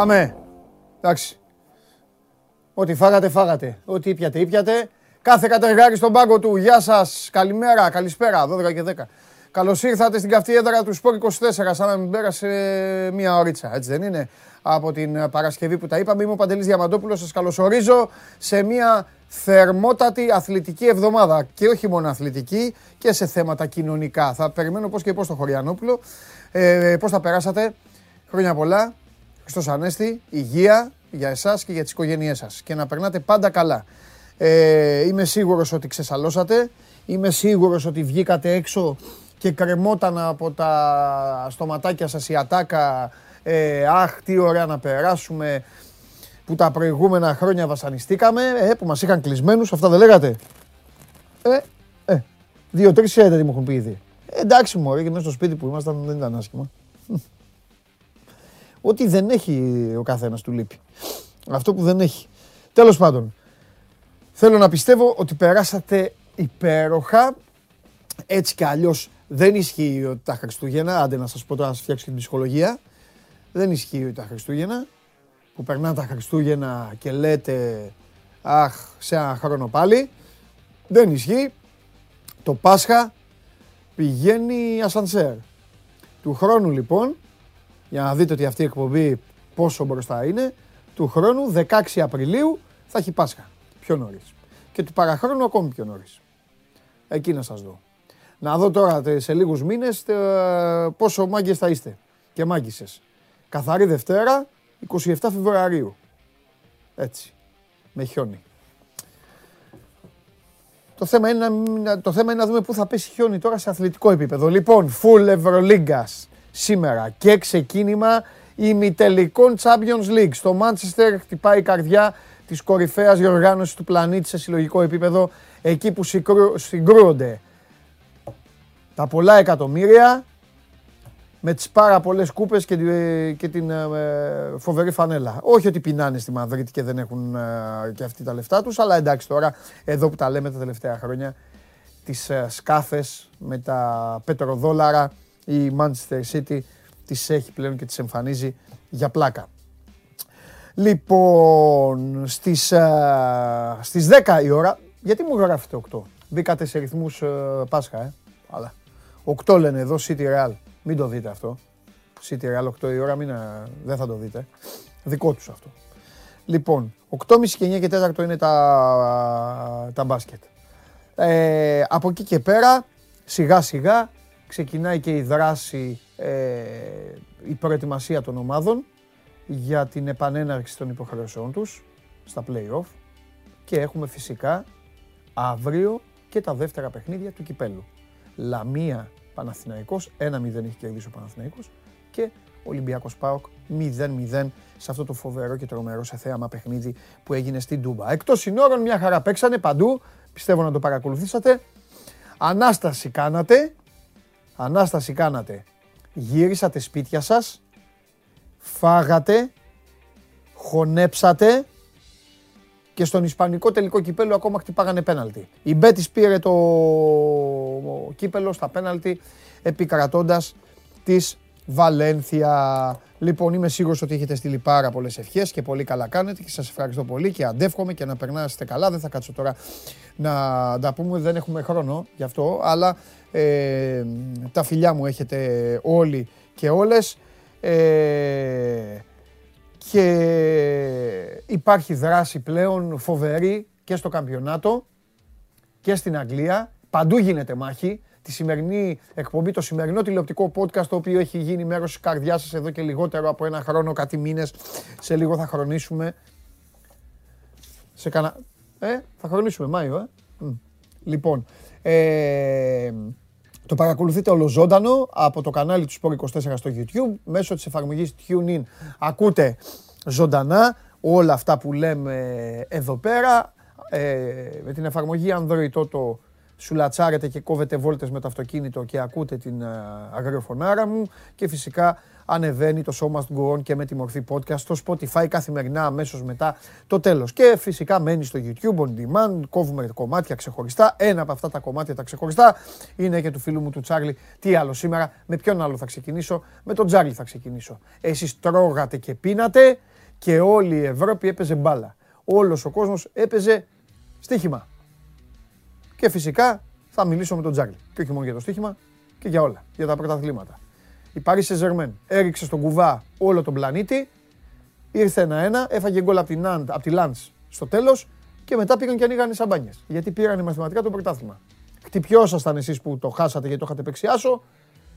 Πάμε. Εντάξει. Ό,τι φάγατε, φάγατε. Ό,τι ήπιατε, ήπιατε. Κάθε κατεργάρι στον πάγκο του. Γεια σας. Καλημέρα, καλησπέρα. 12 και 10. Καλώς ήρθατε στην καυτή έδρα του Σπόρ 24. Σαν να μην πέρασε μία ωρίτσα. Έτσι δεν είναι. Από την Παρασκευή που τα είπαμε. Είμαι ο Παντελής Διαμαντόπουλος. Σας καλωσορίζω σε μία θερμότατη αθλητική εβδομάδα. Και όχι μόνο αθλητική και σε θέματα κοινωνικά. Θα περιμένω πώς και πώς το Χωριανόπουλο. Ε, πώς θα περάσατε. Χρόνια πολλά. Χριστός Ανέστη, υγεία για εσάς και για τις οικογένειές σας και να περνάτε πάντα καλά. Ε, είμαι σίγουρος ότι ξεσαλώσατε, είμαι σίγουρος ότι βγήκατε έξω και κρεμόταν από τα στοματάκια σας η ατάκα ε, «Αχ, τι ωραία να περάσουμε» που τα προηγούμενα χρόνια βασανιστήκαμε, ε, που μας είχαν κλεισμένους, αυτά δεν λέγατε. Ε, ε, δύο-τρεις έτοιμοι μου έχουν πει ήδη. Ε, εντάξει μωρέ, και μέσα στο σπίτι που ήμασταν δεν ήταν άσχημα. Ό,τι δεν έχει ο καθένας του λείπει. Αυτό που δεν έχει. Τέλος πάντων, θέλω να πιστεύω ότι περάσατε υπέροχα. Έτσι κι αλλιώς δεν ισχύει ότι τα Χριστούγεννα, άντε να σας πω τώρα να σας φτιάξω την ψυχολογία, δεν ισχύει ότι τα Χριστούγεννα, που περνά τα Χριστούγεννα και λέτε αχ, σε ένα χρόνο πάλι, δεν ισχύει. Το Πάσχα πηγαίνει ασανσέρ. Του χρόνου λοιπόν για να δείτε ότι αυτή η εκπομπή πόσο μπροστά είναι, του χρόνου 16 Απριλίου θα έχει Πάσχα. Πιο νωρίς. Και του παραχρόνου ακόμη πιο νωρίς. Εκεί να σας δω. Να δω τώρα σε λίγους μήνες πόσο μάγκες θα είστε και μάγκησες. Καθαρή Δευτέρα, 27 Φεβρουαρίου. Έτσι. Με χιόνι. Το θέμα, είναι να, το θέμα είναι να δούμε πού θα πέσει χιόνι τώρα σε αθλητικό επίπεδο. Λοιπόν, full Ευρωλίγκας σήμερα και ξεκίνημα ημιτελικών Champions League. Στο Manchester χτυπάει η καρδιά της κορυφαίας διοργάνωσης του πλανήτη σε συλλογικό επίπεδο, εκεί που συγκρούονται τα πολλά εκατομμύρια με τις πάρα πολλές κούπες και, και την ε, φοβερή φανέλα. Όχι ότι πεινάνε στη Μαδρίτη και δεν έχουν ε, και αυτοί τα λεφτά τους, αλλά εντάξει τώρα, εδώ που τα λέμε τα τελευταία χρόνια, τις ε, σκάφες με τα πετροδόλαρα, η Manchester City τις έχει πλέον και τις εμφανίζει για πλάκα. Λοιπόν, στις, α, στις 10 η ώρα, γιατί μου γράφετε 8, μπήκατε σε ρυθμούς Πάσχα, ε, αλλά 8 λένε εδώ City Real, μην το δείτε αυτό. City Real 8 η ώρα, μην, δεν θα το δείτε. Δικό τους αυτό. Λοιπόν, 8.30 και 9 και 4 είναι τα, τα μπάσκετ. Ε, από εκεί και πέρα, σιγά σιγά ξεκινάει και η δράση, ε, η προετοιμασία των ομάδων για την επανέναρξη των υποχρεώσεών τους στα play-off και έχουμε φυσικά αύριο και τα δεύτερα παιχνίδια του Κυπέλου. Λαμία Παναθηναϊκός, 1-0 έχει κερδίσει ο Παναθηναϊκός και Ολυμπιακός ΠΑΟΚ 0-0 σε αυτό το φοβερό και τρομερό σε θέαμα παιχνίδι που έγινε στην Τούμπα. Εκτός συνόρων μια χαρά παίξανε παντού, πιστεύω να το παρακολουθήσατε. Ανάσταση κάνατε Ανάσταση κάνατε. Γύρισατε σπίτια σας, φάγατε, χωνέψατε και στον Ισπανικό τελικό κυπέλο ακόμα χτυπάγανε πέναλτι. Η Μπέτης πήρε το κύπελο στα πέναλτι επικρατώντας της Βαλένθια. Λοιπόν, είμαι σίγουρος ότι έχετε στείλει πάρα πολλές ευχές και πολύ καλά κάνετε και σας ευχαριστώ πολύ και αντεύχομαι και να περνάσετε καλά. Δεν θα κάτσω τώρα να τα πούμε, δεν έχουμε χρόνο γι' αυτό, αλλά ε, τα φιλιά μου έχετε όλοι και όλες. Ε, και υπάρχει δράση πλέον φοβερή και στο καμπιονάτο και στην Αγγλία. Παντού γίνεται μάχη τη σημερινή εκπομπή, το σημερινό τηλεοπτικό podcast το οποίο έχει γίνει μέρος της καρδιάς σας εδώ και λιγότερο από ένα χρόνο, κάτι μήνες. Σε λίγο θα χρονίσουμε. Σε κανα... Ε, θα χρονίσουμε Μάιο, ε. Λοιπόν, ε, το παρακολουθείτε ολοζώντανο από το κανάλι του Sport 24 στο YouTube, μέσω της εφαρμογής TuneIn ακούτε ζωντανά όλα αυτά που λέμε εδώ πέρα. Ε, με την εφαρμογή Android το σουλατσάρετε και κόβετε βόλτες με το αυτοκίνητο και ακούτε την αγριοφωνάρα μου και φυσικά ανεβαίνει το Show Must Go On και με τη μορφή podcast στο Spotify καθημερινά αμέσως μετά το τέλος. Και φυσικά μένει στο YouTube on demand, κόβουμε κομμάτια ξεχωριστά. Ένα από αυτά τα κομμάτια τα ξεχωριστά είναι και του φίλου μου του Τσάρλι. Τι άλλο σήμερα, με ποιον άλλο θα ξεκινήσω, με τον Τσάρλι θα ξεκινήσω. Εσείς τρώγατε και πίνατε και όλη η Ευρώπη έπαιζε μπάλα. Όλος ο κόσμος έπαιζε στοίχημα. Και φυσικά θα μιλήσω με τον Τζάρλι. Και όχι μόνο για το στοίχημα και για όλα. Για τα πρωταθλήματα. Η Paris Saint-Germain έριξε στον κουβά όλο τον πλανήτη. Ήρθε ένα-ένα, έφαγε γκολ από την, από τη Λαντς στο τέλος και μετά πήγαν και ανοίγανε σαμπάνιες. Γιατί πήραν μαθηματικά το πρωτάθλημα. Χτυπιόσασταν εσείς που το χάσατε γιατί το είχατε παίξει άσο,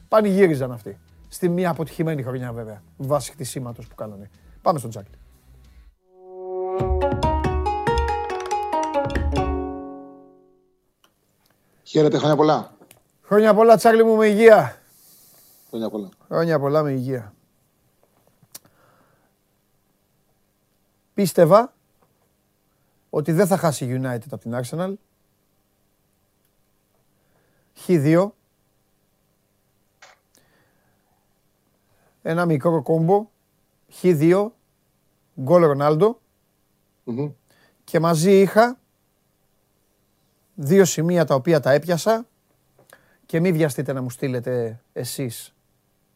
πανηγύριζαν αυτοί. Στη μία αποτυχημένη χρονιά βέβαια, βάσει χτισήματος που κάνανε. Πάμε στον Τζάκλι. Χαίρετε, χρόνια πολλά. Χρόνια πολλά, Τσάρλι μου, με υγεία. Χρόνια πολλά. Χρόνια πολλά, με υγεία. Πίστευα ότι δεν θα χάσει η United από την Arsenal. Χ2. Ένα μικρό κόμπο. Χ2. Γκολ Ρονάλντο. Και μαζί είχα δύο σημεία τα οποία τα έπιασα και μην βιαστείτε να μου στείλετε εσείς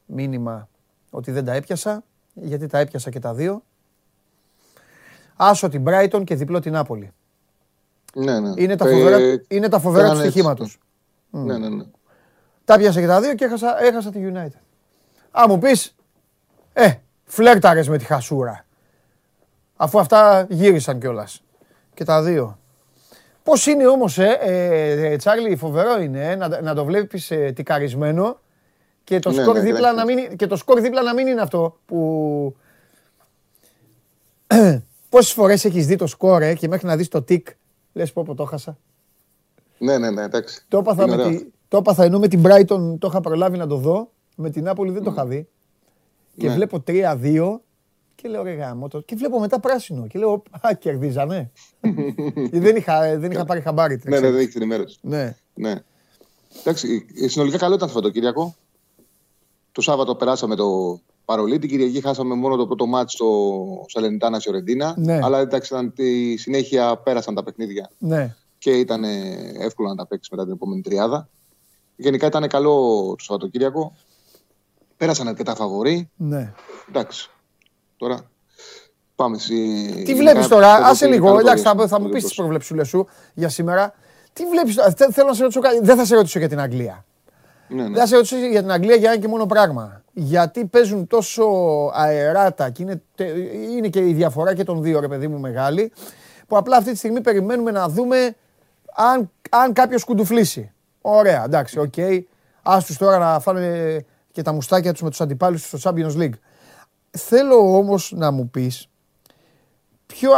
μήνυμα ότι δεν τα έπιασα, γιατί τα έπιασα και τα δύο. Άσο την Brighton και διπλό την Νάπολη. Ναι, ναι. Είναι τα φοβερά, ε, είναι τα φοβερά του στοιχήματος. Ναι, ναι, ναι. Τα έπιασα και τα δύο και έχασα, έχασα τη United. Α, μου πεις, ε, φλέρταρες με τη χασούρα. Αφού αυτά γύρισαν κιόλας. Και τα δύο. Πώς είναι όμως, ε, ε, ε, Τσάρλι, φοβερό είναι ε, να, να το βλέπεις ε, τικαρισμένο και το, ναι, σκορ ναι, δίπλα να μην, και το σκορ δίπλα να μην είναι αυτό που. Πόσες φορές έχεις δει το σκορ ε, και μέχρι να δεις το τικ, λες πω, πω το χάσα. Ναι, ναι, ναι, εντάξει. Το έπαθα, με τη, το έπαθα ενώ με την Brighton το είχα προλάβει να το δω. Με την Νάπολη δεν το είχα δει. Και ναι. βλέπω 3-2 και λέω ρε γάμο το. Και βλέπω μετά πράσινο. Και λέω, Α, κερδίζανε. δεν, είχα, δεν είχα πάρει χαμπάρι. Ναι, ναι, δεν έχεις την ενημέρωση. Ναι. ναι. Εντάξει, ε, συνολικά καλό ήταν αυτό το Κυριακό. Το Σάββατο περάσαμε το παρολί. Την Κυριακή χάσαμε μόνο το πρώτο μάτι στο Σαλενιτάνα Σιωρεντίνα. Ναι. Αλλά εντάξει, ήταν, τη συνέχεια πέρασαν τα παιχνίδια. Ναι. Και ήταν εύκολο να τα παίξεις μετά την επόμενη τριάδα. Γενικά ήταν καλό το Σαββατοκύριακο. Πέρασαν αρκετά φαβορή. Ναι. Εντάξει. Τώρα πάμε στη. Τι βλέπεις τώρα, άσε λίγο. Εντάξει, θα, θα μου πεις τις προβλέψεις σου για σήμερα. Τι βλέπεις Θέλω να σε ρωτήσω κάτι. Δεν θα σε ρωτήσω για την Αγγλία. Ναι, ναι. Δεν θα σε ρωτήσω για την Αγγλία για ένα και μόνο πράγμα. Γιατί παίζουν τόσο αεράτα και είναι, είναι και η διαφορά και των δύο, ρε παιδί μου, μεγάλη, που απλά αυτή τη στιγμή περιμένουμε να δούμε αν, αν κάποιος κουντουφλήσει. Ωραία, εντάξει, OK. Okay. Άστου τώρα να φάνε και τα μουστάκια τους με τους αντιπάλους στο Champions League. Θέλω όμως να μου πεις ποιο,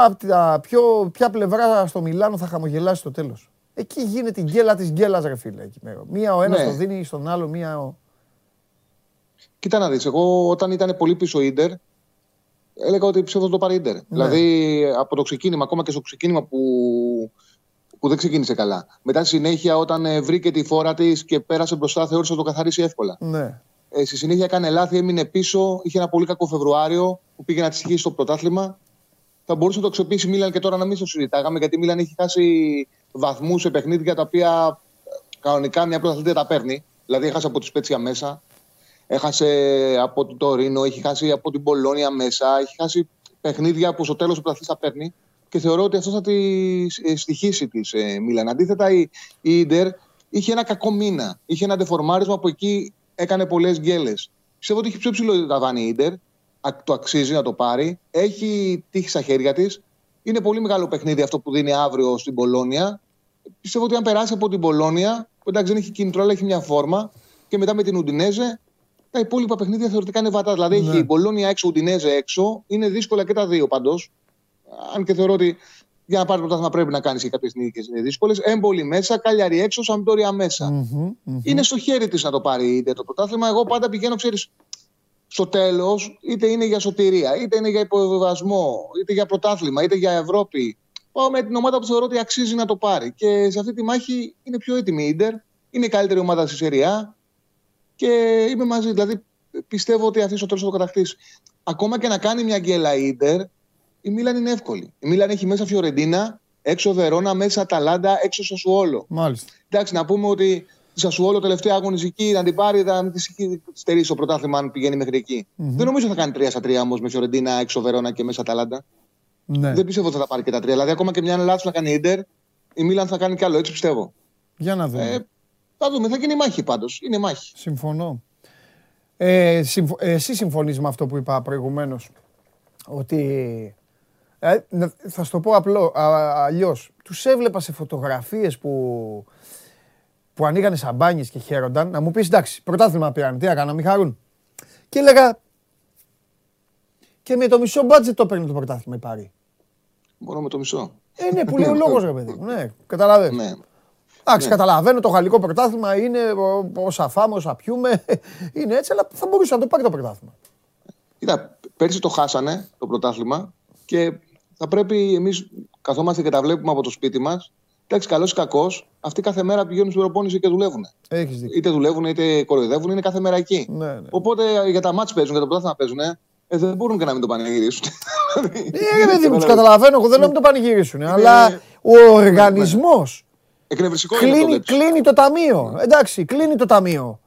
ποιο, ποια πλευρά στο Μιλάνο θα χαμογελάσει στο τέλος. Εκεί γίνεται η γκέλα της γκέλας ρε φίλε. Εκεί Μία ο ένας ναι. το δίνει στον άλλο, μία ο... Κοίτα να δεις, εγώ όταν ήταν πολύ πίσω ο Ίντερ, έλεγα ότι πιστεύω θα το πάρει Ίντερ. Ναι. Δηλαδή από το ξεκίνημα, ακόμα και στο ξεκίνημα που, που δεν ξεκίνησε καλά. Μετά στη συνέχεια όταν ε, βρήκε τη φόρα της και πέρασε μπροστά, θεώρησε ότι το καθαρίσει εύκολα. Ναι. Ε, στη συνέχεια έκανε λάθη, έμεινε πίσω. Είχε ένα πολύ κακό Φεβρουάριο που πήγε να τη συγχύσει στο πρωτάθλημα. Θα μπορούσε να το αξιοποιήσει η Μίλαν και τώρα να μην το συζητάγαμε γιατί η Μίλαν έχει χάσει βαθμούς σε παιχνίδια τα οποία ε, κανονικά μια πρωταθλήτρια τα παίρνει. Δηλαδή έχασε από τη Σπέτσια μέσα, έχασε από το Τωρίνο, έχει χάσει από την Πολώνια μέσα, έχει χάσει παιχνίδια που στο τέλος ο πρωταθλητή τα παίρνει. Και θεωρώ ότι αυτός θα τη ε, στοιχήσει της ε, Μίλαν. Αντίθετα, η, η Ιντερ είχε ένα κακό μήνα. Είχε ένα δεφορμάρισμα που εκεί έκανε πολλές γκέλες. Πιστεύω ότι έχει πιο ψηλό ταβάνι η Ιντερ. Το αξίζει να το πάρει. Έχει τύχει στα χέρια της. Είναι πολύ μεγάλο παιχνίδι αυτό που δίνει αύριο στην Πολώνια. Πιστεύω ότι αν περάσει από την Πολώνια, που εντάξει δεν έχει κίνητρο, αλλά έχει μια φόρμα, και μετά με την Ουντινέζε, τα υπόλοιπα παιχνίδια θεωρητικά είναι βατά. Δηλαδή ναι. έχει η Πολώνια έξω, Ουντινέζε έξω. Είναι δύσκολα και τα δύο πάντω. Αν και θεωρώ ότι για να πάρεις το πρωτάθλημα πρέπει να κάνεις και κάποιες νίκες δύσκολες. Έμπολη μέσα, Κάλιαρη έξω, Σαμπτόρια Είναι στο χέρι της να το πάρει είτε το πρωτάθλημα. Εγώ πάντα πηγαίνω, ξέρεις, στο τέλος, είτε είναι για σωτηρία, είτε είναι για υποβιβασμό, είτε για πρωτάθλημα, είτε για Ευρώπη. πάω με την ομάδα που θεωρώ ότι αξίζει να το πάρει. Και σε αυτή τη μάχη είναι πιο έτοιμη η Ιντερ. Είναι η καλύτερη ομάδα στη Σεριά. Και είμαι μαζί. Δηλαδή πιστεύω ότι αυτή στο τέλο θα το κατακτήσει. Ακόμα και να κάνει μια γκέλα η Ιντερ, η Μίλαν είναι εύκολη. Η Μίλαν έχει μέσα Φιωρεντίνα, έξω Βερόνα, μέσα Αταλάντα, έξω Σασουόλο. Μάλιστα. Εντάξει, να πούμε ότι η Σασουόλο τελευταία αγωνιστική να την πάρει, θα τη στερήσει το πρωτάθλημα αν πηγαίνει μέχρι εκεί. Mm-hmm. Δεν νομίζω θα κάνει 3 στα 3 όμως με Φιωρεντίνα, έξω Βερόνα και μέσα Αταλάντα. Ναι. Δεν πιστεύω ότι θα τα πάρει και τα τρία. Δηλαδή, ακόμα και μια λάθος να κάνει Ιντερ, η Μίλαν θα κάνει κι άλλο. Έτσι πιστεύω. Για να δούμε. Ε, θα δούμε. Θα γίνει μάχη πάντως. Είναι μάχη. Συμφωνώ. Ε, συμφ... Εσύ συμφωνείς με αυτό που είπα προηγουμένως ότι ε, θα σου το πω απλό, αλλιώς τους έβλεπα σε φωτογραφίες που, που ανοίγανε σαμπάνιες και χαίρονταν να μου πεις εντάξει πρωτάθλημα πήραν, τι έκανα, μη χαρούν και έλεγα και με το μισό μπάτζετ το παίρνει το πρωτάθλημα η Πάρη. Μόνο με το μισό. Ε, ναι, που λέει ο λόγος ρε παιδί Ναι, καταλαβαίνεις. Ναι. Εντάξει, ναι. καταλαβαίνω το γαλλικό πρωτάθλημα είναι όσα φάμε, όσα πιούμε. Είναι έτσι, αλλά θα μπορούσε να το πάρει το πρωτάθλημα. Κοίτα, πέρσι το χάσανε το πρωτάθλημα και θα πρέπει εμείς καθόμαστε και τα βλέπουμε από το σπίτι μας. Εντάξει, καλός ή κακός, αυτοί κάθε μέρα πηγαίνουν στην προπόνηση και δουλεύουν. Έχεις δίκιο. Είτε δουλεύουν είτε κοροϊδεύουν, είναι κάθε μέρα εκεί. Ναι, ναι. Οπότε για τα μάτς παίζουν, για το πρωτάθλημα παίζουν. Ε, δεν μπορούν και να μην το πανηγυρίσουν. Ε, παιδί μου, τους καταλαβαίνω. Εγώ δεν λέω να μην το πανηγυρίσουν. Αλλά ο οργανισμός Εκνευριστικό κλείνει, είναι το κλείνει το ταμείο. Εντάξει, κλείνει το ταμείο.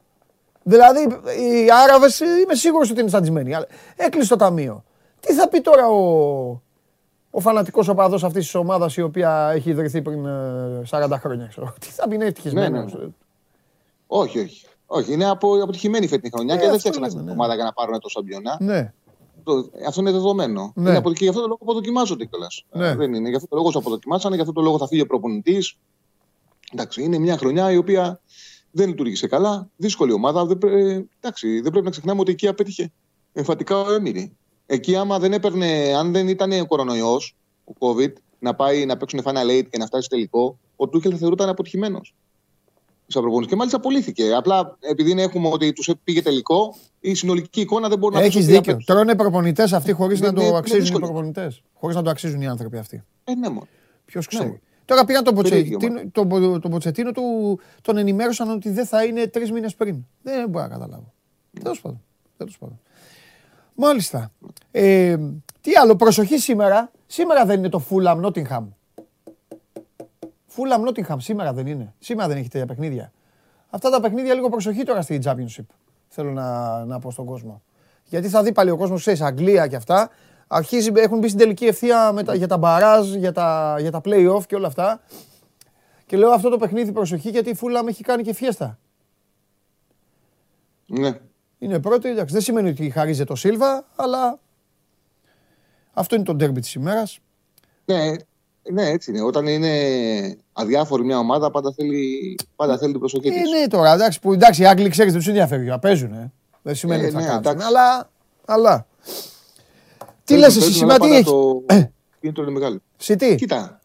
Δηλαδή οι Άραβες είμαι σίγουρος ότι είναι σταντισμένοι. Έκλεισε το ταμείο. Τι θα πει τώρα ο, ο φανατικός οπαδός αυτής της ομάδας η οποία έχει ιδρυθεί πριν 40 ε, χρόνια. Ξέρω. Τι θα πει, είναι ευτυχισμένος. Ναι, ναι. Όχι, όχι. Όχι, είναι απο, αποτυχημένη φετινή χρονιά ε, και δεν φτιάξαν αυτή την ναι. ομάδα για να πάρουν το σαμπιονά. Ναι. αυτό είναι δεδομένο. Ναι. Είναι και γι' αυτό το λόγο αποδοκιμάζονται κιόλας. Ναι. Δεν είναι. Γι' αυτό το λόγο αποδοκιμάσανε, γι' αυτό το λόγο θα φύγει ο προπονητής. Εντάξει, είναι μια χρονιά η οποία δεν λειτουργήσε καλά. Δύσκολη ομάδα. Δεν, εντάξει, δεν πρέπει να ξεχνάμε ότι εκεί απέτυχε εμφαντικά ο Έμιρη. Εκεί, άμα δεν έπαιρνε, αν δεν ήταν ο κορονοϊός, ο COVID, να πάει να παίξουν Final Eight και να φτάσει τελικό, ο Τούχελ θα θεωρούταν αποτυχημένος. Και μάλιστα απολύθηκε. Απλά επειδή έχουμε ότι τους πήγε τελικό, η συνολική εικόνα δεν μπορεί να Έχεις δίκιο. Τρώνε προπονητές αυτοί χωρίς να το αξίζουν οι προπονητές. Χωρίς να το αξίζουν οι άνθρωποι αυτοί. Ε, ναι, μόνο. Ποιος ναι, ξέρει. Τώρα πήγαν τον Ποτσετίνο, τον, τον Ποτσετίνο του, τον ενημέρωσαν ότι δεν θα είναι τρεις μήνες πριν. Δεν μπορώ να καταλάβω. Τέλος πάντων. Τέλος πάντων. Μάλιστα. Ε, τι άλλο, προσοχή σήμερα. Σήμερα δεν είναι το Fulham Nottingham. Fulham Nottingham σήμερα δεν είναι. Σήμερα δεν έχει τέτοια παιχνίδια. Αυτά τα παιχνίδια λίγο προσοχή τώρα στη Championship. Θέλω να, να πω στον κόσμο. Γιατί θα δει πάλι ο κόσμος, ξέρεις, Αγγλία και αυτά αρχίζει, έχουν μπει στην τελική ευθεία με τα, για τα μπαράζ, για τα, για τα play-off και όλα αυτά. Και λέω αυτό το παιχνίδι προσοχή γιατί η Φούλα με έχει κάνει και φιέστα. Ναι. Είναι πρώτη, εντάξει, δεν σημαίνει ότι χαρίζεται το Σίλβα, αλλά αυτό είναι το ντέρμπι της ημέρας. Ναι, ναι, έτσι είναι. Όταν είναι αδιάφορη μια ομάδα, πάντα θέλει, πάντα θέλει την προσοχή της. Ε, ναι, τώρα, εντάξει, που, εντάξει, οι Άγγλοι ξέρεις, δεν τους ενδιαφέρει να παίζουν. Ε. Δεν σημαίνει ε, ότι θα ναι, κάτσουν, αλλά, αλλά τι λες εσύ σήμερα, τι έχει. Ε. Είναι το μεγάλο. City. Κοίτα.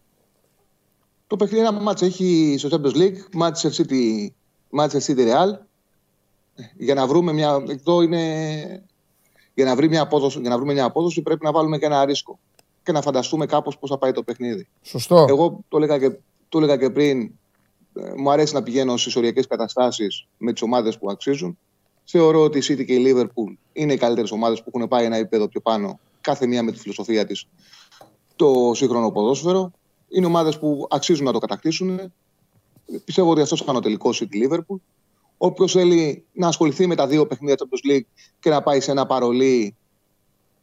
Το παιχνίδι ένα μάτς έχει στο Champions League, Manchester City, Manchester City Real. Για να βρούμε μια, εδώ είναι, για να, βρει μια απόδοση, για να βρούμε μια απόδοση πρέπει να βάλουμε και ένα ρίσκο και να φανταστούμε κάπως πώς θα πάει το παιχνίδι. Σωστό. Εγώ το έλεγα και, το έλεγα και πριν, ε, μου αρέσει να πηγαίνω στις οριακές καταστάσεις με τις ομάδες που αξίζουν. Θεωρώ ότι η City και η Liverpool είναι οι καλύτερες ομάδες που έχουν πάει ένα επίπεδο πιο πάνω κάθε μία με τη φιλοσοφία της το σύγχρονο ποδόσφαιρο. Είναι ομάδες που αξίζουν να το κατακτήσουν. Πιστεύω ότι αυτός θα είναι ο τελικός City Liverpool. Όποιος θέλει να ασχοληθεί με τα δύο παιχνίδια του Champions League και να πάει σε ένα παρολί,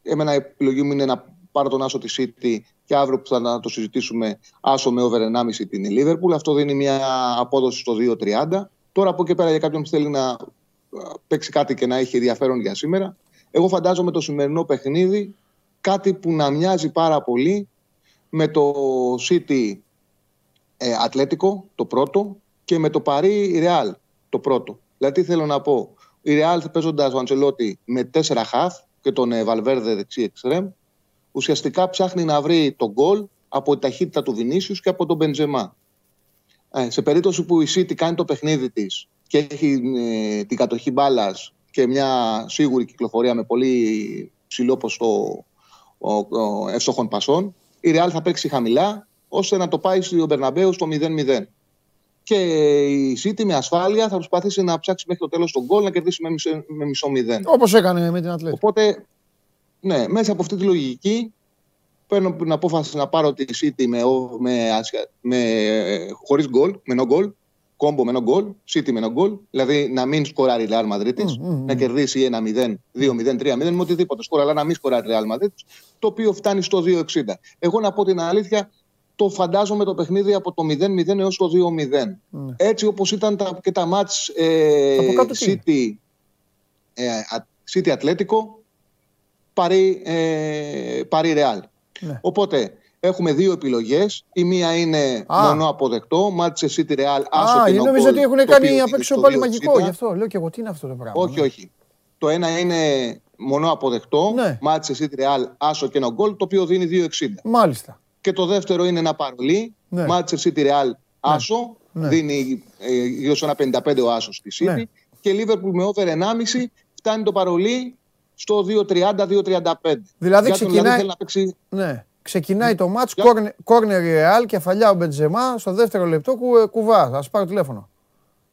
εμένα η επιλογή μου είναι να πάρω τον Άσο της City και αύριο που θα το συζητήσουμε, Άσο με over 1,5 την Liverpool. Αυτό δίνει μια απόδοση στο 2,30. Τώρα από εκεί πέρα για κάποιον που θέλει να παίξει κάτι και να έχει ενδιαφέρον για σήμερα, εγώ φαντάζομαι το σημερινό παιχνίδι κάτι που να μοιάζει πάρα πολύ με το City ε, Ατλέτικο το πρώτο και με το Παρί Real το πρώτο. Δηλαδή τι θέλω να πω; Η Real παίζοντας ο Αντσελότη με τέσσερα χαφ και τον ε, Βαλβέρδε δεξί εξτρέμ ουσιαστικά ψάχνει να βρει τον γκολ από τη ταχύτητα του Βινίσιους και από τον Μπεντζεμά. Ε, σε περίπτωση που η City κάνει το παιχνίδι της και έχει ε, την κατοχή μπάλας και μια σίγουρη κυκλοφορία με πολύ ψηλό ποστό εύστοχων πασών. Η Real θα παίξει χαμηλά. ώστε να το πάει στο Μπερναμπέου στο 0-0. Και η City με ασφάλεια θα προσπαθήσει να ψάξει μέχρι το τέλος τον γκολ να κερδίσει με μισό, με μισό 0. Όπως έκανε με την Ατλέτικο. Οπότε, ναι, μέσα από αυτή τη λογική παίρνω την απόφαση να πάρω τη City με, με, με, χωρίς γκολ, με no goal, κόμπο με no goal, City με no goal, δηλαδή να μην σκοράρει η Real Madrid, mm, mm, mm. να κερδίσει 1-0, 2-0, 3-0, με οτιδήποτε σκορ, αλλά να μην σκοράρει η Real Madrid, το οποίο φτάνει στο 2-60. Εγώ να πω την αλήθεια, το φαντάζομαι το παιχνίδι από το 0-0 έως το 2-0. Mm. Έτσι όπως ήταν τα, και τα μάτς ε, City, ε, City Ατλέτικο, Παρί, ε, Παρί Real. Ναι. Οπότε έχουμε δύο επιλογές. Η μία είναι Α. μόνο αποδεκτό. Μάτσε City Real. Άσο Α, νομίζω ότι έχουν κάνει απ' έξω πάλι μαγικό. Γι' αυτό λέω και εγώ τι είναι αυτό το πράγμα. Όχι, ναι. όχι. Το ένα είναι μόνο αποδεκτό. Ναι. Μάτσε City Real. Άσο και ένα γκολ. Το οποίο δίνει 2,60. Μάλιστα. Και το δεύτερο είναι ένα παρολί. Ναι. Μάτσε City Real. Ναι. Άσο. Ναι. Δίνει ε, γύρω στο ένα 55 ο Άσος στη City. Ναι. Και Liverpool με over 1,5 φτάνει το παρολί στο 2.30-2.35. Δηλαδή ξεκινάει, να παίξει... ναι. ξεκινάει το μάτς, για... κόρνερ ρεάλ, κεφαλιά ο Μπεντζεμά, στο δεύτερο λεπτό κου, ε, κουβά, θα σου πάρω τηλέφωνο.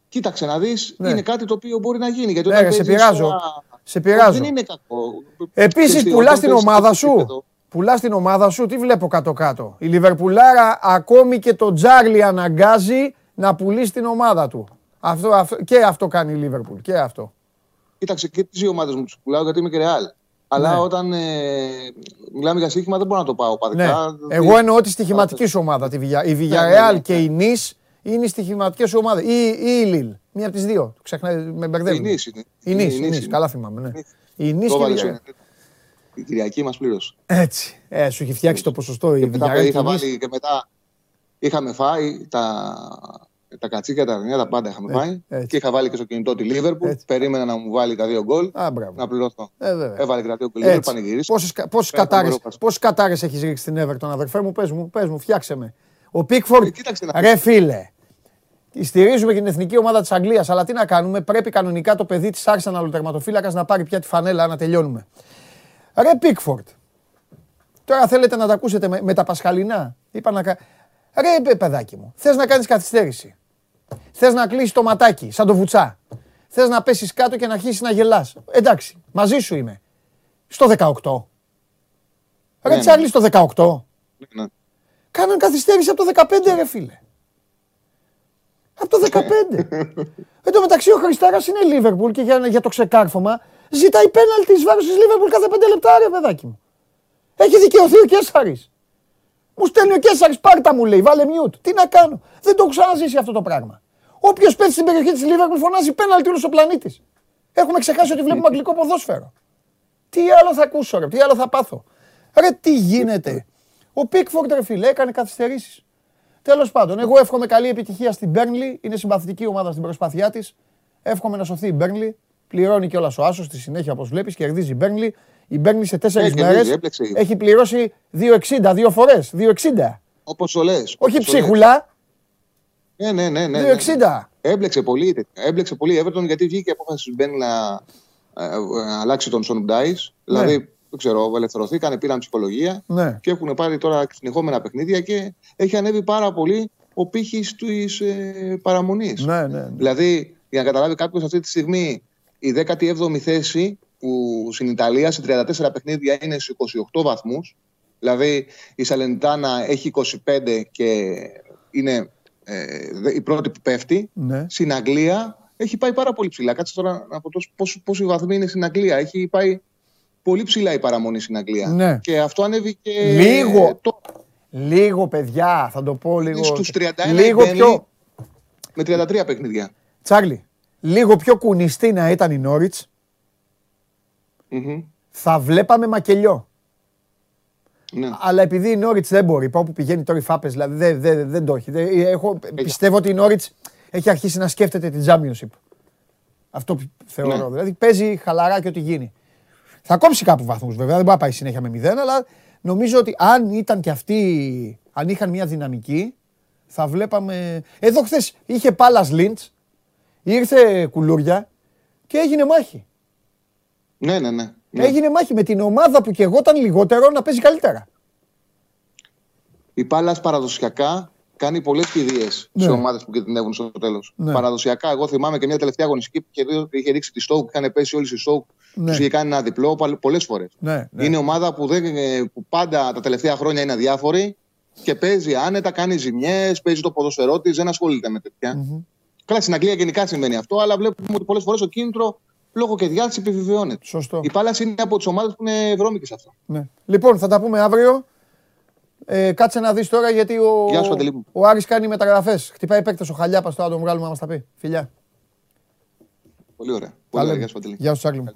Κοίταξε να δεις, ναι. είναι κάτι το οποίο μπορεί να γίνει. Γιατί ναι, σε πειράζω. Σε πειράζω. Δεν είναι κακό. Επίσης πουλάς την ομάδα σου. Πουλάς την ομάδα σου, τι βλέπω κάτω-κάτω. Η Λιβερπουλάρα ακόμη και το Τζάρλι αναγκάζει να πουλήσει την ομάδα του. Αυτό, αυτό, και αυτό κάνει η Λίβερπουλ. Και αυτό. Κοίταξε και τις δύο ομάδες μου του πουλάω γιατί είμαι και ρεάλ. Αλλά ναι. όταν ε, μιλάμε για στοίχημα δεν μπορώ να το πάω παδικά. Ναι. Εγώ εννοώ τη στοιχηματικής σου ομάδα. Τη Βια... Η Villarreal ναι, ναι, και η Νη είναι οι στοιχηματικές σου ομάδες. Ή, ή η Λίλ. Μία από τις δύο. Ξεχνάει, με μπερδεύει. Η Νη. Η Νη. Καλά θυμάμαι. Ναι. Η Νη και η Η Κυριακή μας πλήρωσε. Έτσι. Ε, σου έχει φτιάξει το ποσοστό η Villarreal. Είχα βάλει και μετά. Είχαμε φάει τα τα κατσίκια, τα αρνιά, τα πάντα είχαμε πάει. Έτσι. Και είχα βάλει και στο κινητό τη Λίβερπουλ. Περίμενα να μου βάλει τα δύο γκολ. Α, να πληρωθώ. Ε, Έβαλε και τα δύο γκολ. Πανηγυρίσει. Πόσες κατάρε έχεις ρίξει στην Everton, αδερφέ μου, πες μου, πες μου, φτιάξε με. Ο Πίκφορντ, ε, ρε φίλε, Στηρίζουμε την εθνική ομάδα της Αγγλίας, αλλά τι να κάνουμε, πρέπει κανονικά το παιδί της Arsenal ο τερματοφύλακας να πάρει πια τη φανέλα να τελειώνουμε. Ρε Πίκφορντ, τώρα θέλετε να τα ακούσετε με, με τα πασχαλινά. Είπα να. Ρε παιδάκι μου, θες να κάνεις καθυστέρηση. Θες να κλείσεις το ματάκι, σαν το βουτσά. Θες να πέσεις κάτω και να αρχίσεις να γελάς. Εντάξει, μαζί σου είμαι. Στο 18. Ρε ναι, Τσάρλι, στο 18. Ναι. Κάναν καθυστέρηση από το 15, ρε φίλε. Από το 15. Εν τω μεταξύ ο Χριστάρας είναι Λίβερπουλ και για, για το ξεκάρφωμα ζητάει πέναλτι εις βάρος της Λίβερπουλ κάθε 5 λεπτά, ρε παιδάκι μου. Έχεις δικαιωθεί ο Κέσσαρης. Μου στέλνει ο Κέσσαρης, πάρτα μου λέει, βάλε μιούτ. Τι να κάνω. Δεν το έχω ξαναζήσει αυτό το πράγμα. Όποιος πέφτει στην περιοχή της Λίβερπουλ φωνάζει πέναλτι όλος ο πλανήτης. Έχουμε ξεχάσει ότι βλέπουμε αγγλικό ποδόσφαιρο. Τι άλλο θα ακούσω, ρε, τι άλλο θα πάθω. Ρε, τι γίνεται. Ο Πίκφορντ, ρε φίλε, έκανε καθυστερήσεις. Τέλος πάντων, εγώ εύχομαι καλή επιτυχία στην Μπέρνλι. Είναι συμπαθητική ομάδα στην προσπάθειά της. Εύχομαι να σωθεί η Μπέρνλι. Πληρώνει κιόλας ο Άσος στη συνέχεια, όπως βλέπεις, κερδίζει η Μπέρνλι. Η Μπέρνλι σε τέσσερις μέρες έχει πληρώσει 2,60 δύο φορές. 2,60. Όπως το λες. Όχι ψίχουλα. Ναι, ναι, ναι. ναι, 2,60. Έμπλεξε πολύ, έμπλεξε πολύ η Everton γιατί βγήκε η απόφαση του Μπέν να, ε, να αλλάξει τον Σον Ντάι. Δηλαδή, ναι. δεν ξέρω, ελευθερωθήκαν, πήραν ψυχολογία ναι. και έχουν πάρει τώρα συνεχόμενα παιχνίδια και έχει ανέβει πάρα πολύ ο πύχης της ε, παραμονής. Ναι, ναι, ναι. Δηλαδή, για να καταλάβει κάποιος αυτή τη στιγμή, η 17η θέση που στην Ιταλία σε 34 παιχνίδια είναι σε 28 βαθμούς. Δηλαδή η Σαλεντάνα έχει 25 και είναι ε, η πρώτη που πέφτει. Ναι. Στην Αγγλία έχει πάει πάρα πολύ ψηλά. Κάτσε τώρα να πω πόσο, βαθμοί είναι στην Αγγλία. Έχει πάει πολύ ψηλά η παραμονή στην Αγγλία. Ναι. Και αυτό ανέβηκε. Λίγο. Το... Λίγο, παιδιά, θα το πω λίγο. Στους 31 λίγο πιο... με 33 παιχνίδια. Τσάρλι, λίγο πιο κουνιστή να ήταν η Νόριτς. θα βλέπαμε μακελιό. Ναι. Αλλά επειδή η Νόριτς δεν μπορεί, πάω που πηγαίνει τώρα η Φάπες, δηλαδή δεν, δεν, δεν το έχει. έχω, πιστεύω ότι η Νόριτς έχει αρχίσει να σκέφτεται την Championship. Αυτό θεωρώ. Ναι. Δηλαδή παίζει χαλαρά και ό,τι γίνει. Θα κόψει κάπου βαθμούς βέβαια, δεν μπορεί να πάει συνέχεια με μηδέν, αλλά νομίζω ότι αν ήταν και αυτοί, αν είχαν μια δυναμική, θα βλέπαμε. Εδώ χθες είχε πάλα Λίντ, ήρθε κουλούρια και έγινε μάχη. Ναι, ναι, ναι. Ναι. Έγινε μάχη με την ομάδα που και εγώ ήταν λιγότερο να παίζει καλύτερα. η Πάλας παραδοσιακά κάνει πολλές κηδείες Ναι. σε ομάδες που κινδυνεύουν στο τέλος. Ναι. Παραδοσιακά, εγώ θυμάμαι και μια τελευταία αγωνιστική που είχε- είχε ρίξει τη Στόουκ, είχαν πέσει όλοι στη Στόουκ, Ναι. τους είχε κάνει ένα διπλό πολλές φορές. Ναι, ναι. Είναι ομάδα που, δεν, ε, που πάντα τα τελευταία χρόνια είναι αδιάφορη και παίζει άνετα, κάνει ζημιές, παίζει το ποδοσφαιρό της, δεν ασχολείται με τέτοια. Μμμ. Καλά, στην Αγγλία γενικά συμβαίνει αυτό, αλλά βλέπουμε ότι πολλές φορές το κίνητρο λόγω και διάθεση επιβεβαιώνεται. Σωστό. Η Πάλα είναι από τις ομάδες που είναι βρώμικες σε αυτό. Ναι. Λοιπόν, θα τα πούμε αύριο. Ε, κάτσε να δεις τώρα γιατί ο, Γεια σου, Παντελή μου. ο Άρης κάνει μεταγραφές. Χτυπάει παίκτες ο Χαλιάπας τώρα να τον βγάλουμε να μας τα πει. Φιλιά. Πολύ ωραία. Τα Πολύ ωραία. λέμε. Γεια σου, Παντελή. Γεια σου Τσάρλι μου.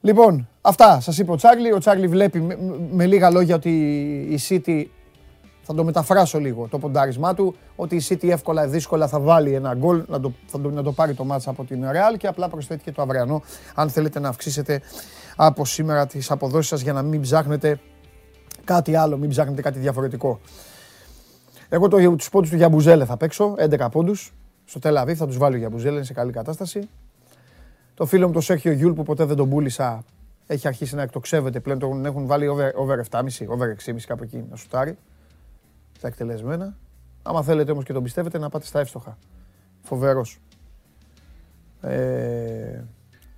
Λοιπόν, αυτά σας είπε ο Τσάρλι. Ο Τσάρλι βλέπει με, με λίγα λόγια ότι η City, θα το μεταφράσω λίγο το ποντάρισμά του, ότι η City εύκολα δύσκολα θα βάλει ένα γκολ, να το, θα το, να το πάρει το μάτσα από την Real και απλά προσθέτει και το αυριανό, αν θέλετε να αυξήσετε από σήμερα τις αποδόσεις σας για να μην ψάχνετε κάτι άλλο, μην ψάχνετε κάτι διαφορετικό. Εγώ το, τους πόντους του Γιαμπουζέλε θα παίξω, 11 πόντους. Στο Τελαβή θα τους βάλει ο Γιαμπουζέλε, είναι σε καλή κατάσταση. Το φίλο μου το Σέρχιο Γιούλ που ποτέ δεν τον πούλησα έχει αρχίσει να εκτοξεύεται πλέον. Τον έχουν βάλει over, over 7,5, over 6,5 κάπου εκεί να σουτάρει. Τα εκτελεσμένα. Άμα θέλετε όμως και τον πιστεύετε να πάτε στα εύστοχα. Φοβερός. Ε,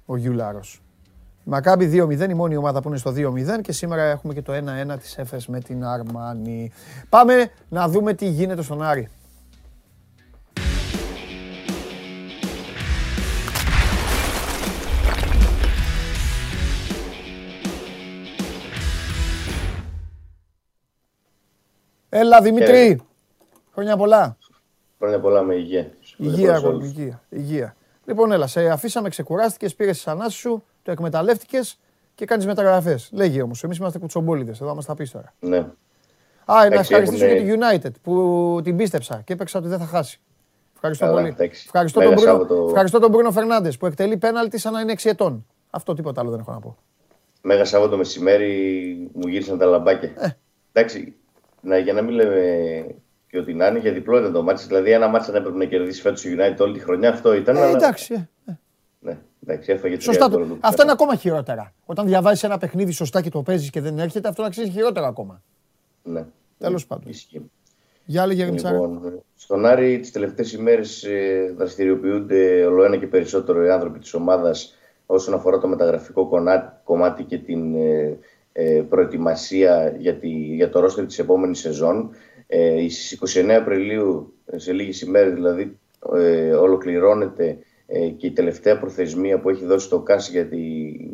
ο Γιουλάρος. Μακάμπι 2-0, η μόνη ομάδα που είναι στο 2-0 και σήμερα έχουμε και το 1-1 της Έφες με την Αρμάνη. Πάμε να δούμε τι γίνεται στον Άρη. Έλα Δημήτρη, χρόνια πολλά. Χρόνια πολλά με υγεία. Υγεία, αγόρι, υγεία, υγεία. Λοιπόν, έλα, σε αφήσαμε, ξεκουράστηκες, πήρες τις ανάσεις σου, το εκμεταλλεύτηκες και κάνεις μεταγραφές. Λέγει όμως, εμείς είμαστε κουτσομπόλιδες, εδώ μας τα πεις τώρα. Ναι. Α, να Εντάξει, ευχαριστήσω έχουνε- και τη United που την πίστεψα και έπαιξα ότι δεν θα χάσει. Ευχαριστώ Καλά, πολύ. εντάξει. Ευχαριστώ Μέγα τον, Μπρούνο, Σάββατο. ευχαριστώ τον Μπρούνο Φερνάντες που εκτελεί πέναλτι σαν να είναι 6 ετών. Αυτό τίποτα άλλο δεν έχω να πω. Μέγα Σάββατο μεσημέρι μου γύρισαν τα λαμπάκια. Ε. Εντάξει, να, για να μην λέμε και ότι να είναι, για διπλό ήταν το μάτι. Δηλαδή, ένα μάτι δεν έπρεπε να κερδίσει φέτος η United όλη τη χρονιά. Αυτό ήταν. Ε, αλλά- εντάξει. ε, ε. Ναι, εντάξει, έφαγε τρία Σωστά. γκολ Το... του. Αυτό είναι ακόμα χειρότερα. Όταν διαβάζεις ένα παιχνίδι σωστά και το παίζεις και δεν έρχεται, αυτό να αξίζει χειρότερα ακόμα. Ναι. Τέλος πάντων. Ισχύει. Για άλλη Γερμιτσάρα. Λοιπόν, στον Άρη τις τελευταίες ημέρες ε, δραστηριοποιούνται όλο ένα και περισσότερο οι άνθρωποι της ομάδας όσον αφορά το μεταγραφικό κονά- κομμάτι και την ε, ε, προετοιμασία για, τη, για το ρόστερ της επόμενης σεζόν. Ε, στις 29 Απριλίου, ε, σε λίγες ημέρες δηλαδή, ε, ολοκληρώνεται ε, και η τελευταία προθεσμία που έχει δώσει το ΚΑΣ για την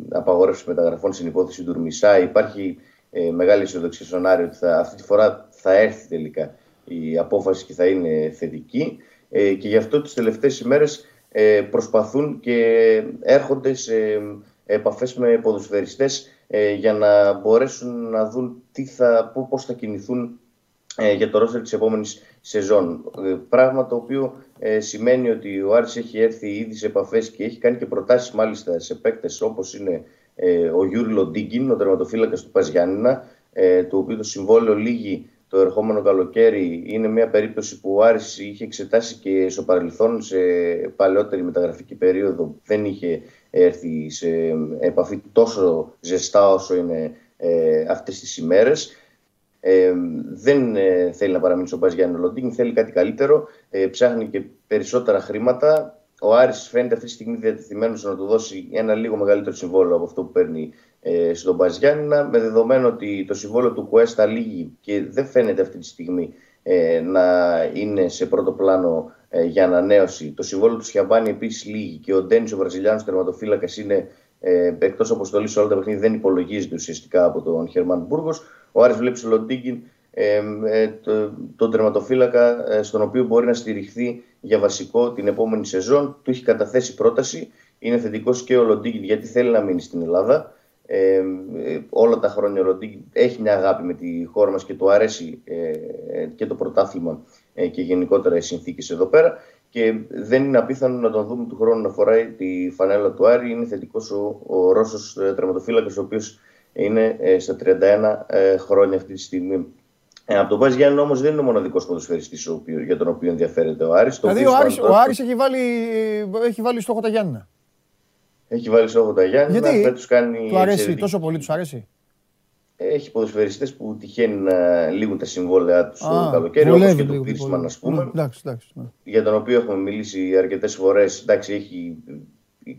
απαγόρευση μεταγραφών στην υπόθεση του Ουρμισά. Υπάρχει ε, μεγάλη αισιοδοξία στον Άρη ότι θα, αυτή τη φορά θα έρθει τελικά η απόφαση και θα είναι θετική ε, και γι' αυτό τις τελευταίες ημέρες ε, προσπαθούν και έρχονται σε επαφές με ποδοσφαιριστές ε, για να μπορέσουν να δουν τι θα, πού- πώς θα κινηθούν ε, για το ρόστερ της επόμενης σεζόν. Ε, Πράγμα το οποίο ε, σημαίνει ότι ο Άρης έχει έρθει ήδη σε επαφές και έχει κάνει και προτάσεις μάλιστα σε παίκτες όπως είναι ε, ο Γιούρι Λοντίγκιν, ο τερματοφύλακας του ΠΑΣ Γιάννινα, ε, το οποίο το συμβόλαιο λήγει το ερχόμενο καλοκαίρι. Είναι μια περίπτωση που ο Άρης είχε εξετάσει και στο παρελθόν σε παλαιότερη μεταγραφική περίοδο δεν είχε έρθει σε επαφή τόσο ζεστά όσο είναι ε, αυτές τις ημέρες. Ε, δεν ε, θέλει να παραμείνει στον Πας Γιάννη Λοντίνγκ, θέλει κάτι καλύτερο, ε, ψάχνει και περισσότερα χρήματα. Ο Άρης φαίνεται αυτή τη στιγμή διατεθειμένος να του δώσει ένα λίγο μεγαλύτερο συμβόλαιο από αυτό που παίρνει ε, στον Πας Γιάννηνα, με δεδομένο ότι το συμβόλαιο του Κουέστα λύγει και δεν φαίνεται αυτή τη στιγμή ε, να είναι σε πρώτο πλάνο ε, για ανανέωση. Το συμβόλαιο του Σιαμπάνη επίσης λύγει και ο Ντένις, ο Βραζιλιάνος τερματοφύλακας, είναι ε, εκτός αποστολής σε όλα τα παιχνίδια, δεν υπολογίζεται ουσιαστικά από τον Χερμάν Μπούργος. Ο Άρης βλέπει στο Λοντίγκιν ε, ε, το, τον τερματοφύλακα ε, στον οποίο μπορεί να στηριχθεί για βασικό την επόμενη σεζόν. Του έχει καταθέσει πρόταση. Είναι θετικός και ο Λοντίγκιν γιατί θέλει να μείνει στην Ελλάδα. Ε, ε, όλα τα χρόνια ο Λοντίγκιν έχει μια αγάπη με τη χώρα μας και του αρέσει ε, ε, και το πρωτάθλημα ε, και γενικότερα οι συνθήκες εδώ πέρα και δεν είναι απίθανο να τον δούμε του χρόνου να φοράει τη φανέλα του Άρη. Είναι θετικός ο, ο Ρώσος ε, τερματοφύλακας ο οποίος είναι ε, στα 31 ε, χρόνια αυτή τη στιγμή. Ε, από τον Πας Γιάννη όμως δεν είναι ο μοναδικός ποδοσφαιριστής ο οποίος- για τον οποίο ενδιαφέρεται ο Άρης. Το Δηλαδή οποίο ο Άρης, πάνω ο Άρης έχει, βάλει, έχει βάλει στόχο τα Γιάννηνα. έχει βάλει στόχο τα Γιάννη. Γιατί; Φέτος κάνει του αρέσει εξαιρετική- τόσο πολύ, τους αρέσει; Έχει ποδοσφαιριστές που τυχαίνει να λήγουν τα συμβόλαια τους το καλοκαίρι, όπως και το Πίρσμαν, ας πούμε. Εντάξει, εντάξει, ναι. Για τον οποίο έχουμε μιλήσει αρκετές φορές. Εντάξει, έχει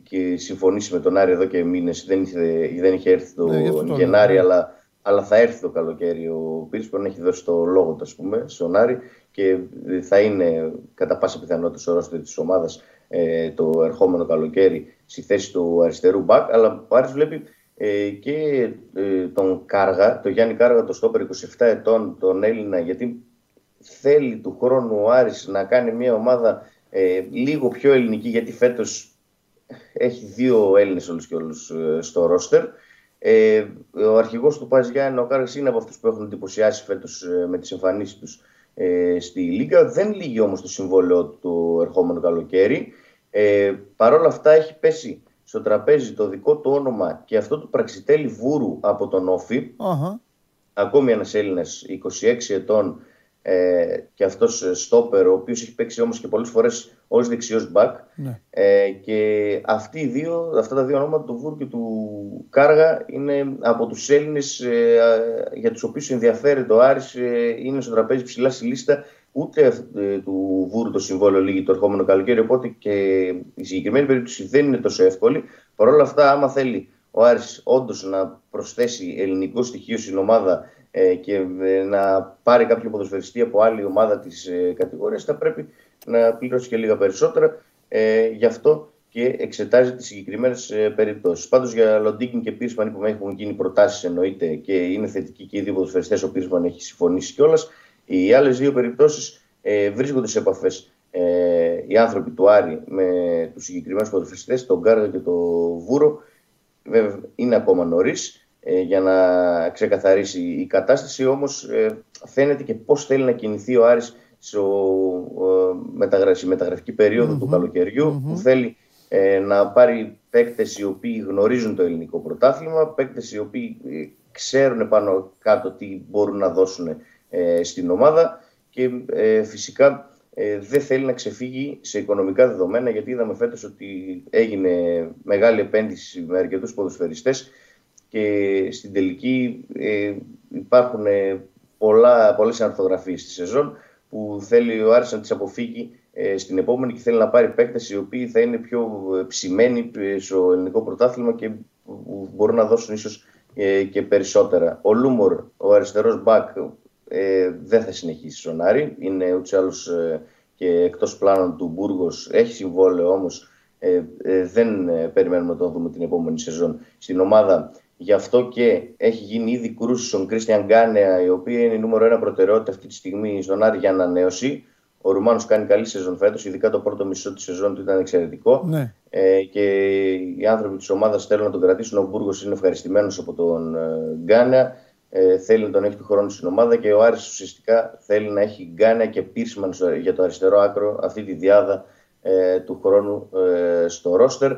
και συμφωνήσει με τον Άρη εδώ και μήνες. Δεν, είχε, δεν είχε έρθει το ναι, Γενάρη, αλλά, αλλά θα έρθει το καλοκαίρι. Ο Πίρσμαν έχει δώσει το λόγο του, ας πούμε, στον Άρη και θα είναι κατά πάσα πιθανότητα ο ρόστερ της ομάδας ε, το ερχόμενο καλοκαίρι στη θέση του αριστερού μπακ. Αλλά ο Άρης βλέπει ε, και ε, τον Κάργα, τον Γιάννη Κάργα, το στόπερ 27 ετών, τον Έλληνα, γιατί θέλει του χρόνου ο Άρης να κάνει μια ομάδα ε, λίγο πιο ελληνική, γιατί φέτος έχει δύο Έλληνες όλους και όλους ε, στο ρόστερ. Ε, ο αρχηγός του Πας Γιάννη, ο Κάργας, είναι από αυτούς που έχουν εντυπωσιάσει φέτος με τις εμφανίσεις τους στη Λίγκα. Δεν λύγει όμως το συμβόλαιο του ερχόμενο καλοκαίρι. Ε, Παρ' όλα αυτά έχει πέσει στο τραπέζι το δικό του όνομα και αυτό του Πραξιτέλη Βούρου από τον Όφη. Uh-huh. Ακόμη ένας Έλληνας 26 ετών ε, και αυτός στόπερ, ο οποίος έχει παίξει όμως και πολλές φορές ως δεξιός μπακ. Ναι. Ε, και αυτοί οι δύο, αυτά τα δύο ονόματα του Βούρου και του Κάργα είναι από τους Έλληνες ε, για τους οποίους ενδιαφέρει το Άρης, ε, είναι στο τραπέζι ψηλά στη λίστα ούτε ε, του Βούρου το συμβόλαιο λίγη το ερχόμενο καλοκαίρι. Οπότε και η συγκεκριμένη περίπτωση δεν είναι τόσο εύκολη. Παρ' όλα αυτά, άμα θέλει ο Άρης όντως να προσθέσει ελληνικό στοιχείο στην ομάδα ε, και ε, να πάρει κάποιο ποδοσφαιριστή από άλλη ομάδα της ε, κατηγορίας, θα πρέπει να πληρώσει και λίγα περισσότερα. Ε, γι' αυτό και εξετάζει τις συγκεκριμένες ε, περιπτώσεις. Πάντως για Λοντίνγκιν και Πίρσμαν που έχουν γίνει προτάσεις εννοείται και είναι θετικοί και οι δύο ποδοσφαιριστές. Ο Πίρσμαν έχει συμφωνήσει κιόλας. Οι άλλες δύο περιπτώσεις ε, βρίσκονται σε επαφές ε, οι άνθρωποι του Άρη με τους συγκεκριμένους ποδοσφαιριστές, τον Γκάργα και τον Βούρο. Βέβαια είναι ακόμα νωρίς ε, για να ξεκαθαρίσει η κατάσταση, όμως ε, φαίνεται και πώς θέλει να κινηθεί ο Άρης στο ε, μεταγραφική του καλοκαιριου που θέλει ε, να πάρει παίκτες οι οποίοι γνωρίζουν το ελληνικό πρωτάθλημα, παίκτες οι οποίοι ε, ξέρουν πάνω κάτω τι μπορούν να δώσουν ε, στην ομάδα και ε, φυσικά ε, δεν θέλει να ξεφύγει σε οικονομικά δεδομένα γιατί είδαμε φέτος ότι έγινε μεγάλη επένδυση με αρκετούς ποδοσφαιριστές και στην τελική υπάρχουν πολλά, πολλές ανορθογραφίες στη σεζόν που θέλει ο Άρης να τις αποφύγει στην επόμενη και θέλει να πάρει παίκτες οι οποίοι θα είναι πιο ψημένοι στο ελληνικό πρωτάθλημα και μπορούν να δώσουν ίσως και περισσότερα. Ο Λούμορ, ο αριστερός μπακ, ε, δεν θα συνεχίσει στον Άρη. Είναι ούτως ή άλλως ε, και εκτός πλάνων του Μπούργος. Έχει συμβόλαιο όμως. Ε, ε, δεν ε, περιμένουμε να τον δούμε την επόμενη σεζόν στην ομάδα. Γι' αυτό και έχει γίνει ήδη κρούση στον Κρίστιαν Γκάνεα, η οποία είναι η νούμερο ένα προτεραιότητα αυτή τη στιγμή στον Άρη για ανανέωση. Ο Ρουμάνος κάνει καλή σεζόν φέτος, ειδικά το πρώτο μισό της σεζόν του ήταν εξαιρετικό. Ναι. Ε, και οι άνθρωποι της ομάδας θέλουν να τον κρατήσουν. Ο Μπούργος είναι ευχαριστημένος από τον Γκάνεα ε, θέλει να τον έχει του χρόνου στην ομάδα και ο Άρης ουσιαστικά θέλει να έχει Γκάνα και Πίρσμαν για το αριστερό άκρο αυτή τη διάδα ε, του χρόνου ε, στο ρόστερ.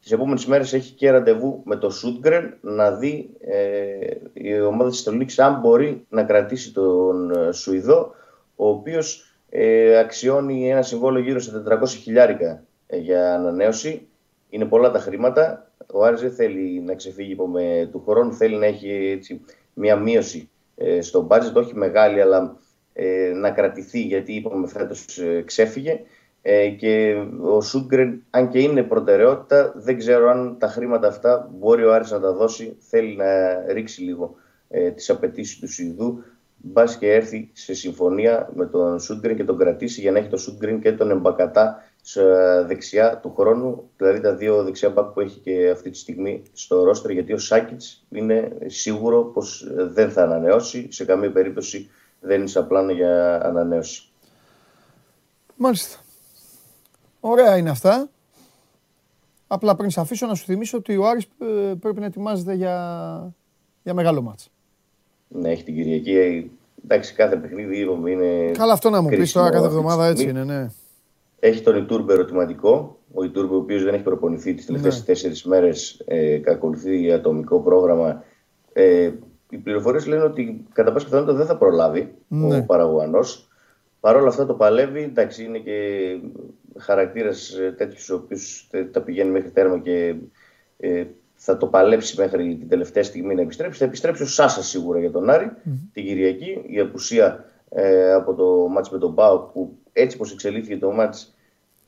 Τις επόμενες μέρες έχει και ραντεβού με το Σούτγκρεν να δει ε, η ομάδα της Θεσσαλονίκη αν μπορεί να κρατήσει τον ε, Σουηδό, ο οποίος ε, αξιώνει ένα συμβόλαιο γύρω στα 400 χιλιάρικα ε, για ανανέωση. Είναι πολλά τα χρήματα. Ο Άρης δεν θέλει να ξεφύγει με του χρόνου, θέλει να έχει έτσι, μια μείωση ε, στο budget, όχι μεγάλη, αλλά ε, να κρατηθεί, γιατί είπαμε φέτος ε, ξέφυγε. Ε, και ο Σούγκρεν, αν και είναι προτεραιότητα, δεν ξέρω αν τα χρήματα αυτά μπορεί ο Άρης να τα δώσει. Θέλει να ρίξει λίγο ε, τις απαιτήσεις του Σουηδού. Μπας και έρθει σε συμφωνία με τον Σούγκριν και τον κρατήσει για να έχει τον Σούγκριν και τον Εμπακατά σε δεξιά του χρόνου, δηλαδή τα δύο δεξιά μπακ που έχει και αυτή τη στιγμή στο ρόστρ, γιατί ο Σάκητς είναι σίγουρο πως δεν θα ανανεώσει, σε καμία περίπτωση δεν είναι σαν πλάνο για ανανέωση. Μάλιστα. Ωραία είναι αυτά. Απλά πριν σε αφήσω να σου θυμίσω ότι ο Άρης ε, πρέπει να ετοιμάζεται για, για μεγάλο μάτς. Ναι, έχει την Κυριακή. Εντάξει, κάθε παιχνίδι είναι. Καλά, αυτό να μου πεις τώρα κάθε εβδομάδα έτσι είναι, ναι. Έχει τον Ιτούρμπε ερωτηματικό. Ο Ιτούρμπε, ο οποίος δεν έχει προπονηθεί τις τελευταίες ναι. τέσσερις μέρες, ε, ακολουθεί ατομικό πρόγραμμα. Ε, οι πληροφορίες λένε ότι κατά πάσα πιθανότητα δεν θα προλάβει ναι. ο Παραγουανό. Παρ' όλα αυτά το παλεύει. Εντάξει, είναι και χαρακτήρας ε, τέτοιου, ο οποίος τα πηγαίνει μέχρι τέρμα και ε, θα το παλέψει μέχρι την τελευταία στιγμή να επιστρέψει. Θα επιστρέψει ο Σάσα σίγουρα για τον Άρη την Κυριακή. Η απουσία ε, από το μάτς με τον Πάο που έτσι πως εξελίχθηκε το μάτς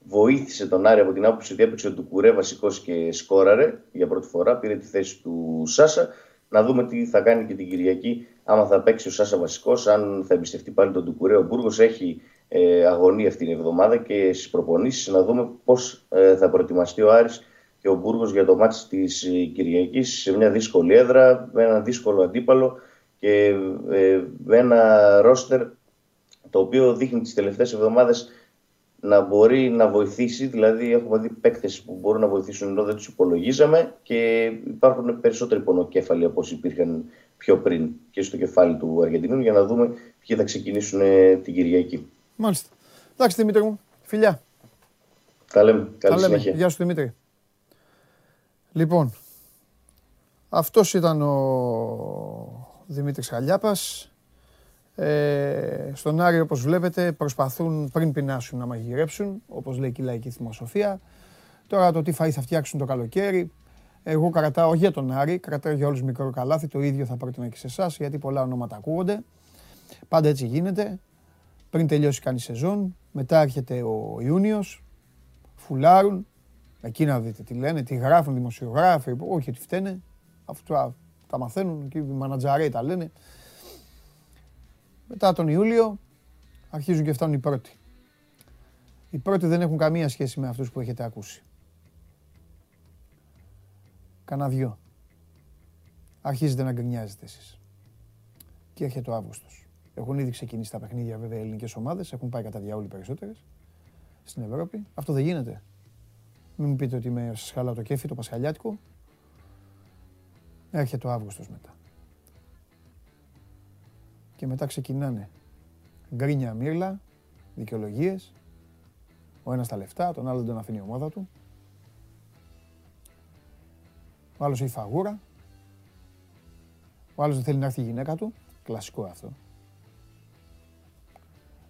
βοήθησε τον Άρη από την άποψη ότι έπαιξε του Κουρέ βασικός και σκόραρε για πρώτη φορά. Πήρε τη θέση του Σάσα. Να δούμε τι θα κάνει και την Κυριακή, άμα θα παίξει ο Σάσα βασικός, αν θα εμπιστευτεί πάλι τον Τουκουρέ. Ο Μπούργος έχει ε, αγωνία αυτήν την εβδομάδα και στις προπονήσεις να δούμε πώς ε, θα προετοιμαστεί ο Άρης και ο Μπούργος για το μάτι της ε, Κυριακής σε μια δύσκολη έδρα, με ένα δύσκολο αντίπαλο και ε, με ένα ρόστερ το οποίο δείχνει τις τελευταίες εβδομάδες να μπορεί να βοηθήσει. Δηλαδή, έχουμε δει παίκτες που μπορούν να βοηθήσουν ενώ δεν τους υπολογίζαμε και υπάρχουν περισσότεροι πονοκέφαλοι από όσοι υπήρχαν πιο πριν και στο κεφάλι του Αργεντινού για να δούμε ποιοι θα ξεκινήσουν ε, την Κυριακή. Μάλιστα. Εντάξει, Δημήτρη μου. Φιλιά. Τα λέμε. Καλή συνέχεια. Γεια σου, Δημήτρη. Λοιπόν, αυτός ήταν ο Δημήτρης Χαλιάπας. Ε, στον Άρη, όπως βλέπετε, προσπαθούν πριν πεινάσουν να μαγειρέψουν, όπως λέει και η λαϊκή θυμοσοφία. Τώρα το τι φαΐ θα φτιάξουν το καλοκαίρι. Εγώ κρατάω για τον Άρη, κρατάω για όλους μικρό καλάθι, το ίδιο θα πρότεινα και σε εσάς, γιατί πολλά ονόματα ακούγονται. Πάντα έτσι γίνεται. Πριν τελειώσει κάνει σεζόν, μετά έρχεται ο Ιούνιος, φουλάρουν, εκεί να δείτε τι λένε, τι γράφουν δημοσιογράφοι, όχι ότι φταίνε, αυτά τα μαθαίνουν και οι μανατζαρέοι τα λένε. Μετά τον Ιούλιο αρχίζουν και φτάνουν οι πρώτοι. Οι πρώτοι δεν έχουν καμία σχέση με αυτούς που έχετε ακούσει. Κανα δυο. Αρχίζετε να γκρινιάζετε εσείς. Και έρχεται ο Αύγουστος. Έχουν ήδη ξεκινήσει τα παιχνίδια βέβαια οι ελληνικές ομάδες, έχουν πάει κατά διάολοι περισσότερες στην Ευρώπη. Αυτό δεν γίνεται. Μην μου πείτε ότι με σας χαλάω το κέφι, το πασχαλιάτικο. Έρχεται ο Αύγουστος μετά και μετά ξεκινάνε γκρίνια μύρλα, δικαιολογίες. Ο ένας τα λεφτά, τον άλλο δεν τον αφήνει η ομάδα του. Ο άλλος έχει φαγούρα. Ο άλλος δεν θέλει να έρθει η γυναίκα του. Κλασικό αυτό.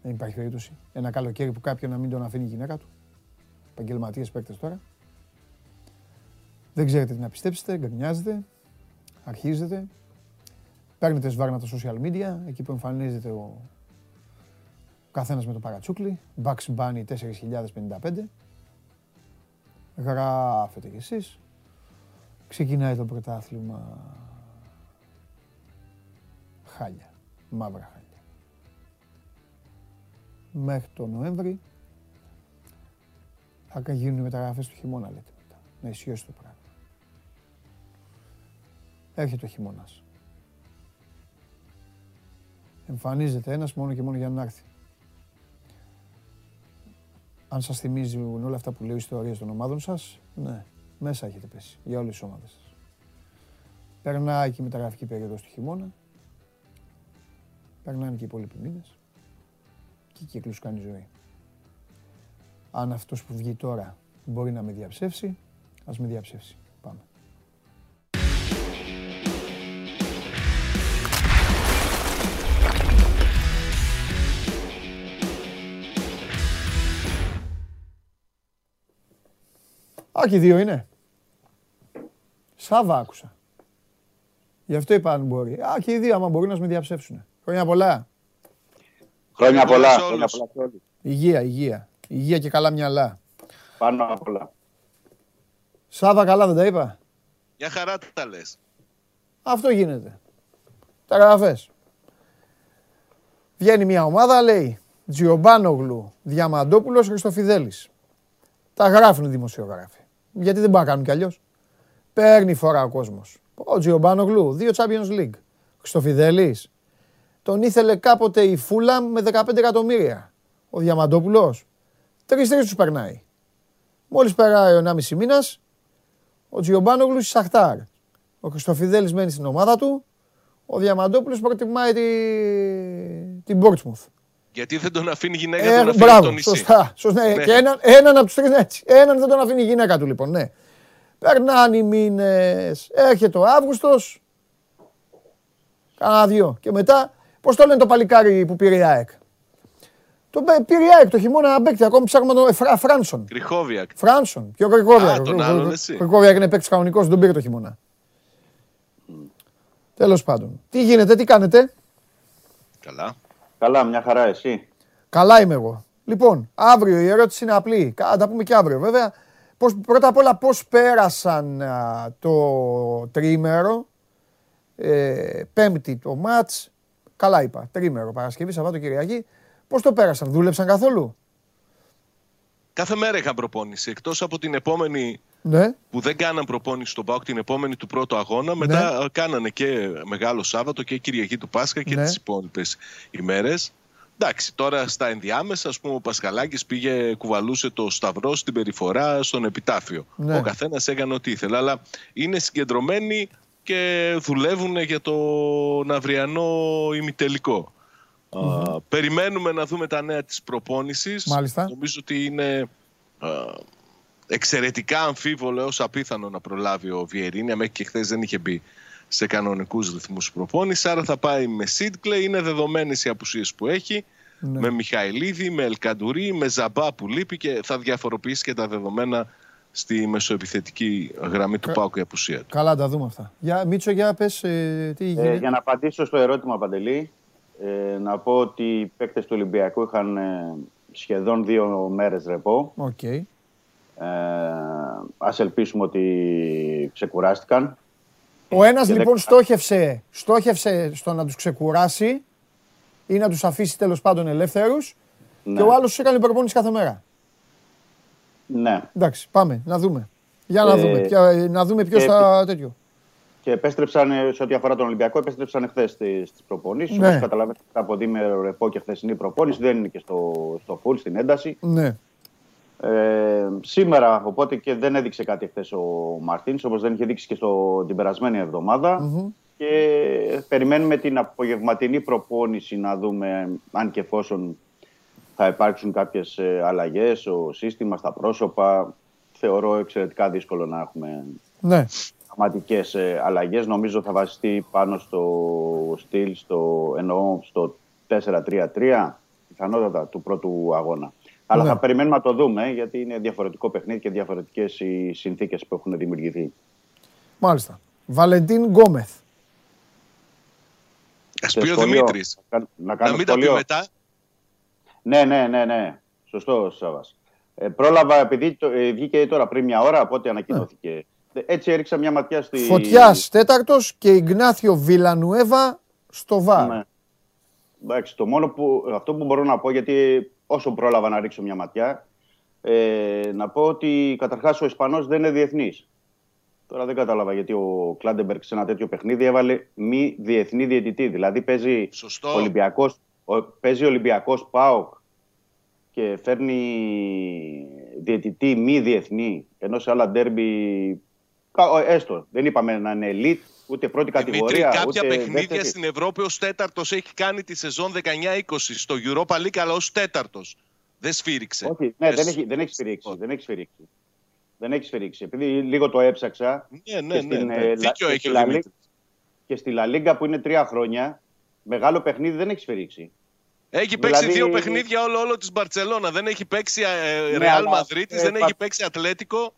Δεν υπάρχει περίπτωση. Ένα καλοκαίρι που κάποιον να μην τον αφήνει η γυναίκα του. Επαγγελματίες παίκτες τώρα. Δεν ξέρετε τι να πιστέψετε, γκρινιάζετε, αρχίζετε, Παίρνετε σβάρνα τα social media, εκεί που εμφανίζεται ο καθένας με το παρατσούκλι, Bugs Bunny 4055. Γράφετε κι εσείς. Ξεκινάει το πρωτάθλημα. Χάλια, μαύρα χάλια. Μέχρι τον Νοέμβρη θα γίνουν οι μεταγραφές του χειμώνα, λέτε μετά. Να ισιώσει το πράγμα. Έρχεται ο χειμώνας. Εμφανίζεται ένας μόνο και μόνο για να έρθει. Αν σας θυμίζουν όλα αυτά που λέω ιστορίες των ομάδων σας, ναι, μέσα έχετε πέσει για όλες τις ομάδες σας. Περνάει και η μεταγραφική περίοδος του χειμώνα. Περνάνε και οι υπόλοιποι μήνες. Και κύκλους κάνει ζωή. Αν αυτός που βγει τώρα μπορεί να με διαψεύσει, ας με διαψεύσει. Πάμε. Α, και οι δύο είναι. Σάβα άκουσα. Γι' αυτό είπα αν μπορεί. Α, και οι δύο άμα μπορούν να με διαψεύσουν. Χρόνια πολλά. Χρόνια πολλά. Χρόνια πολλά Υγεία, υγεία. Υγεία και καλά μυαλά. Πάνω απ' όλα. Σάβα καλά δεν τα είπα. Για χαρά τα λες. Αυτό γίνεται. Τα γραφές. Βγαίνει μια ομάδα, λέει Τζιομπάνογλου, Διαμαντόπουλος, Χριστοφιδέλης. Τα γράφουν οι δημοσιογράφοι γιατί δεν μπορεί να κάνουν κι αλλιώς. Παίρνει φορά ο κόσμος. Ο Τζιομπάνογλου, δύο Champions League. Χριστοφιδέλης. Τον ήθελε κάποτε η Φούλαμ με 15 εκατομμύρια. Ο Διαμαντόπουλος. Τρει-τρει τους περνάει. Μόλις περάει ο 1,5 μήνας, ο Τζιομπάνογλους στη Σαχτάρ. Ο Χριστοφιδέλης μένει στην ομάδα του. Ο Διαμαντόπουλος προτιμάει τη... την Πόρτσμουθ. Γιατί δεν τον αφήνει η γυναίκα ε, του να φύγει μπράβο, τον νησί. Σωστά, σωστά. Ναι. Και έναν, έναν από τους τρεις έτσι. Έναν δεν τον αφήνει η γυναίκα του λοιπόν, ναι. Περνάνε οι μήνες. Έρχεται ο Αύγουστος. Κάνα δυο. Και μετά, πώς το λένε το παλικάρι που πήρε η ΑΕΚ; Τον πήρε η ΑΕΚ το χειμώνα παίκτη, ακόμη ψάχνουμε τον Εφρα, Φράνσον. Κρυχόβιακ. Φράνσον. Ποιο Κρυχόβιακ. Α, τον άλλον εσύ. Κρυχόβιακ είναι παίκτης κανονικός, δεν τον πήρε το χειμώνα. Τέλος πάντων. Τι γίνεται, τι κάνετε; Καλά. Καλά, μια χαρά εσύ. Καλά είμαι εγώ. Λοιπόν, αύριο η ερώτηση είναι απλή. Θα τα πούμε και αύριο βέβαια. Πώς, πρώτα απ' όλα πώς πέρασαν α, το τρίμερο, ε, πέμπτη το μάτς, καλά είπα, τρίμερο, Παρασκευή, Σαββάτο, Κυριακή. Πώς το πέρασαν, δούλεψαν καθόλου; Κάθε μέρα είχαν προπόνηση. Εκτός από την επόμενη Ναι, που δεν κάναν προπόνηση στον Πάοκ την επόμενη του πρώτου αγώνα. Μετά ε, κάνανε και Μεγάλο Σάββατο και Κυριακή του Πάσχα και Ναι. τις υπόλοιπες ημέρες. Εντάξει, τώρα στα ενδιάμεσα, ας πούμε, ο Πασχαλάκης πήγε, κουβαλούσε το σταυρό στην περιφορά, στον επιτάφιο. Ναι. Ο καθένας έκανε ό,τι ήθελε, αλλά είναι συγκεντρωμένοι και δουλεύουν για τον αυριανό ημιτελικό. Α, περιμένουμε να δούμε τα νέα της προπόνησης. Μάλιστα. Νομίζω ότι είναι α, εξαιρετικά αμφίβολο έως απίθανο να προλάβει ο Βιερίνια. Μέχρι και χθες δεν είχε μπει σε κανονικούς ρυθμούς προπόνησης. Άρα θα πάει με Σίντκλεϊ. Είναι δεδομένες οι απουσίες που έχει. Ναι. Με Μιχαηλίδη, με Ελκαντουρί, με Ζαμπά που λείπει και θα διαφοροποιήσει και τα δεδομένα στη μεσοεπιθετική γραμμή του ΠΑΟΚ η απουσία του. καλά τα δούμε αυτά. Για, Μίτσο, για πες ε, τι Ε, γίνεται. για να απαντήσω στο ερώτημα, Παντελή, ε, να πω ότι οι παίκτες του Ολυμπιακού είχαν ε, σχεδόν δύο μέρες ρεπό. Οκ. Ε, ας ελπίσουμε ότι ξεκουράστηκαν. Ο ένας Και λοιπόν δεν- στόχευσε, στόχευσε στο να τους ξεκουράσει ή να τους αφήσει τέλος πάντων ελεύθερους Ναι. και ο άλλος έκανε προπόνηση κάθε μέρα. Ναι. Εντάξει, πάμε να δούμε. Για να Ε, δούμε, ποια, να δούμε ποιος και- θα τέτοιο. Και επέστρεψαν, ε, σε ό,τι αφορά τον Ολυμπιακό, επέστρεψαν χθες στις προπονήσεις. Ναι. Όπως καταλαβαίνετε, από δίμερο ρεπό και χθεσινή προπόνηση δεν είναι και στο, στο full, στην ένταση. Ναι. Ε, σήμερα, οπότε και δεν έδειξε κάτι χθες ο Μαρτίνς, όπως δεν είχε δείξει και στο, την περασμένη εβδομάδα. Και περιμένουμε την απογευματινή προπόνηση να δούμε αν και εφόσον θα υπάρξουν κάποιες ε, αλλαγές στο σύστημα, στα πρόσωπα. Θεωρώ εξαιρετικά δύσκολο να έχουμε Ναι. Δραματικές ε, αλλαγές. Νομίζω θα βασιστεί πάνω στο στυλ, στο, εννοώ στο 4-3-3, πιθανότατα του πρώτου αγώνα. Αλλά Ναι. θα περιμένουμε να το δούμε, γιατί είναι διαφορετικό παιχνίδι και διαφορετικές οι συνθήκες που έχουν δημιουργηθεί. Μάλιστα. Βαλεντίν Γκόμεθ. Ας Σε πει ο σχολείο. Δημήτρης. Να κάνω- Να Να κάνω μην τα πει σχολείο. μετά. Ναι, ναι, ναι, ναι. Σωστό, Σάβας. Ε, πρόλαβα, επειδή το, ε, βγήκε τώρα πριν μια ώρα, από ό,τι ανακοινώθηκε. Ε, Έτσι έριξα μια ματιά στη... Φωτιάς τέταρτος και Ιγνάθιο Βιλανουέβα στο ΒΑΡ. Ναι. Εντάξει, το μόνο που, αυτό που μπορώ να πω, γιατί όσο πρόλαβα να ρίξω μια ματιά, ε, να πω ότι καταρχάς ο Ισπανός δεν είναι διεθνής. Τώρα δεν κατάλαβα γιατί ο Κλάντεμπεργκ σε ένα τέτοιο παιχνίδι έβαλε μη διεθνή διαιτητή. Δηλαδή παίζει Σωστό. Ολυμπιακός, ο, παίζει Ολυμπιακός ΠΑΟΚ και φέρνει διαιτητή μη διεθνή, ενώ σε άλλα ντέρμπι, κα- ο- έστω, δεν είπαμε να είναι elite, ούτε πρώτη Δημήτρη, κατηγορία, κάποια ούτε παιχνίδια δεύτερη. στην Ευρώπη ως τέταρτος έχει κάνει τη σεζόν 19-20 στο Europa League, αλλά ως τέταρτος. Δεν σφύριξε. Όχι, ναι, Εσύ- δεν έχει, δεν έχει σφυρίξει. Δεν έχει σφυρίξει. Δεν έχει σφυρίξει. Επειδή λίγο το έψαξα Ναι, ναι, και ναι. στην, ναι. ε, Δίκιο Λα- έχει στη ο Λα Δημήτρης. και στη Λα Λίγκα που είναι τρία χρόνια, μεγάλο παιχνίδι δεν έχει σφυρίξει. Έχει παίξει Δηλαδή- δύο παιχνίδια όλο, όλο της Μπαρτσελώνα. Δεν έχει παίξει ε, Ναι, Ρεάλ αλλά, Μαδρίτης, ε, δεν πα- έχει παίξει Ατλέτικο.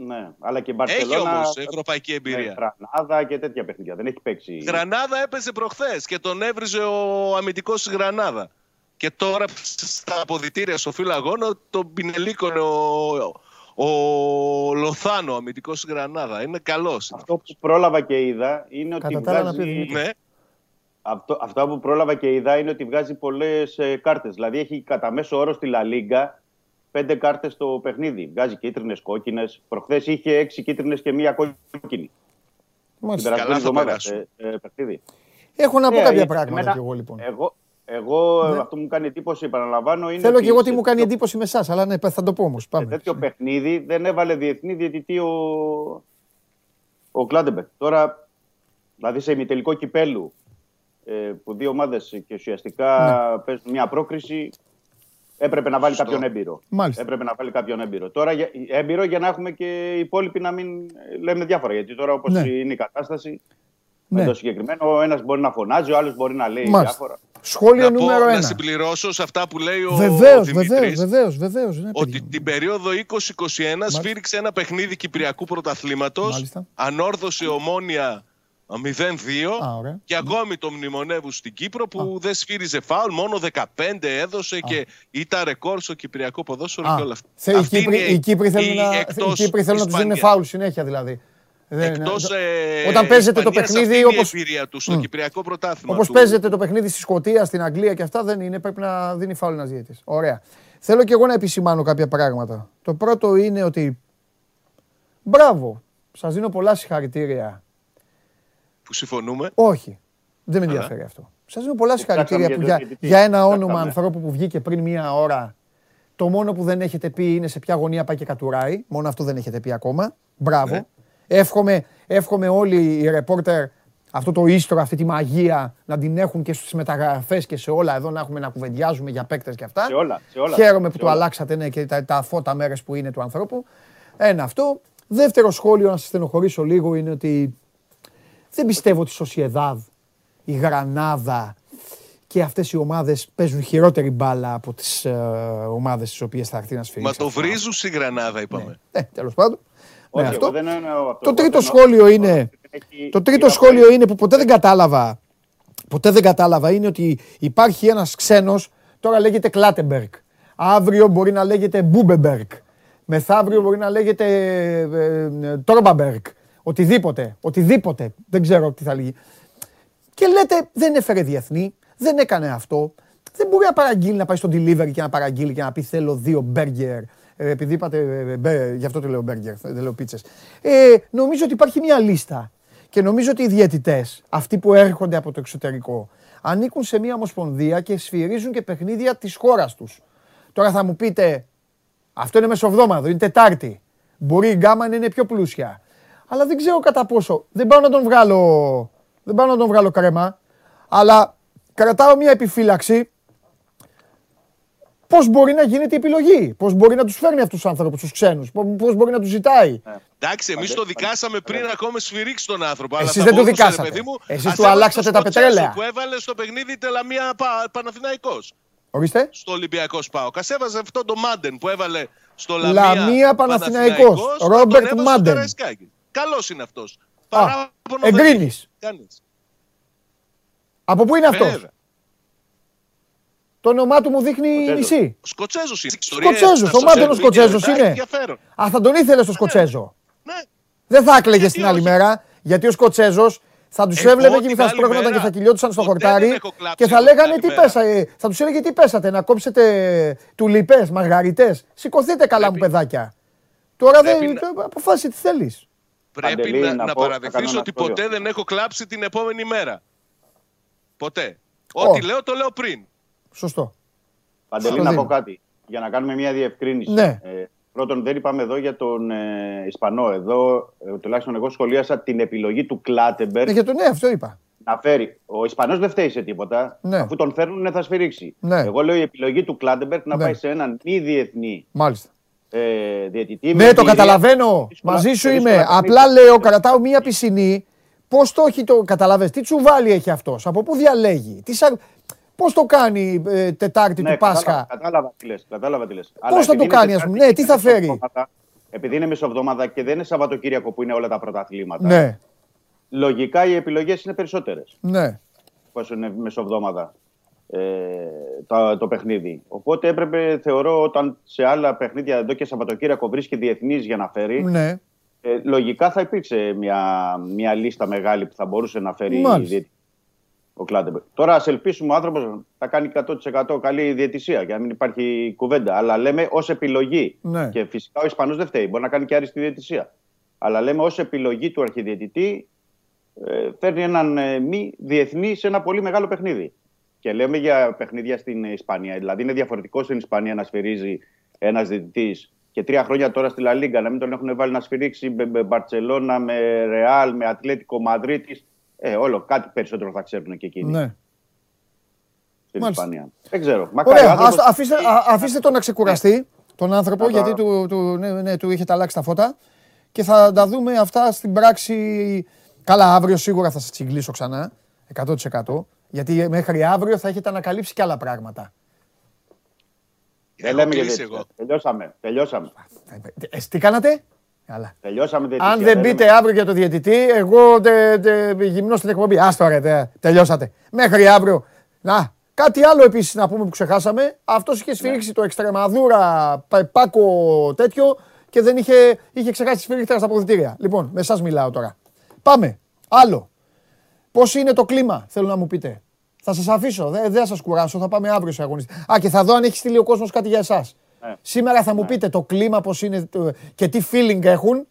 Ναι, αλλά και η Έχει Μπαρσελόνα. όμως ευρωπαϊκή εμπειρία. Γρανάδα και τέτοια παιχνίδια. Δεν έχει παίξει. Γρανάδα έπεσε προχθές και τον έβριζε ο αμυντικός της Γρανάδα. Και τώρα στα αποδητήρια στο φύλλο αγώνα τον πινελίκωνε ο, ο Λοθάνο, αμυντικός της Γρανάδα. Είναι καλός. Αυτό που πρόλαβα και είδα είναι ότι Κατά τα άλλα να πεις ο βγάζει. Δημήτρης. Ναι, Αυτό, αυτά που πρόλαβα και είδα είναι ότι βγάζει πολλές ε, κάρτες. Δηλαδή έχει κατά μέσο όρο στη Λα Λίγκα πέντε κάρτες στο παιχνίδι. Βγάζει κίτρινες, κόκκινες. Προχθές είχε έξι κίτρινες και μία κόκκινη. Την Μάλιστα. περασμένη Καλά θα εβδομάδα περάσουν. σε ε, παιχνίδι. Έχω να πω Ε, κάποια ε, πράγματα εμένα- κι εγώ λοιπόν. Εγώ, εγώ Ναι. αυτό που μου κάνει εντύπωση, επαναλαμβάνω, είναι. Θέλω ότι και εγώ σε τι μου κάνει τέτοιο- εντύπωση με εσάς, αλλά ναι, θα το πω όμως. Σε Πάμε. τέτοιο παιχνίδι δεν έβαλε διεθνή διαιτητή ο, ο Κλάντεμπερ. Τώρα, δηλαδή σε ημιτελικό κυπέλου ε, που δύο ομάδες και ουσιαστικά Ναι. παίζουν μια πρόκριση, έπρεπε να βάλει Σωστό. κάποιον έμπειρο. Μάλιστα. Έπρεπε να βάλει κάποιον έμπειρο. Τώρα για- έμπειρο για να έχουμε και οι υπόλοιποι να μην ε, λέμε διάφορα. Γιατί τώρα όπως Ναι. είναι η κατάσταση, Ναι. με το συγκεκριμένο, ο ένας μπορεί να φωνάζει, ο άλλος μπορεί να λέει Μάλιστα. διάφορα. Σχόλιο να, πω, νούμερο να ένα. συμπληρώσω σε αυτά που λέει ο Βεβαίως, Δημήτρης, βεβαίως, βεβαίως, βεβαίως. Ναι, ότι παιδί μου. την περίοδο 2021 σφύριξε ένα παιχνίδι Κυπριακού πρωταθλήματος, Μάλιστα. ανόρθωσε ομόνια 0-2 Α, ωραία. και ακόμη το μνημονεύουν στην Κύπρο που δεν σφύριζε φάουλ, μόνο 15 έδωσε και ήταν ρεκόρ στο Κυπριακό ποδόσφαιρο Α, και όλα αυτά. θε- οι Αυτή Κύπροι, είναι οι Κύπροι θέλουν η να, οι εκτός Κύπροι θέλουν να τους δίνουν Ισπανία. φάουλ συνέχεια δηλαδή. Δεν- Εκτός, το- ε, όταν παίζετε το Ισπανίας, παιχνίδι αυτή είναι η όπως, εμπειρία τους στο Κυπριακό πρωτάθλημα. όπως του. παίζετε το παιχνίδι στη Σκωτία, στην Αγγλία και αυτά δεν είναι, πρέπει να δίνει φάουλ ένας διαιτητής. Ωραία. Θέλω και εγώ να επισημάνω κάποια πράγματα. Το πρώτο είναι ότι μπράβο, σας δίνω πολλά συγχαρητήρια. Που συμφωνούμε. Όχι, δεν με ενδιαφέρει αυτό. Σας δίνω πολλά συγχαρητήρια ψάξαμε που για για, το διαιτητή. για ένα όνομα Ψάξαμε. ανθρώπου που βγήκε πριν μία ώρα το μόνο που δεν έχετε πει είναι σε ποια γωνία πάει και κατουράει. Μόνο αυτό δεν έχετε πει ακόμα. Μπράβο. Ναι. Εύχομαι, εύχομαι όλοι οι ρεπόρτερ αυτό το ίστρο, αυτή τη μαγεία να την έχουν και στις μεταγραφές και σε όλα εδώ να έχουμε να κουβεντιάζουμε για παίκτες και αυτά. Σε όλα, σε όλα. Χαίρομαι που Σε το όλα. αλλάξατε ναι, και τα, τα φώτα μέρες που είναι του ανθρώπου. Ένα αυτό. Δεύτερο σχόλιο, να σας στενοχωρήσω λίγο, είναι ότι δεν πιστεύω ότι η Σοσιεδάδ, η Γρανάδα και αυτές οι ομάδες παίζουν χειρότερη μπάλα από τις ε, ομάδες τις οποίες θα έρθει να σφυρίξει. Μα το αυτό. βρίζουν στη Γρανάδα, είπαμε. Ε, τέλος πάντων. Όχι, Ναι, εγώ αυτό. δεν εννοώ αυτό. Το Εγώ τρίτο εννοώ- σχόλιο είναι, Έχει- το τρίτο είναι σχόλιο είναι που ποτέ δεν κατάλαβα, ποτέ δεν κατάλαβα είναι ότι υπάρχει ένας ξένος, τώρα λέγεται Κλάτεμπεργκ. Αύριο μπορεί να λέγεται Μπούμπεμπεργκ. Μεθαύριο μπορεί να λέγεται ε, ε, Τόρμπαμπεργκ. Οτιδήποτε, οτιδήποτε. Δεν ξέρω τι θα λέγει. Και λέτε δεν έφερε διεθνή, δεν έκανε αυτό. Δεν μπορεί να παραγγείλει να πάει στο delivery και να παραγγείλει και να πει θέλω δύο μπέργκερ. Ε, επειδή είπατε, ε, μπε- γι' αυτό το λέω μπέργκερ, δεν λέω πίτσες. Ε, νομίζω ότι υπάρχει μια λίστα και νομίζω ότι οι διαιτητές, αυτοί που έρχονται από το εξωτερικό, ανήκουν σε μια ομοσπονδία και σφυρίζουν και παιχνίδια της χώρας τους. Τώρα θα μου πείτε, αυτό είναι μεσοβδόμαδο, είναι Τετάρτη. Μπορεί η γκάμα να είναι πιο πλούσια. Αλλά δεν ξέρω κατά πόσο. Δεν πάω να τον βγάλω, δεν πάω να τον βγάλω κρέμα. Αλλά κρατάω μια επιφύλαξη. Πώς μπορεί να γίνεται η επιλογή; Πώς μπορεί να τους φέρνει αυτούς τους άνθρωπους, τους ξένους; Πώς πώς μπορεί να τους ζητάει; Εντάξει, εμείς το δικάσαμε πριν ακόμα σφυρίξει τον άνθρωπο. αλλά Εσείς θα δεν το μπορούσε, ρε δικάσατε. παιδί μου, Εσείς ας του έβαλε αλλάξατε το τα Σκοτσέζο πετρέλαια. Που έβαλε στο παιχνίδι Τελαμία Πα- Παναθηναϊκός. Ορίστε. Στο Ολυμπιακός Σπάο. Κασέβαζε αυτό το Μάντεν που έβαλε στο Λαμία, Λαμία Παναθηναϊκός. τον Ρόμπερτ έβαλε στο Μάντεν. Καραϊσκάκη. Καλός είναι αυτός. Α, Παράπονο δεν εγκρίνεις. έχει κανείς. Από πού είναι αυτός; Βέβαια. Το όνομά του μου δείχνει Σκοτσέζος. νησί. Σκοτσέζος είναι. Σκοτσέζος, ο Μάντεν ο Σκοτσέζος είναι. Ενδιαφέρον. Α, θα τον ήθελε στο Σκοτσέζο. Ναι. Δεν θα έκλαιγε Γιατί την άλλη όχι; μέρα, γιατί ο Σκοτσέζος θα τους Εγώ έβλεπε και την θα άλλη σπρώχνονταν και μέρα θα κυλιόντουσαν στο ποτέ χορτάρι δεν έχω κλάψει και θα εγώ την λέγανε άλλη τι μέρα. πέσατε. Θα τους έλεγε τι πέσατε, να κόψετε τουλιπέ, μαργαριτές. Σηκωθείτε καλά μου παιδάκια. Τώρα δεν. Πρέπει το- Αποφάσισε τι θέλεις. Πρέπει Παντελή, να, να να πω- να παραδεχθείς κάνω ένα ότι σχόλιο. ποτέ δεν έχω κλάψει την επόμενη μέρα. Ποτέ. Ω. Ό,τι λέω το λέω πριν. Σωστό. Παντελή, Στο να δίνω. πω κάτι. Για να κάνουμε μια διευκρίνηση. Ναι. Ε, πρώτον, δεν είπαμε εδώ για τον ε, Ισπανό. Εδώ, ε, τουλάχιστον εγώ σχολίασα την επιλογή του Κλάτεμπερ Ε, για το ναι, αυτό είπα. να φέρει. Ο Ισπανός δεν φταίει σε τίποτα. Ναι. Αφού τον φέρνουν, θα σφυρίξει. Ναι. Εγώ λέω η επιλογή του Κλάτεμπερ να Ναι. πάει σε έναν μη διεθνή Μάλιστα. Ε, διαιτητή. Ναι, με το εμπειρία. καταλαβαίνω. Δύσκολα- Μαζί σου δύσκολα είμαι. παιχνίδια. Απλά λέω, κρατάω μία πισινή. Πώς το έχει το. Καταλαβες, τι τσουβάλι έχει αυτός, από πού διαλέγει; Τι σα... Πώς το κάνει ε, Τετάρτη Ναι, του Πάσχα; Κατάλαβα, κατάλαβα τι λες, κατάλαβα τι λες. Αλλά Πώς θα το επειδή είναι κάνει, ας πούμε, Τετάρτη ναι, τι και θα είναι φέρει; μεσοβδόμαδα, Επειδή είναι μεσοβδόμαδα και δεν είναι Σαββατοκύριακο που είναι όλα τα πρωταθλήματα. Ναι, Λογικά οι επιλογές είναι περισσότερες. ναι. Πόσο είναι μεσοβδόμαδα ε, το, το παιχνίδι. Οπότε έπρεπε, θεωρώ, όταν σε άλλα παιχνίδια εδώ και Σαββατοκύριακο βρίσκει διεθνή για να φέρει, ναι. ε, λογικά θα υπήρξε μια, μια λίστα μεγάλη που θα μπορούσε να φέρει Μάλιστα. διαιτητή. ο Κλάντεμπερ. Τώρα ας ελπίσουμε ο άνθρωπος θα κάνει 100% καλή διαιτησία για να μην υπάρχει κουβέντα. Αλλά λέμε ως επιλογή. Ναι. Και φυσικά ο Ισπανός δεν φταίει. Μπορεί να κάνει και άριστη διαιτησία. Αλλά λέμε ως επιλογή του αρχιδιαιτητή ε, φέρνει έναν ε, μη διεθνή σε ένα πολύ μεγάλο παιχνίδι. Και λέμε για παιχνίδια στην Ισπανία. Δηλαδή είναι διαφορετικό στην Ισπανία να σφυρίζει ένας διαιτητής και τρία χρόνια τώρα στη Λα Λίγκα να μην τον έχουν βάλει να σφυρίξει με, με Μπαρσελόνα, με Ρεάλ, με Ατλέτικο Μαδρίτη. Ε, όλο κάτι περισσότερο θα ξέρουν και εκείνοι ναι. στην μάλιστα. Ισπανία. Δεν ξέρω. Μακάρι Ωραία, ο άνθρωπος- ας- αφήστε, α- αφήστε τον να ξεκουραστεί τον άνθρωπο Να τα- γιατί του, του, ναι, ναι, του έχετε αλλάξει τα φώτα και θα τα δούμε αυτά στην πράξη. Καλά, αύριο σίγουρα θα σας τσιγκλίσω ξανά. 100%. Γιατί μέχρι αύριο θα έχετε ανακαλύψει και άλλα πράγματα. Δεν λέμε για εγώ. Τελειώσαμε. Τελειώσαμε. Ε, τι κάνατε; Καλά. Τελειώσαμε Αν δεν μπείτε αύριο για το διαιτητή, εγώ γυμνώ στην εκπομπή. Άστο ρε, τελειώσατε. Μέχρι αύριο. Να, κάτι άλλο επίσης να πούμε που ξεχάσαμε. Αυτός είχε σφυρίξει το Εξτρεμαδούρα, πάκο τέτοιο και δεν είχε, είχε ξεχάσει τη σφυρίχτρα στα ποδητήρια. Λοιπόν, με εσάς μιλάω τώρα. Πάμε. Άλλο. Πώς είναι το κλίμα, θέλω να μου πείτε. Θα σας αφήσω, δεν θα σας κουράσω, θα πάμε αύριο σε αγωνιστή. Α, και θα δω αν έχει στείλει ο κόσμος κάτι για εσάς. Ναι. Σήμερα θα μου ναι. πείτε το κλίμα πώς είναι και τι feeling έχουν.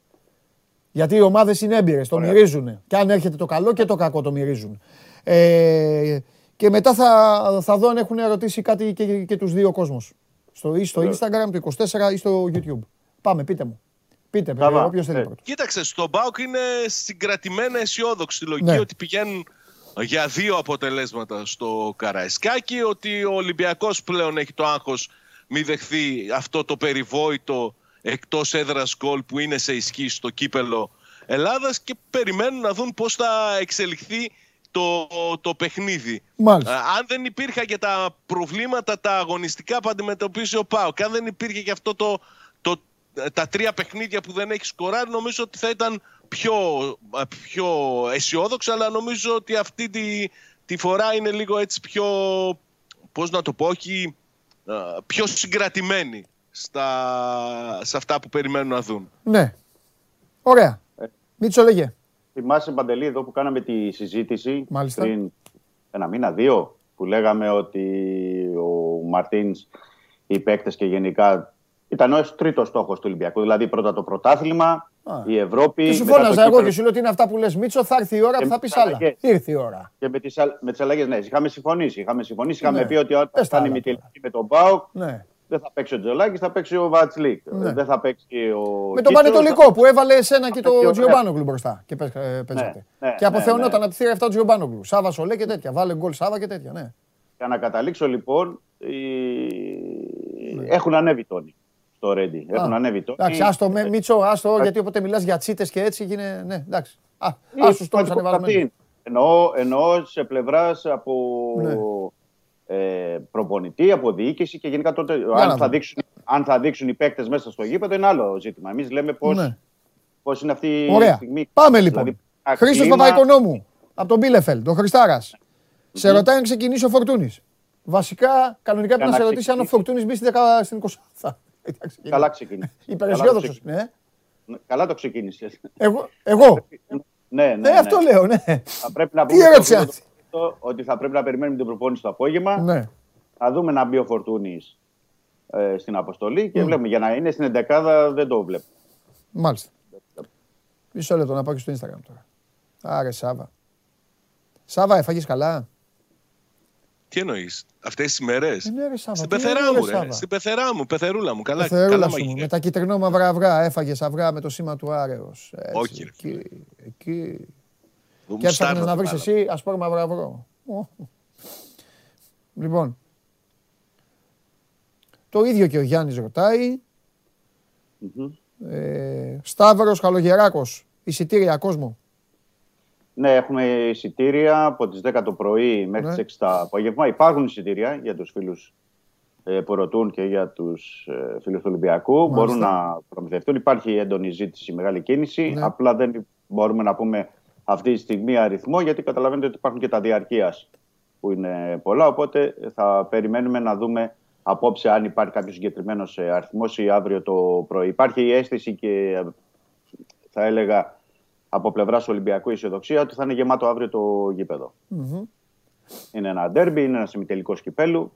Γιατί οι ομάδες είναι έμπειρες, το μυρίζουν. Και αν έρχεται το καλό και το κακό το μυρίζουν. Ε, και μετά θα, θα δω αν έχουν ερωτήσει κάτι και, και τους δύο κόσμους. Στο, ή στο Instagram, το 24 ή στο YouTube. Πάμε, πείτε μου. Πείτε, όποιος θέλει. Ε, κοίταξε, στο Μπάουκ είναι συγκρατημένα αισιόδοξη λογική ναι. ότι πηγαίνουν για δύο αποτελέσματα στο Καραϊσκάκι, ότι ο Ολυμπιακός πλέον έχει το άγχος μη δεχθεί αυτό το περιβόητο εκτός έδρας γκολ που είναι σε ισχύ στο κύπελο Ελλάδας και περιμένουν να δουν πώς θα εξελιχθεί το, το παιχνίδι. αν δεν υπήρχαν και τα προβλήματα τα αγωνιστικά που αντιμετωπίζει ο Πάο αν δεν υπήρχε και αυτό το, το, τα τρία παιχνίδια που δεν έχει σκοράρει νομίζω ότι θα ήταν πιο, πιο αισιόδοξο αλλά νομίζω ότι αυτή τη, τη φορά είναι λίγο έτσι πιο πώς να το πω όχι πιο συγκρατημένοι στα, σε αυτά που περιμένουν να δουν. Ναι. Ωραία. Ε. Μίτσο λέγε. Θυμάσαι Παντελή εδώ που κάναμε τη συζήτηση Μάλιστα. πριν ένα μήνα, δύο, που λέγαμε ότι ο Μαρτίνς, οι παίκτες και γενικά ήταν ο τρίτος στόχος του Ολυμπιακού. Δηλαδή πρώτα το πρωτάθλημα, η Ευρώπη. Και σου φώναζα εγώ και σου λέω ότι είναι αυτά που λες Μίτσο, θα έρθει η ώρα που θα πεις άλλα. Ήρθε η ώρα. Και με τις τις αλλαγές, ναι, είχαμε συμφωνήσει. Είχαμε, συμφωνήσει, είχαμε ναι. πει ότι όταν θα είναι η με τον Μπάουκ, ναι. δεν θα παίξει ο Τζολάκης, θα παίξει ο Βατσλίκ. Ναι. Δεν θα παίξει ο. Με τον Πανετολικό που έβαλε εσένα και το Τζιομπάνογκλου μπροστά και ε, παίζατε. Ναι, και αποθεωνόταν από τη θύρα 7 του Τζιομπάνογκλου. Σάβα Σολέ και τέτοια. Βάλε γκολ Σάβα και τέτοια. Ναι. Για να καταλήξω λοιπόν, έχουν ανέβει τόνοι στο Ρέντι. Έχουν ανέβει τώρα. Εντάξει, άστο με Μίτσο, άστο, γιατί όποτε μιλάς για τσίτες και έτσι γίνεται. Ναι, εντάξει. Α, άστο τώρα ανεβασμένοι. Εννοώ, εννοώ σε πλευράς από ναι. ε, προπονητή, από διοίκηση και γενικά τότε αν θα, δείξουν, αν θα δείξουν οι παίκτες μέσα στο γήπεδο είναι άλλο ζήτημα. Εμείς λέμε πώ ναι. πώς είναι αυτή Ωραία. η στιγμή. Πάμε λοιπόν. Δηλαδή, Χρήστος κλίμα... Παπαϊκονόμου από τον Μπίλεφελ, τον Χριστάρας. Σε ρωτάει αν ξεκινήσει ο Φορτούνης. Βασικά, κανονικά πρέπει να σε ρωτήσει αν ο Φορτούνης μπει στην 20. Καλά ξεκίνησε. Υπεραισιόδοξο ναι. Καλά το ξεκίνησες. Εγώ. εγώ. ναι, ναι, ναι. αυτό λέω, ναι. Θα πρέπει να πούμε ότι θα πρέπει να περιμένουμε την προπόνηση το απόγευμα. Ναι. Να δούμε να μπει ο Φορτούνης ε, στην αποστολή και mm. βλέπουμε για να είναι στην 11 δεν το βλέπω. Μάλιστα. Μισό λεπτό να πάω και στο Instagram τώρα. Άρε Σάβα. Σάβα, έφαγες καλά; Τι εννοείς, αυτές τι μέρες; Ε, Στην πεθερά μου, ρε. Στην πεθερά μου, πεθερούλα μου. Καλά, πεθερούλα καλά Με τα κυτρινό μαύρα αυγά. Έφαγες αυγά με το σήμα του Άρεος. Όχι, ρε. Εκεί. εκεί. Και έψαχνε να βρεις εσύ, ας πούμε, μαύρα αυγό. Λοιπόν. Το ίδιο και ο Γιάννης ρωτάει. Ε, Σταύρος Καλογεράκος, εισιτήρια κόσμο. Ναι, έχουμε εισιτήρια από τις 10 το πρωί μέχρι ναι. τις 6 το απόγευμα. Υπάρχουν εισιτήρια για τους φίλους ε, που ρωτούν και για τους ε, φίλους του Ολυμπιακού. Μπορούν να προμηθευτούν. Υπάρχει έντονη ζήτηση, μεγάλη κίνηση. Ναι. Απλά δεν μπορούμε να πούμε αυτή τη στιγμή αριθμό, γιατί καταλαβαίνετε ότι υπάρχουν και τα διαρκείας που είναι πολλά. Οπότε θα περιμένουμε να δούμε απόψε αν υπάρχει κάποιος συγκεκριμένος ε, αριθμός ή αύριο το πρωί. Υπάρχει η αίσθηση και θα έλεγα από πλευράς Ολυμπιακού αισιοδοξία ότι θα είναι γεμάτο αύριο το γηπεδο Είναι ένα ντέρμπι, είναι ένας ημιτελικός κυπέλου.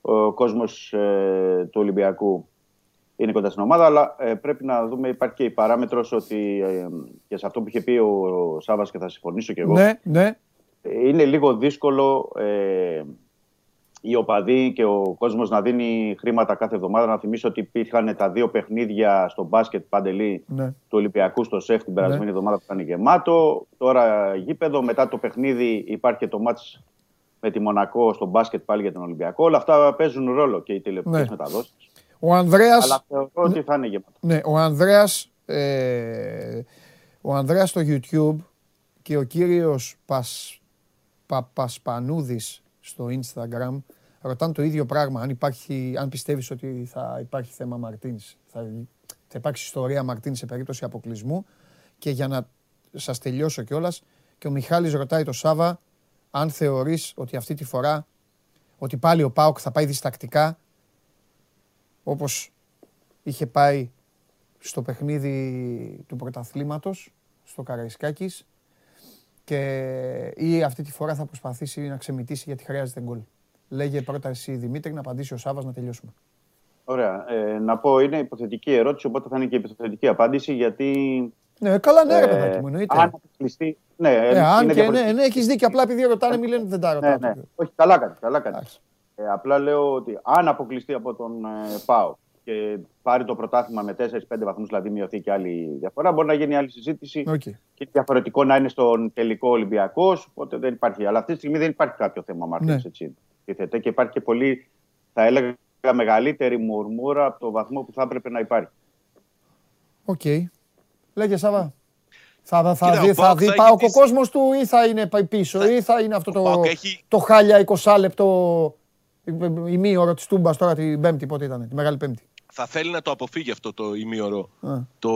Ο κόσμος ε, του Ολυμπιακού είναι κοντά στην ομάδα, αλλά ε, πρέπει να δούμε, υπάρχει και η παράμετρος ότι ε, και σε αυτό που είχε πει ο, ο Σάβα και θα συμφωνήσω κι εγώ. Ναι, ναι. Είναι λίγο δύσκολο οι οπαδοί και ο κόσμος να δίνει χρήματα κάθε εβδομάδα. Να θυμίσω ότι υπήρχαν τα δύο παιχνίδια στο μπάσκετ παντελή ναι. του Ολυμπιακού στο ΣΕΦ την περασμένη ναι. εβδομάδα που ήταν γεμάτο. Τώρα γήπεδο. Μετά το παιχνίδι υπάρχει και το μάτς με τη Μονακό στο μπάσκετ πάλι για τον Ολυμπιακό. Όλα αυτά παίζουν ρόλο και οι τηλεοπτικέ ναι. μεταδόσεις. Ο Ανδρέας... Αλλά θεωρώ ότι θα είναι γεμάτο. Ναι, ο Ανδρέας, ε, ο Ανδρέας στο YouTube και ο κύριος Πας, Παπασπανούδης στο Instagram ρωτάνε το ίδιο πράγμα. Αν, υπάρχει, αν πιστεύεις ότι θα υπάρχει θέμα Μαρτίνς, θα, θα υπάρξει ιστορία Μαρτίνς σε περίπτωση αποκλεισμού. Και για να σας τελειώσω κιόλας, και ο Μιχάλης ρωτάει το Σάβα αν θεωρείς ότι αυτή τη φορά ότι πάλι ο Πάοκ θα πάει διστακτικά όπως είχε πάει στο παιχνίδι του πρωταθλήματος στο Καραϊσκάκης και ή αυτή τη φορά θα προσπαθήσει να ξεμητήσει γιατί χρειάζεται γκολ. Λέγε πρώτα εσύ Δημήτρη να απαντήσει ο Σάβας να τελειώσουμε. Ωραία. Ε, να πω, είναι υποθετική ερώτηση, οπότε θα είναι και υποθετική απάντηση, γιατί... Ναι, καλά, ναι, ρε παιδάκι μου, εννοείται. Αν αποκλειστεί... Ναι, ε, αν και ναι, ναι, έχεις δίκιο, απλά επειδή ρωτάνε, μη λένε δεν τα ρωτάω. Ναι, ναι. Όχι, καλά κάνεις, καλά κάνεις. Ε, απλά λέω ότι αν αποκλειστεί από τον ε, ΠΑΟ και πάρει το πρωτάθλημα με 4-5 βαθμούς, δηλαδή μειωθεί και άλλη διαφορά, μπορεί να γίνει άλλη συζήτηση okay. και διαφορετικό να είναι στον τελικό Ολυμπιακός. Οπότε δεν υπάρχει. Αλλά αυτή τη στιγμή δεν υπάρχει κάποιο θέμα Μαρτίνς. Ναι. Έτσι, και υπάρχει και πολύ, θα έλεγα, μεγαλύτερη μουρμούρα από το βαθμό που θα έπρεπε να υπάρχει. OK. Okay. Λέγε Σάβα. Θα, θα, δει, θα δει πάω ο κόσμος του ή θα είναι πίσω ή θα είναι αυτό το, το χάλια 20 λεπτό ημίωρο της Τούμπας τώρα την Πέμπτη, πότε ήταν, τη Μεγάλη Πέμπτη. Θα θέλει να το αποφύγει αυτό το ημίωρο το,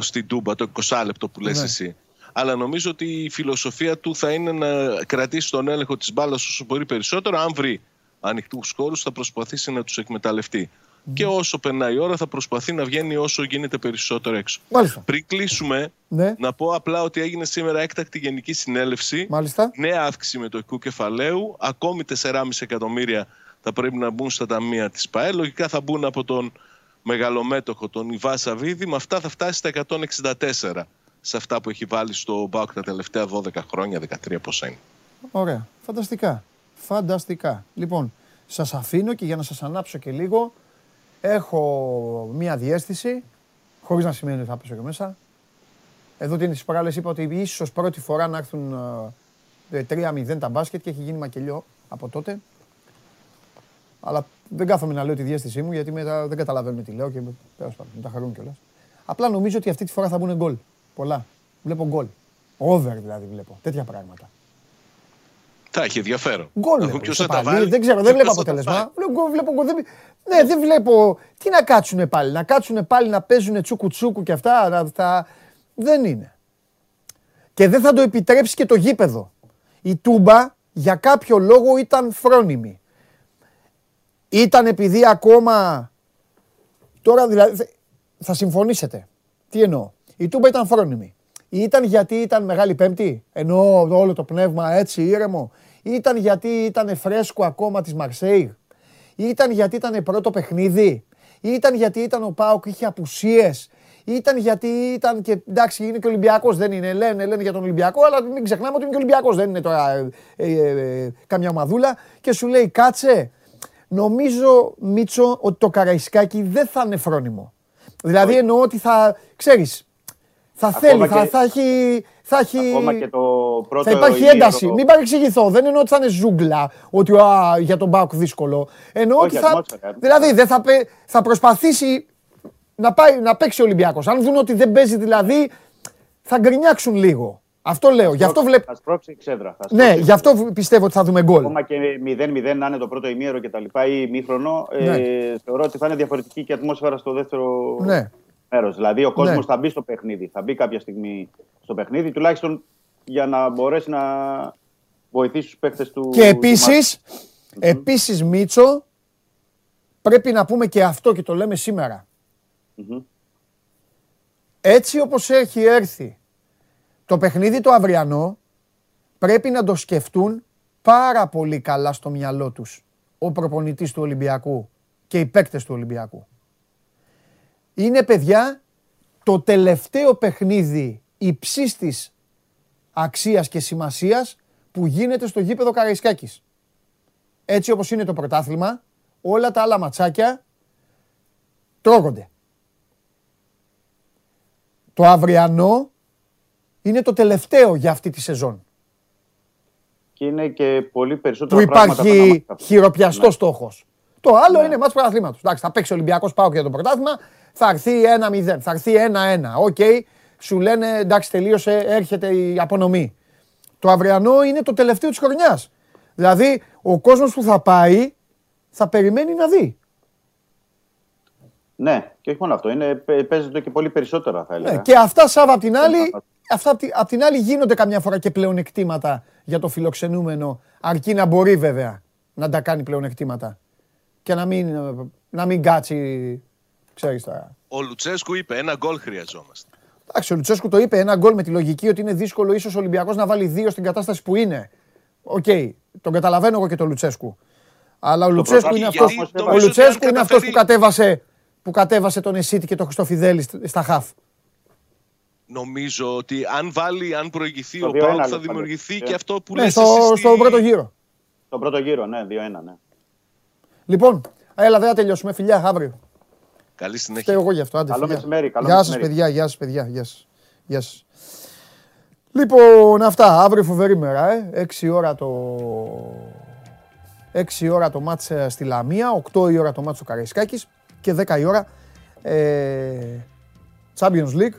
στην Τούμπα, το 20 λεπτό που λες ναι. εσύ. Αλλά νομίζω ότι η φιλοσοφία του θα είναι να κρατήσει τον έλεγχο της μπάλας όσο μπορεί περισσότερο. Αν βρει ανοιχτούς χώρους, θα προσπαθήσει να τους εκμεταλλευτεί. Και όσο περνάει η ώρα, θα προσπαθεί να βγαίνει όσο γίνεται περισσότερο έξω. Μάλιστα. Πριν κλείσουμε, ναι. να πω απλά ότι έγινε σήμερα έκτακτη γενική συνέλευση. Μάλιστα. Νέα αύξηση με το οικού κεφαλαίου. Ακόμη 4,5 εκατομμύρια θα πρέπει να μπουν στα ταμεία της ΠαΕ. Λογικά θα μπουν από τον μεγαλομέτωχο, τον Ιβά Σαββίδη. Με αυτά θα φτάσει στα 164 σε αυτά που έχει βάλει στο ΜΠΑΟΚ τα τελευταία 12 χρόνια, 13 πόσα είναι. Ωραία. Φανταστικά. Φανταστικά. Λοιπόν, σας αφήνω και για να σας ανάψω και λίγο, έχω μία διέστηση, χωρίς να σημαίνει ότι θα πέσω και μέσα. Εδώ την τις είπα ότι ίσως πρώτη φορά να έρθουν 3-0 ε, τα μπάσκετ και έχει γίνει μακελιό από τότε. Αλλά δεν κάθομαι να λέω τη διέστησή μου γιατί μετά δεν καταλαβαίνουμε τι λέω και τέλος πάντων, τα χαρούν κιόλας. Απλά νομίζω ότι αυτή τη φορά θα μπουν γκολ. Πολλά. Βλέπω γκολ. Over δηλαδή βλέπω. Τέτοια πράγματα. Θα έχει ενδιαφέρον. Γκολ. Ποιος θα τα βάλει. Δεν ξέρω, δεν βλέπω αποτέλεσμα. Βλέπω γκολ. Ναι, δεν βλέπω. Τι να κάτσουν πάλι. Να κάτσουν πάλι να παίζουν τσούκου τσούκου και αυτά. Θα... Δεν είναι. Και δεν θα το επιτρέψει και το γήπεδο. Η Τούμπα για κάποιο λόγο ήταν φρόνιμη. Ήταν επειδή ακόμα. Τώρα δηλαδή. Θα συμφωνήσετε. Τι εννοώ; Η Τούμπα ήταν φρόνιμη. Ήταν γιατί ήταν Μεγάλη Πέμπτη. Εννοώ όλο το πνεύμα έτσι ήρεμο; Ήταν γιατί ήταν φρέσκο ακόμα της Μαρσέη; Ήταν γιατί ήταν πρώτο παιχνίδι; Ήταν γιατί ήταν ο Πάοκ, είχε απουσίες; Ήταν γιατί ήταν και εντάξει, είναι και Ολυμπιακός, δεν είναι. Λένε, λένε για τον Ολυμπιακό, αλλά μην ξεχνάμε ότι είναι και Ολυμπιακός. Δεν είναι τώρα ε, ε, ε, καμιά ομαδούλα. Και σου λέει, κάτσε, νομίζω, Μίτσο, ότι το Καραϊσκάκι δεν θα είναι φρόνιμο. Δηλαδή εννοώ ότι θα, ξέρεις, θα θέλει, θα, θα, έχει, θα έχει... Ακόμα και το πρώτο θα υπάρχει ένταση. Μην παρεξηγηθώ. Δεν εννοώ ότι θα είναι ζούγκλα, ότι α, για τον Μπάουκ δύσκολο. Εννοώ ότι θα... Δηλαδή δεν θα, θα προσπαθήσει να, πάει, να παίξει ο Ολυμπιακός. Αν δουν ότι δεν παίζει δηλαδή, θα γκρινιάξουν λίγο. Αυτό λέω. Γι' αυτό βλέπω. Θα σπρώξει η ξέδρα. Ναι, γι' αυτό πιστεύω ότι θα δούμε γκολ. Ακόμα και 0-0 να είναι το πρώτο ημίωρο και τα λοιπά ή μήχρονο, ε, ναι. ε, θεωρώ ότι θα είναι διαφορετική και ατμόσφαιρα στο δεύτερο ναι. μέρος. Δηλαδή ο κόσμος ναι. θα μπει στο παιχνίδι. Θα μπει κάποια στιγμή στο παιχνίδι, τουλάχιστον για να μπορέσει να βοηθήσει τους παίχτε του. Και επίσης, επίσης, Μίτσο, πρέπει να πούμε και αυτό και το λέμε Έτσι όπως έχει έρθει το παιχνίδι το αυριανό πρέπει να το σκεφτούν πάρα πολύ καλά στο μυαλό τους ο προπονητής του Ολυμπιακού και οι παίκτες του Ολυμπιακού. Είναι παιδιά το τελευταίο παιχνίδι υψίστης αξίας και σημασίας που γίνεται στο γήπεδο Καραϊσκάκης. Έτσι όπως είναι το πρωτάθλημα, όλα τα άλλα ματσάκια τρώγονται. Το αυριανό είναι το τελευταίο για αυτή τη σεζόν. Και είναι και πολύ περισσότερο Που υπάρχει χειροπιαστό ναι. στόχος. Το άλλο ναι. είναι ματς πρωταθλήματος. Εντάξει, θα παίξει ο Ολυμπιακός ΠΑΟΚ για το πρωτάθλημα, θα έρθει 1-0, θα έρθει 1-1. Οκ, σου λένε εντάξει τελείωσε, έρχεται η απονομή. Το Το αυριανό είναι το τελευταίο της χρονιάς. Δηλαδή, ο κόσμος που θα πάει θα περιμένει να δει. Ναι, και όχι μόνο αυτό. Είναι, παίζεται και πολύ περισσότερο, θα έλεγα. Ναι, και αυτά, Σάβα, απ' την άλλη, αυτά απ' την άλλη γίνονται καμιά φορά και πλεονεκτήματα για το φιλοξενούμενο, αρκεί να μπορεί βέβαια να τα κάνει πλεονεκτήματα. Και να μην, να μην κάτσει, ξέρεις τώρα. Ο Λουτσέσκου είπε ένα γκολ χρειαζόμαστε. Εντάξει, ο Λουτσέσκου το είπε ένα γκολ με τη λογική ότι είναι δύσκολο ίσως ο Ολυμπιακός να βάλει δύο στην κατάσταση που είναι. OK, okay, τον καταλαβαίνω εγώ και τον Λουτσέσκου. Αλλά ο Λουτσέσκου είναι αυτό ο Λουτσέσκου είναι αυτός που κατέβασε, που κατέβασε τον Εσίτη και τον Χριστοφιδέλη στα χαφ. Νομίζω ότι αν βάλει, αν προηγηθεί ο Πάοκ θα δημιουργηθεί και αυτό που ναι, στο, στον πρώτο γύρο. Στον πρώτο γύρο, ναι, 2-1, ναι. Λοιπόν, έλα δεν θα τελειώσουμε. Φιλιά, αύριο. Καλή συνέχεια. Φταίω εγώ γι' αυτό. Άντε, καλό μεσημέρι. Καλό γεια σας, παιδιά. Γεια σας, παιδιά. Γεια σας. Γεια σας. Λοιπόν, αυτά. Αύριο φοβερή μέρα. Ε. 6 ώρα το... 6 ώρα το μάτς ε, στη Λαμία, 8 η ώρα το μάτς στο Καραϊσκάκης και 10 η ώρα ε, Champions League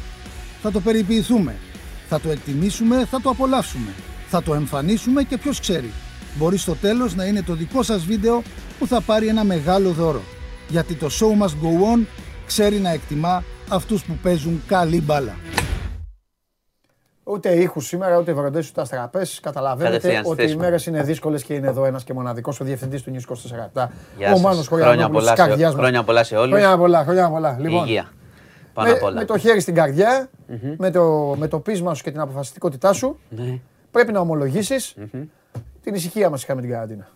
Θα το περιποιηθούμε. Θα το εκτιμήσουμε, θα το απολαύσουμε. Θα το εμφανίσουμε και ποιος ξέρει. Μπορεί στο τέλος να είναι το δικό σας βίντεο που θα πάρει ένα μεγάλο δώρο. Γιατί το show must go on ξέρει να εκτιμά αυτούς που παίζουν καλή μπάλα. Ούτε ήχους σήμερα, ούτε βροντές, ούτε αστραπές. Καταλαβαίνετε ότι οι μέρες είναι δύσκολες και είναι εδώ ένας και μοναδικός ο διευθυντής του Νιου 24 Ο Μάνος Χρόνια πολλά, σε, χρόνια πολλά σε όλους. Χρόνια πολλά, χρόνια πολλά. Λοιπόν, Υγεία. Πάνω με, με το χέρι στην καρδιά, mm-hmm. με, το, με το πείσμα σου και την αποφασιστικότητά σου, mm-hmm. πρέπει να ομολογήσεις mm-hmm. την ησυχία μας είχαμε την καραντίνα.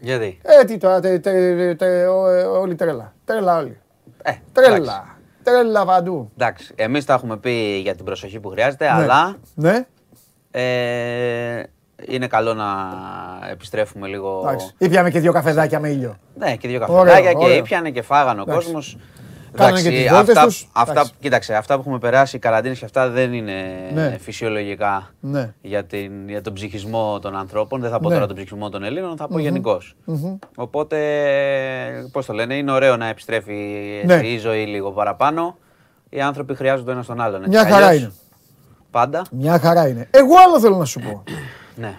Γιατί; Ε, τι τώρα, τε, τε, τε, όλη τρέλα. Τρέλα όλοι. Ε, τρέλα. Τρέλα παντού. Εντάξει, εμείς τα έχουμε πει για την προσοχή που χρειάζεται, ναι. αλλά. Ναι. Ε, είναι καλό να επιστρέφουμε λίγο. Εντάξει. Ήπιαμε και δύο καφεδάκια με ήλιο. Ναι, και δύο καφεδάκια και ήπιανε και φάγανε ο κόσμος. Κάνανε και τις αυτά, τους. Αυτά, κοίταξε, αυτά που έχουμε περάσει, οι καραντίνες και αυτά δεν είναι ναι. φυσιολογικά ναι. για, την, για τον ψυχισμό των ανθρώπων. Δεν θα πω ναι. τώρα τον ψυχισμό των Ελλήνων, θα πω mm-hmm. γενικώς. Mm-hmm. Οπότε, πώς το λένε, είναι ωραίο να επιστρέφει ναι. η ζωή λίγο παραπάνω. Οι άνθρωποι χρειάζονται ένα τον άλλον. Μια χαρά είναι. Πάντα. Μια χαρά είναι. Εγώ άλλο θέλω να σου πω. ναι.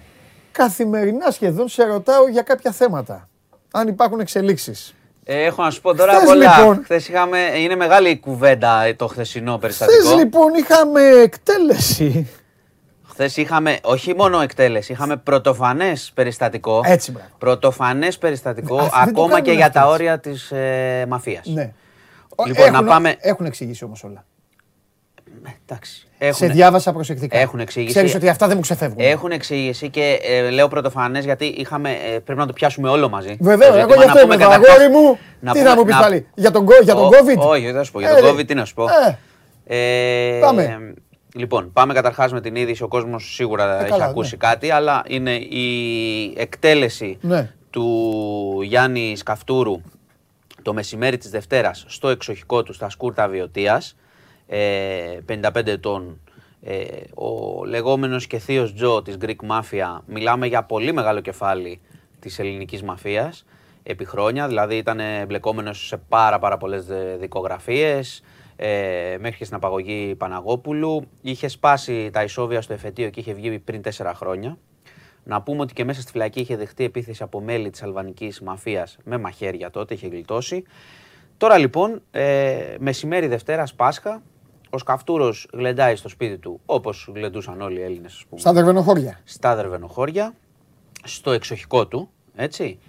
Καθημερινά σχεδόν σε ρωτάω για κάποια θέματα. Αν υπάρχουν εξελίξεις. Ε, έχω να σου πω τώρα Χθες, πολλά. Λοιπόν, Χθες είχαμε, είναι μεγάλη η κουβέντα το χθεσινό περιστατικό. Χθες λοιπόν είχαμε εκτέλεση. Χθες είχαμε όχι μόνο εκτέλεση, είχαμε πρωτοφανές περιστατικό. Έτσι, μπράβο. Πρωτοφανές περιστατικό ακόμα και για τα όρια της ε, μαφίας. Ναι. Λοιπόν, έχουν, να πάμε... έχουν εξηγήσει όμως όλα. Ε, εντάξει. Σε διάβασα προσεκτικά. Έχουν εξήγηση. Ξέρεις ότι αυτά δεν μου ξεφεύγουν. Έχουν εξήγηση και ε, λέω πρωτοφανές γιατί είχαμε, ε, πρέπει να το πιάσουμε όλο μαζί. Βεβαίως, εγώ γι' αυτό είμαι εδώ. Αγόρι μου, να τι πούμε, να μου πεις πάλι. Για τον, για τον COVID; Όχι, δεν θα σου πω. Για τον COVID, τι να σου πω. Ε, πάμε. Λοιπόν, πάμε καταρχάς με την είδηση. Ο κόσμος σίγουρα έχει ακούσει ναι. κάτι, αλλά είναι η εκτέλεση ναι. του Γιάννη Σκαφτούρου το μεσημέρι της Δευτέρας στο εξοχικό του στα Σκούρτα Βιωτίας 55 ε, ετών. Ε, ο λεγόμενος και θείος Τζο της Greek Mafia, μιλάμε για πολύ μεγάλο κεφάλι της ελληνικής μαφίας επί χρόνια, δηλαδή ήταν εμπλεκόμενος σε πάρα πάρα πολλές δικογραφίες, ε, μέχρι και στην απαγωγή Παναγόπουλου. Είχε σπάσει τα ισόβια στο εφετείο και είχε βγει πριν τέσσερα χρόνια. Να πούμε ότι και μέσα στη φυλακή είχε δεχτεί επίθεση από μέλη της αλβανικής μαφίας με μαχαίρια τότε, είχε γλιτώσει. Τώρα λοιπόν, ε, μεσημέρι Δευτέρας Πάσχα, ο Σκαφτούρο γλεντάει στο σπίτι του όπως γλεντούσαν όλοι οι Έλληνες. Στα δερβενοχώρια. Στα δερβενοχώρια, στο εξοχικό του, έτσι.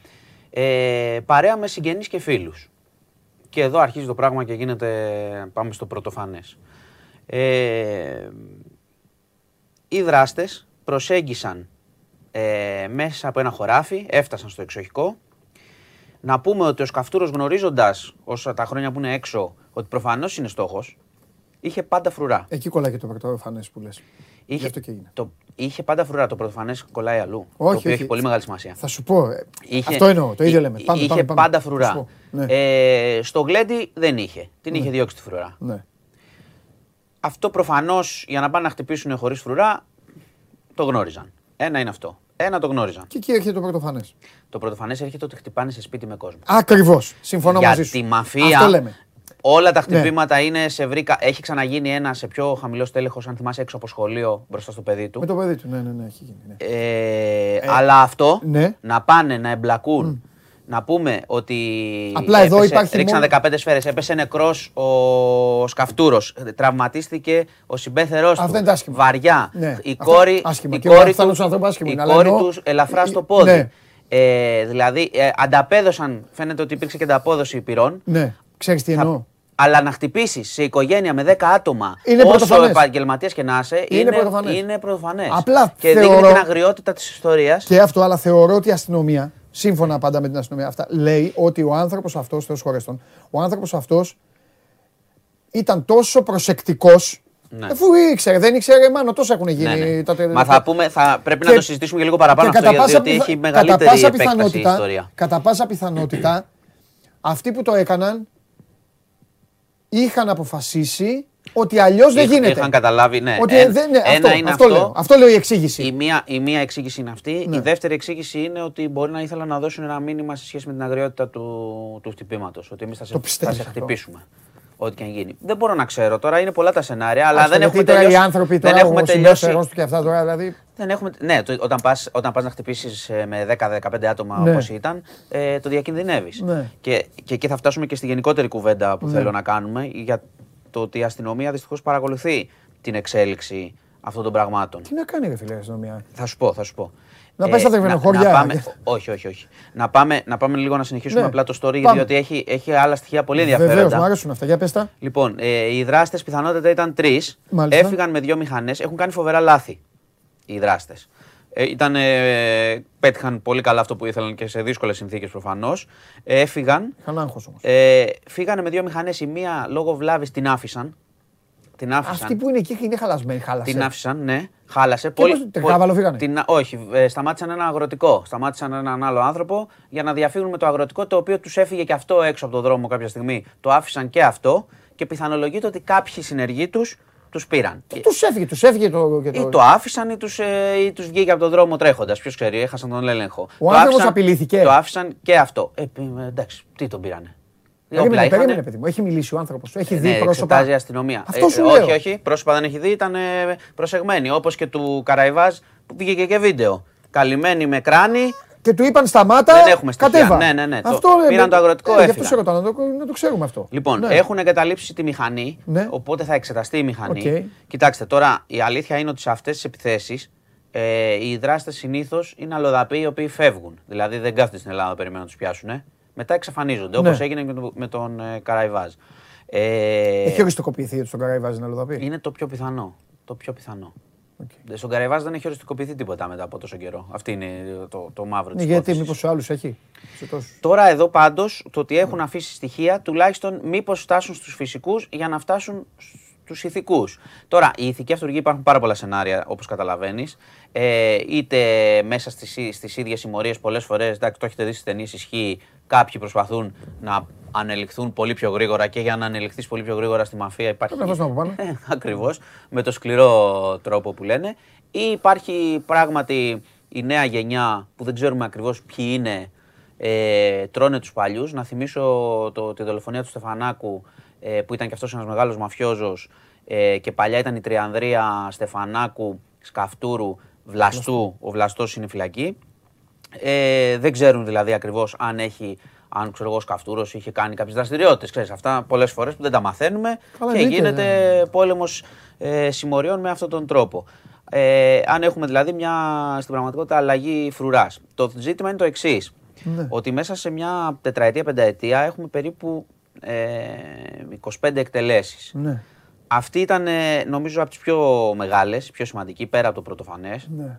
Ε, παρέα με συγγενείς και φίλους. Και εδώ αρχίζει το πράγμα και γίνεται, πάμε στο πρωτοφανές. Ε, οι δράστες προσέγγισαν ε, μέσα από ένα χωράφι, έφτασαν στο εξοχικό. Να πούμε ότι ο Σκαφτούρος γνωρίζοντας όσα τα χρόνια που είναι έξω ότι προφανώς είναι στόχος, είχε πάντα φρουρά. Εκεί κολλάει και το πρωτοφανές που λες. Γι' Είχε, αυτό και έγινε. το, είχε πάντα φρουρά. Το πρωτοφανές κολλάει αλλού. Όχι, το οποίο όχι. έχει πολύ μεγάλη σημασία. Θα σου πω. ε, Είχε- αυτό εννοώ. Το ίδιο εί- λέμε. Πάμε, είχε πάμε, πάμε. πάντα Θα σου φρουρά. πω. Ναι. Ε, στο γλέντι δεν είχε. Την είχε διώξει τη φρουρά. ναι. Αυτό προφανώς για να πάνε να χτυπήσουν χωρίς φρουρά το γνώριζαν. Ένα είναι αυτό. Ένα το γνώριζαν. Και εκεί έρχεται το πρωτοφανές. Το πρωτοφανές έρχεται ότι χτυπάνε σε σπίτι με κόσμο. Ακριβώς. Συμφωνώ Για μαζί σου. τη μαφία. Αυτό λέμε. Όλα τα Ναι. χτυπήματα είναι σε βρήκα. Έχει ξαναγίνει ένα σε πιο χαμηλό τέλεχο, αν θυμάσαι, έξω από σχολείο μπροστά στο παιδί του. Με το παιδί του. Ναι, ναι, ναι. Έχει γίνει. Ναι. Ε, αλλά αυτό ναι. να πάνε να εμπλακούν. Να πούμε ότι. Απλά εδώ υπάρχει Ρίξαν μόνο- 15 σφαίρες. Έπεσε νεκρός ο Σκαφτούρος. Τραυματίστηκε ο συμπέθερός του. Αυτό είναι το άσχημο. Βαριά. Ναι. Η Αυτό κόρη, άσχημα. η Και ο κόρη φθάνος του, άνθρωπος άσχημο η είναι, αλλά κόρη εννοώ- τους ελαφρά στο Ε, πόδι. ναι. Ε, δηλαδή ε, ανταπέδωσαν, φαίνεται ότι υπήρξε και ανταπόδοση πυρών. Ναι. Ξέρεις τι Θα- εννοώ; Αλλά να χτυπήσεις σε οικογένεια με 10 άτομα, Είναι όσο πρωτοφανές. επαγγελματίας και να είσαι, Είναι είναι, πρωτοφανές. είναι πρωτοφανές. Απλά και θεωρώ- δείχνει την αγριότητα της ιστορίας. Και αυτό, αλλά θεωρώ ότι η αστυνομία, σύμφωνα πάντα με την αστυνομία αυτά, λέει ότι ο άνθρωπος αυτός, Θεό χωρέστον, ο άνθρωπος αυτός ήταν τόσο προσεκτικός. Ναι. Αφού ήξερε, δεν ήξερε, μάλλον τόσο έχουν γίνει. Ναι, ναι. τα τε- Μα θα πούμε, θα, πρέπει Και- να το συζητήσουμε και λίγο παραπάνω και αυτό, κατά γιατί πάσα ότι πιθα- έχει κατά μεγαλύτερη πάσα επέκταση η πιθανότητα- ιστορία. Κατά πάσα πιθανότητα, αυτοί που το έκαναν είχαν αποφασίσει ότι αλλιώς δεν Είχ- γίνεται. Είχαν καταλάβει, ναι. Ότι Εν- δεν, ναι, ένα αυτό, είναι αυτό, αυτό. λέω. Αυτό λέω η εξήγηση. Η μία, η μία εξήγηση είναι αυτή. Ναι. Η δεύτερη εξήγηση είναι ότι μπορεί να ήθελαν να δώσουν ένα μήνυμα σε σχέση με την αγριότητα του, του χτυπήματος. Ότι εμείς θα, σε- Το πιστεύεις θα σε αυτό; χτυπήσουμε. Ό,τι και αν γίνει. Δεν μπορώ να ξέρω τώρα, είναι πολλά τα σενάρια, αλλά Άστο, δεν γιατί έχουμε τώρα τελειώσει. οι άνθρωποι δεν τώρα, έχουμε ο τελειώσει. συμπεριφερός του και αυτά τώρα, δηλαδή. Δεν έχουμε, ναι, το, όταν πας, όταν πας να χτυπήσεις ε, με 10-15 άτομα Ναι. όπως ήταν, ε, το διακινδυνεύεις. Ναι. Και, και εκεί θα φτάσουμε και στη γενικότερη κουβέντα που Ναι. θέλω να κάνουμε για το ότι η αστυνομία δυστυχώς παρακολουθεί την εξέλιξη αυτών των πραγμάτων. Τι να κάνει, ρε φίλε, η αστυνομία; Θα σου πω, θα σου πω. Να πάει στα δερβενοχώρια. να πάμε, όχι, όχι, όχι. Να πάμε, να πάμε λίγο να συνεχίσουμε Ναι. απλά το story, Πάμε. διότι έχει, έχει άλλα στοιχεία πολύ Βεβαίως, ενδιαφέροντα. μου αρέσουν αυτά. Για πες τα. Λοιπόν, ε, οι δράστες πιθανότατα ήταν τρεις. Μάλιστα. Έφυγαν με δύο μηχανές. Έχουν κάνει φοβερά λάθη οι δράστες. Ε, ήταν, ε, πέτυχαν πολύ καλά αυτό που ήθελαν και σε δύσκολες συνθήκες προφανώς. Ε, έφυγαν. Είχαν άγχος όμως. Ε, φύγανε με δύο μηχανές. Η μία λόγω βλάβης την άφησαν. Την άφησαν. Αυτοί που είναι εκεί είναι χαλασμένοι, χάλασε. Την άφησαν, ναι. Χάλασε. πώς, Τρικάβαλο φύγανε; Την, όχι, ε, σταμάτησαν ένα αγροτικό. Σταμάτησαν έναν άλλο άνθρωπο για να διαφύγουν με το αγροτικό το οποίο τους έφυγε και αυτό έξω από τον δρόμο κάποια στιγμή. Το άφησαν και αυτό και πιθανολογείται ότι κάποιοι συνεργοί τους τους πήραν. Και- Τους έφυγε, τους έφυγε το. Και το... Ή το άφησαν ή τους ε, ή τους βγήκε από τον δρόμο τρέχοντας. Ποιος ξέρει, έχασαν τον έλεγχο. Ο Το άνθρωπος άφησαν- απειλήθηκε. Το άφησαν και αυτό. Ε, ε, εντάξει, τι τον πήρανε; Όπλα Περίμενε, είχανε. περίμενε, παιδί μου. Έχει μιλήσει ο άνθρωπος. Έχει δει Ναι, πρόσωπα. εξετάζει η αστυνομία. Αυτό σου όχι, λέω. όχι, πρόσωπα δεν έχει δει, ήταν ε, προσεγμένοι. Όπως και του Καραϊβάζ που βγήκε και βίντεο. Καλυμμένοι με κράνη. Και του είπαν σταμάτα. Δεν έχουμε στοιχεία. κατέβα. Ναι, ναι, ναι. Το- Αυτό, ε, πήραν με- το αγροτικό, ε, Γι' αυτό έφυγαν. σε ρωτάω, να το, να το ξέρουμε αυτό. Λοιπόν, Ναι. έχουν εγκαταλείψει τη μηχανή, Ναι. οπότε θα εξεταστεί η μηχανή. Οκ. Κοιτάξτε, τώρα η αλήθεια είναι ότι σε αυτές τις επιθέσεις ε, οι δράστες συνήθως είναι αλλοδαποί οι οποίοι φεύγουν. Δηλαδή δεν κάθονται στην Ελλάδα να περιμένουν να τους πιάσουν. Μετά εξαφανίζονται, Ναι. όπως έγινε και με τον, με τον ε, Καραϊβάζ. Ε, Έχει οριστικοποιηθεί ότι στον Καραϊβάζ αλλοδαποί. είναι το πιο πιθανό. Το πιο πιθανό. Οκ. Στον Καραϊβάζ δεν έχει οριστικοποιηθεί τίποτα μετά από τόσο καιρό. Αυτή είναι το, το μαύρο Ναι, τη γιατί μήπως σε άλλου έχει. Σε τόσους. Τώρα εδώ πάντως το ότι έχουν αφήσει στοιχεία τουλάχιστον μήπως φτάσουν στους φυσικούς για να φτάσουν στους ηθικούς. Τώρα, οι ηθικοί αυτούργοι υπάρχουν πάρα πολλά σενάρια όπως καταλαβαίνεις. Ε, είτε μέσα στις στις ίδιες συμμορίες πολλές φορές, εντάξει, το έχετε δει στις ταινίες, ισχύει. Κάποιοι προσπαθούν να ανελιχθούν πολύ πιο γρήγορα και για να ανελιχθείς πολύ πιο γρήγορα στη μαφία υπάρχει. Πρέπει να βάζουμε από πάνω. Ακριβώς, με το σκληρό τρόπο που λένε. Ή υπάρχει πράγματι η νέα γενιά που δεν ξέρουμε ακριβώς ποιοι είναι, ε, τρώνε τους παλιούς. Να θυμίσω το, τη δολοφονία του Στεφανάκου, ε, που ήταν και αυτός ένας μεγάλος μαφιόζος ε, και παλιά ήταν η Τριανδρία Στεφανάκου, Σκαφτούρου, Βλαστού. Ο Βλαστός είναι φυλακή. Ε, δεν ξέρουν δηλαδή ακριβώς αν έχει. Αν ξέρω εγώ, ο Σκαφτούρος είχε κάνει κάποιες δραστηριότητες. Αυτά πολλές φορές που δεν τα μαθαίνουμε Καλά, και εννοείται, γίνεται πόλεμος ε, συμμοριών με αυτόν τον τρόπο. Ε, αν έχουμε δηλαδή μια στην πραγματικότητα αλλαγή φρουράς. Το ζήτημα είναι το εξής. Ναι. Ότι μέσα σε μια τετραετία, πενταετία έχουμε περίπου ε, 25 εκτελέσεις. Ναι. Αυτή ήταν ε, νομίζω από τις πιο μεγάλες, πιο σημαντική, πέρα από το πρωτοφανές. Ναι.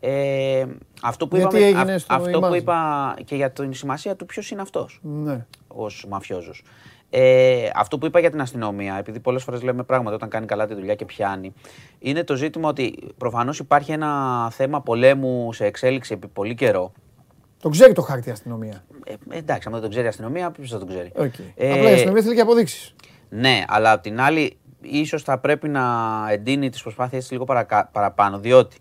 Ε, αυτό που, Γιατί είπαμε, έγινε αυ- στο αυτό που Imagine. είπα και για την σημασία του ποιος είναι αυτός Ναι. ως μαφιόζος. Ε, αυτό που είπα για την αστυνομία, επειδή πολλές φορές λέμε πράγματα όταν κάνει καλά τη δουλειά και πιάνει, είναι το ζήτημα ότι προφανώς υπάρχει ένα θέμα πολέμου σε εξέλιξη επί πολύ καιρό. Το ξέρει το χάρτη η αστυνομία. Ε, εντάξει, αν δεν το ξέρει η αστυνομία, ποιος θα το ξέρει; Okay. Ε, Απλά η αστυνομία θέλει και αποδείξεις. Ναι, αλλά απ' την άλλη, ίσως θα πρέπει να εντείνει τις προσπάθειέ της λίγο παρακα- παραπάνω. Διότι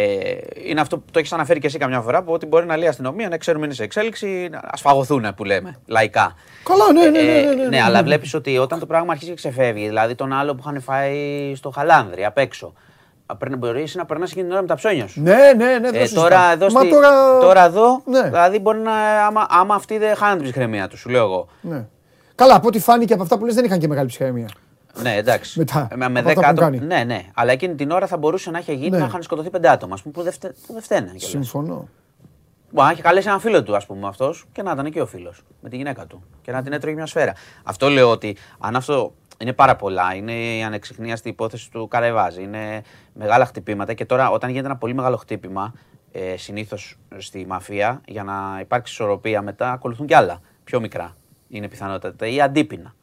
ε, είναι αυτό που το έχεις αναφέρει και εσύ καμιά φορά, που ότι μπορεί να λέει η αστυνομία, να ξέρουμε είναι σε εξέλιξη, να σφαγωθούν που λέμε, λαϊκά. Καλά, ναι, ναι, ναι. Ε, ναι, ναι, ναι, αλλά ναι. βλέπεις ότι όταν το πράγμα αρχίζει και ξεφεύγει, δηλαδή τον άλλο που είχαν φάει στο χαλάνδρι απ' έξω, μπορείς να περνάς εκείνη την ώρα με τα ψώνια σου. Ναι, ναι, ναι. δεν Ε, το τώρα, συζητάω. εδώ Μα στη- τώρα... τώρα εδώ, Ναι. δηλαδή μπορεί να. Άμα, άμα αυτοί δεν χάνουν την ψυχραιμία του, σου λέω εγώ. Ναι. Καλά, από ό,τι φάνηκε από αυτά που λες δεν είχαν και μεγάλη ψυχραιμία. Ναι, εντάξει. Μετά, Ε, με από 10 αυτά που άτομα. κάνει. Ναι, ναι. Αλλά εκείνη την ώρα θα μπορούσε να έχει γίνει Ναι. να είχαν σκοτωθεί πέντε άτομα, ας πούμε, που δεν, φτε, που δεν φταίνε. κιόλας. Συμφωνώ. Μπορεί να έχει καλέσει έναν φίλο του, ας πούμε, αυτός και να ήταν εκεί ο φίλος με τη γυναίκα του και να την έτρωγε μια σφαίρα. Αυτό λέω ότι αν αυτό είναι πάρα πολλά, είναι η ανεξιχνίαστη υπόθεση του Καραϊβάζη, είναι μεγάλα χτυπήματα και τώρα όταν γίνεται ένα πολύ μεγάλο χτύπημα, ε, συνήθως στη μαφία, για να υπάρξει ισορροπία μετά ακολουθούν κι άλλα, πιο μικρά είναι πιθανότατα ή αντίπεινα.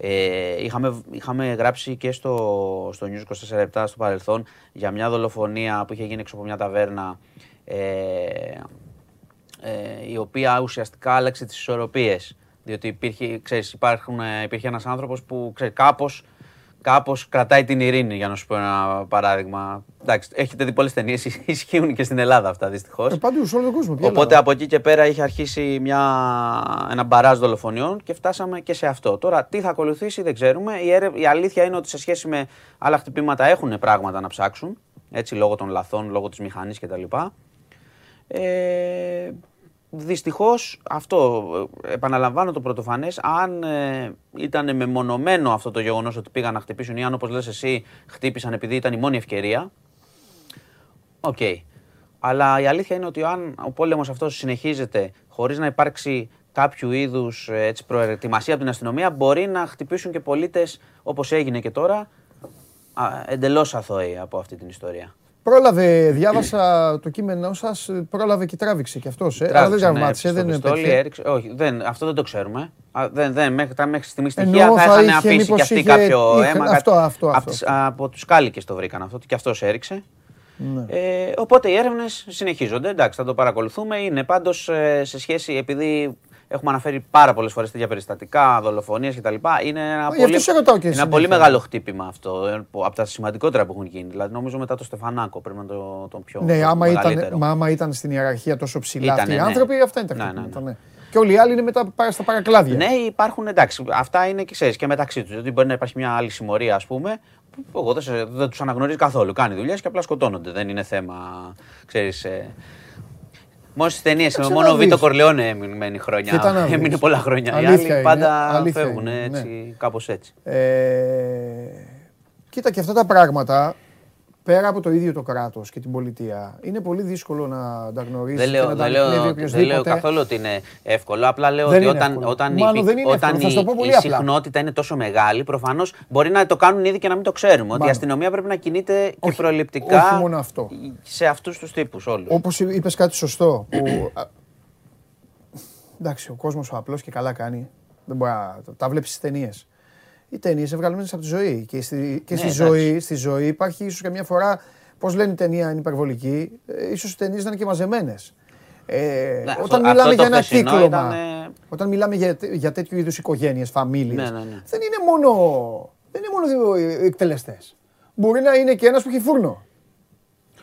Ε, είχαμε, είχαμε γράψει και στο, στο News 24 λεπτά στο παρελθόν για μια δολοφονία που είχε γίνει έξω από μια ταβέρνα ε, ε, η οποία ουσιαστικά άλλαξε τις ισορροπίες. Διότι υπήρχε, ξέρεις, υπάρχουν, ε, υπήρχε ένας άνθρωπος που ξέρεις, κάπως, κάπως κρατάει την ειρήνη, για να σου πω ένα παράδειγμα. Εντάξει, έχετε δει πολλές ταινίες, ισχύουν και στην Ελλάδα αυτά δυστυχώς. Ε, παντού, σε όλο τον κόσμο. ποια Οπότε Ελλάδα. από εκεί και πέρα είχε αρχίσει μια, ένα μπαράζ δολοφονιών και φτάσαμε και σε αυτό. Τώρα τι θα ακολουθήσει δεν ξέρουμε. Η, έρευ- η αλήθεια είναι ότι σε σχέση με άλλα χτυπήματα έχουν πράγματα να ψάξουν. Έτσι, λόγω των λαθών, λόγω της μηχανής κτλ. Ε, δυστυχώς αυτό, ε, επαναλαμβάνω το πρωτοφανές, αν ε, ήταν μεμονωμένο αυτό το γεγονός ότι πήγαν να χτυπήσουν ή αν όπως λες εσύ χτύπησαν επειδή ήταν η μόνη ευκαιρία, Οκ. Αλλά η αλήθεια είναι ότι αν ο πόλεμος αυτός συνεχίζεται χωρίς να υπάρξει κάποιο είδους προετοιμασία από την αστυνομία, μπορεί να χτυπήσουν και πολίτες όπως έγινε και τώρα εντελώς αθώοι από αυτή την ιστορία. Πρόλαβε, διάβασα το κείμενό σας, πρόλαβε και τράβηξε κι αυτός. Ε, αλλά δεν Τράβηξε, ναι, τραυμάτισε, στο δεν πιστόλι, έπαιξε. έριξε- όχι, δεν, αυτό δεν το ξέρουμε. Α, δεν, δεν, μέχρι, τα- μέχρι στιγμή Εννοώ, στοιχεία θα θα είχαν είχε, αφήσει μήπως και αυτοί είχε- κάποιο είχε- αίμα. αυτό, κάτι- αυτό, από αυτό. τις- Από τους κάλικες το βρήκαν αυτό και αυτός έριξε. Ναι. Ε, οπότε οι έρευνες συνεχίζονται. Εντάξει, θα το παρακολουθούμε. Είναι πάντως σε σχέση, επειδή έχουμε αναφέρει πάρα πολλές φορές τέτοια περιστατικά, δολοφονίες κτλ. Είναι ένα, γι' αυτό σε ρωτάω και είναι ένα συνέχεια. πολύ μεγάλο χτύπημα αυτό. ε, που- Από τα σημαντικότερα που έχουν γίνει. Δηλαδή, νομίζω μετά το Στεφανάκο πρέπει να είναι το, το πιο Ναι, το άμα ήταν, μεγαλύτερο. μα άμα ήταν στην ιεραρχία τόσο ψηλά Ήτανε, αυτοί οι ναι. άνθρωποι, αυτά είναι τα Ναι, ναι, χτυπήματα. ναι. ναι. Και όλοι οι άλλοι είναι μετά πα- στα παρακλάδια. Ναι, υπάρχουν εντάξει. Αυτά είναι και ξέρεις και μεταξύ τους. Δηλαδή, μπορεί να υπάρχει μια άλλη συμμορία, ας πούμε, που εγώ δεν, σε- δεν τους αναγνωρίζει καθόλου. Κάνει δουλειές και απλά σκοτώνονται. Δεν είναι θέμα, ξέρεις. Ε, Μόνο στι ταινίες, Κάτσε μόνο να ο Βίτο δεις. Κορλαιόνε έμεινε μένει χρόνια. Κοίτα να Έμεινε δεις. πολλά χρόνια. Οι Αλήθεια άλλοι είναι, πάντα αλήθεια φεύγουν είναι, έτσι, ναι. κάπως έτσι. Ε, κοίτα και αυτά τα πράγματα, πέρα από το ίδιο το κράτος και την πολιτεία, είναι πολύ δύσκολο να τα γνωρίσει Δεν και λέω, να τα δεν, λέω, ανοιχνεύει δεν οποιοδήποτε. λέω καθόλου ότι είναι εύκολο. Απλά λέω Δεν ότι είναι όταν, εύκολο. όταν, η, Μάλλον δεν είναι όταν εύκολο, θα σου το η, πω πολύ η απλά. συχνότητα είναι τόσο μεγάλη, προφανώς μπορεί να το κάνουν ήδη και να μην το ξέρουμε. Ότι η Μάλλον. αστυνομία πρέπει να κινείται και Όχι, προληπτικά όχι μόνο αυτό. σε αυτούς τους τύπους όλους. Όπως είπες κάτι σωστό. Που, α, εντάξει, ο κόσμος ο απλός και καλά κάνει. Δεν μπορεί να, τα βλέπεις στις ταινίες. Οι ταινίες είναι βγαλμένε από τη ζωή. Και στη, και Ναι, στη, εντάξει. ζωή, στη ζωή υπάρχει ίσως καμιά φορά. Πώς λένε η ταινία είναι υπερβολική, ε, ίσως οι ταινίες να είναι και μαζεμένες. Ε, Ναι, αυτό- όταν αυτό μιλάμε το για ένα χθεσινό κύκλωμα, ήταν, ε, όταν μιλάμε για, για τέτοιου είδους οικογένειες, φαμίλιες, Ναι, ναι, ναι. δεν είναι μόνο, δεν είναι μόνο δύο εκτελεστές. Μπορεί να είναι και ένας που έχει φούρνο.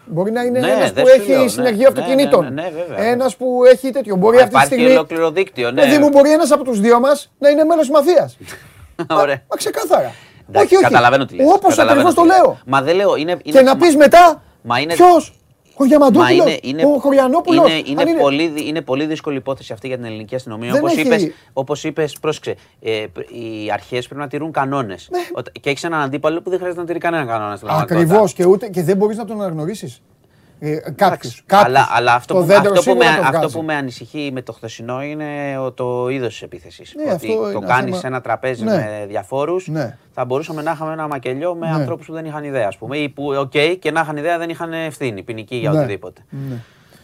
Μπορεί να είναι Ναι, ένας δεν που σου έχει λέω, ναι. συνεργείο Ναι, αυτοκινήτων. ναι, ναι, ναι, βέβαια. Ένας που έχει τέτοιο. Μπορεί Α, αυτή τη υπάρχει στιγμή. ολόκληρο δίκτυο, ναι. Παιδί μου, μπορεί ένας από τους δύο μας να είναι μέλος της μαφίας. Ωραία. Μα ξεκάθαρα. Εντάξει, όχι, όχι. Καταλαβαίνω τι λες. Όπως καταλαβαίνω ακριβώς το τι λες. λέω. Μα δεν λέω. Είναι, Και είναι- να μα- πει μετά. Μα είναι- Ποιος; Ο Μα Διαμαντόπουλος; είναι, είναι, Ο Χωριανόπουλος; είναι, είναι, πολύ, δυ- είναι πολύ δύσκολη υπόθεση αυτή για την ελληνική αστυνομία. Δεν Όπως έχει- είπες, όπως είπες, πρόσεξε, ε, π- οι αρχές πρέπει να τηρούν κανόνες. Και έχεις έναν αντίπαλο που δεν χρειάζεται να τηρεί κανένα κανόνα στην πραγματικότητα. Ακριβώς και, ούτε- και δεν μπορείς να τον αναγνωρίσεις. Ε, Κάποιους. Εντάξει, Αλλά, αλλά αυτό, το που, δέντρο αυτό, που με, σίγουρα το αυτό βγάζει. που με ανησυχεί με το χθεσινό είναι ο- το είδος της επίθεσης. Ναι, ότι αυτό είναι το ένα κάνεις θέμα- σε ένα τραπέζι Ναι. με διαφόρους. Ναι. Θα μπορούσαμε να είχαμε ένα μακελειό με Ναι. ανθρώπους που δεν είχαν ιδέα, ας πούμε. Ή που, οκ, και να είχαν ιδέα δεν είχαν ευθύνη ποινική για Ναι. οτιδήποτε. Ναι.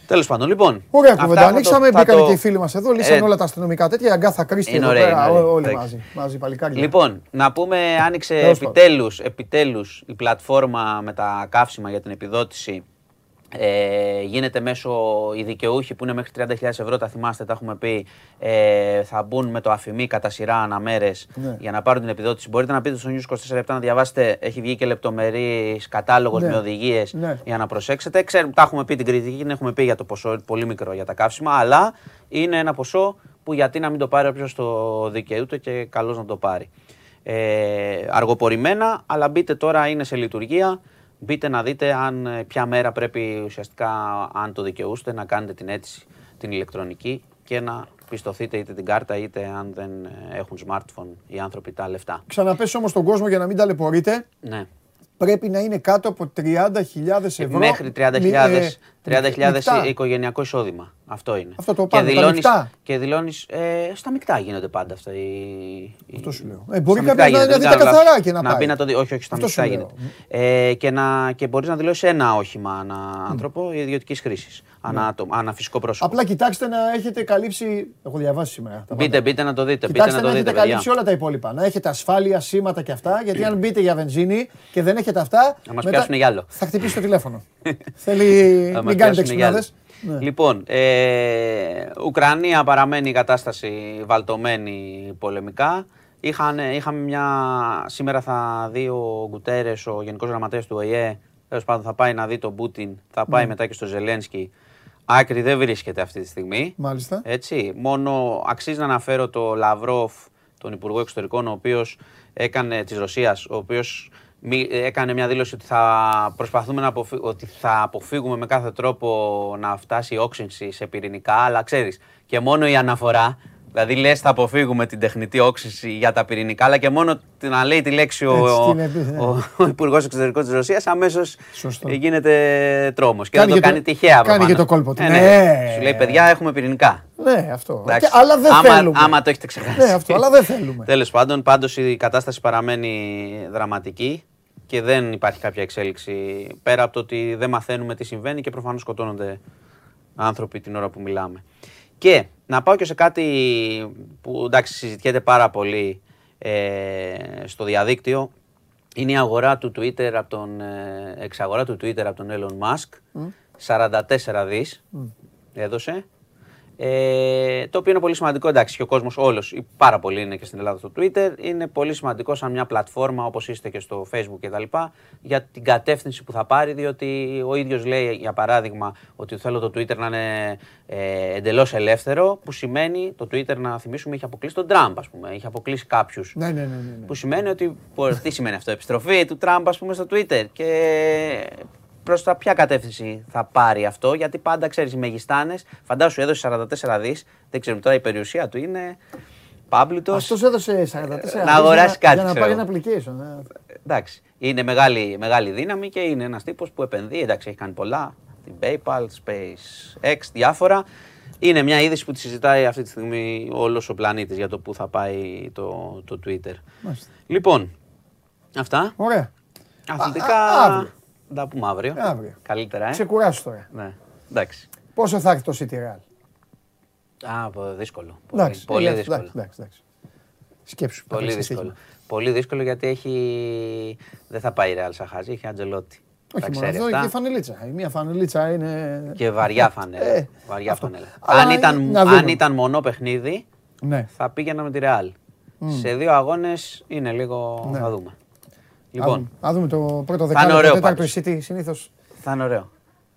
Τέλος πάντων, λοιπόν. Ωραία αυτά κουβέντα. θα το- Ανοίξαμε, θα μπήκαν το- και οι φίλοι μας εδώ, λύσαν Ε, όλα τα αστυνομικά τέτοια. Η Αγκάθα Κρίστη Είναι εδώ ωραία, πέρα, είναι ωραία. ό- όλοι Εντάξει. μαζί. Μαζί, παλικάρια. Λοιπόν, να πούμε, άνοιξε Τέλος πάντων. επιτέλους, επιτέλους η πλατφόρμα με τα καύσιμα για την επιδότηση. Ε, γίνεται μέσω οι δικαιούχοι που είναι μέχρι 30.000 ευρώ, τα θυμάστε, τα έχουμε πει, ε, θα μπουν με το αφημί κατά σειρά αναμέρες Ναι. για να πάρουν την επιδότηση. Μπορείτε να πείτε στο News 24 λεπτά να διαβάσετε, έχει βγει και λεπτομερής κατάλογος Ναι. με οδηγίες Ναι. για να προσέξετε. Ξέρουμε, τα έχουμε πει την κριτική, την έχουμε πει για το ποσό πολύ μικρό για τα καύσιμα, αλλά είναι ένα ποσό που γιατί να μην το πάρει όποιος το δικαιούται και καλώς να το πάρει. Ε, αργοπορημένα, αλλά μπείτε τώρα, είναι σε λειτουργία. Μπείτε να δείτε αν ε, ποια μέρα πρέπει ουσιαστικά, αν το δικαιούστε, να κάνετε την αίτηση την ηλεκτρονική και να πιστοθείτε είτε την κάρτα είτε αν δεν ε, έχουν smartphone οι άνθρωποι τα λεφτά. Ξαναπέσω όμως τον κόσμο για να μην ταλαιπωρείτε. Ναι. Πρέπει να είναι κάτω από 30.000 ευρώ. Μέχρι 30.000 Μη- ε, 30.000 μεικτά. οικογενειακό εισόδημα. Αυτό είναι. Αυτό το και πάνω, τα δηλώνεις, μεικτά. και δηλώνεις, ε, στα μεικτά γίνονται πάντα αυτά. Οι, οι- Αυτό σου λέω. Ε, μπορεί στα κάποιος μεικτά να- να γίνεται, δει δεν τα κάνω καθαρά λάθος. και να Να πάει. μπει να το δει. Όχι, όχι, στα Αυτό μεικτά σου γίνεται. λέω. Ε, και, να, και μπορείς να δηλώσεις ένα όχημα ανά άνθρωπο ιδιωτικής χρήσης. Ανά, άτομο, ανά φυσικό πρόσωπο. Απλά κοιτάξτε να έχετε καλύψει. Έχω διαβάσει σήμερα. τα Μπείτε, πάντα. μπείτε να το δείτε. Μπείτε Κοιτάξτε να να, το έχετε δείτε, παιδιά. καλύψει όλα τα υπόλοιπα. Να έχετε ασφάλεια, σήματα και αυτά. Γιατί αν μπείτε για βενζίνη και δεν έχετε αυτά. Να μας πιάσουνε για άλλο. Θα χτυπήσει το τηλέφωνο. Θέλει. Θα μας Μην κάνετε πιάσουνε για άλλο. εξυπνάδε. Ναι. Λοιπόν, ε, Ουκρανία παραμένει η κατάσταση βαλτωμένη πολεμικά. Είχαν, είχαμε μια. Σήμερα θα δει ο Γκουτέρες, ο Γενικός Γραμματέας του ΟΗΕ. Τέλος πάντων, θα πάει να δει τον Πούτιν. Θα πάει μετά και στο Ζελένσκι. Άκρη δεν βρίσκεται αυτή τη στιγμή. Μάλιστα. Έτσι. Μόνο αξίζει να αναφέρω το Λαυρόφ, τον Υπουργό Εξωτερικών, ο οποίος έκανε της Ρωσίας, ο οποίος έκανε μια δήλωση ότι θα προσπαθούμε να αποφύ- ότι θα αποφύγουμε με κάθε τρόπο να φτάσει η όξυνση σε πυρηνικά, αλλά ξέρεις, και μόνο η αναφορά, δηλαδή λες θα αποφύγουμε την τεχνητή όξυνση για τα πυρηνικά, αλλά και μόνο να λέει τη λέξη ο, Έτσι, ο, την επί- ναι. ο, ο Υπουργός Εξωτερικών της Ρωσίας, αμέσως Σωστό. ε, γίνεται τρόμος. Και Κάνει δεν το και το- κάνει τυχαία κάνει προφανώς. και το κόλπο του. Ε, Ναι. Σου λέει παιδιά έχουμε πυρηνικά. Ναι, αυτό. Εντάξει. Και- αλλά δεν άμα, θέλουμε. Άμα το έχετε ξεχάσει. Ναι, αυτό, αλλά δεν θέλουμε. Τέλος πάντων, πάντως η κατάσταση παραμένει δραματική και δεν υπάρχει κάποια εξέλιξη πέρα από το ότι δεν μαθαίνουμε τι συμβαίνει και προφανώς σκοτώνονται άνθρωποι την ώρα που μιλάμε. Και να πάω και σε κάτι που εντάξει συζητιέται πάρα πολύ ε, στο διαδίκτυο. Είναι η αγορά του Twitter από τον, ε, εξαγορά του Twitter από τον Elon Musk. 44 δις έδωσε. Ε, το οποίο είναι πολύ σημαντικό, εντάξει, και ο κόσμος όλος, πάρα πολλοί είναι και στην Ελλάδα στο Twitter, είναι πολύ σημαντικό σαν μια πλατφόρμα όπως είστε και στο Facebook κτλ. για την κατεύθυνση που θα πάρει, διότι ο ίδιος λέει, για παράδειγμα, ότι θέλω το Twitter να είναι ε, εντελώς ελεύθερο, που σημαίνει το Twitter, να θυμίσουμε, είχε αποκλείσει τον Τραμπ, ας πούμε, είχε αποκλείσει κάποιους. Ναι, ναι, ναι, ναι, ναι. Που σημαίνει ότι. πω- Τι σημαίνει αυτό, επιστροφή του Τραμπ, ας πούμε, στο Twitter. Και προς τα ποια κατεύθυνση θα πάρει αυτό, γιατί πάντα ξέρεις οι μεγιστάνες. Φαντάσου έδωσε 44 δις, δεν ξέρουμε τώρα η περιουσία του είναι. Πάμπλουτο. Αυτός έδωσε 44 δις Να αγοράσεις για κάτι, Για να ξέρω πάρει ένα εγώ. application. ε. Εντάξει. Είναι μεγάλη, μεγάλη δύναμη και είναι ένας τύπος που επενδύει. Εντάξει, έχει κάνει πολλά. Την PayPal, SpaceX, διάφορα. Είναι μια είδηση που τη συζητάει αυτή τη στιγμή όλος ο πλανήτης για το πού θα πάει το, το Twitter. Μάλιστα. Λοιπόν, αυτά. Ωραία. Αθλητικά. α- αύριο. Θα τα πούμε αύριο. Αύριο. Καλύτερα, ε. Ξεκουράσου τώρα. Ναι. Εντάξει. Πόσο θα έρθει το City Real; Α, πο- δύσκολο. Πολύ, Εντάξει, πολύ εντάξει, δύσκολο. εντάξει, εντάξει, εντάξει. Σκέψου. θα Πολύ παίξει δύσκολο. στοίχημα. Πολύ δύσκολο γιατί έχει. Δεν θα πάει η Real σαν χάζι, έχει Αντζελότη. Όχι μόνο αυτό, και η φανελίτσα. Η μία φανελίτσα είναι. Και βαριά φανέλα. Ε, βαριά αυτό. φανέλα. Αλλά Αν ήταν, να δούμε. αν ήταν μονό παιχνίδι, Ναι. θα πήγαινα με τη Real. Σε δύο αγώνες είναι λίγο. Ναι. Θα δούμε. Λοιπόν. Λοιπόν, Να δούμε το πρώτο είναι δεκάλεπτο, ωραίο το τέταρτο η πάντως. City συνήθως θα είναι ωραίο.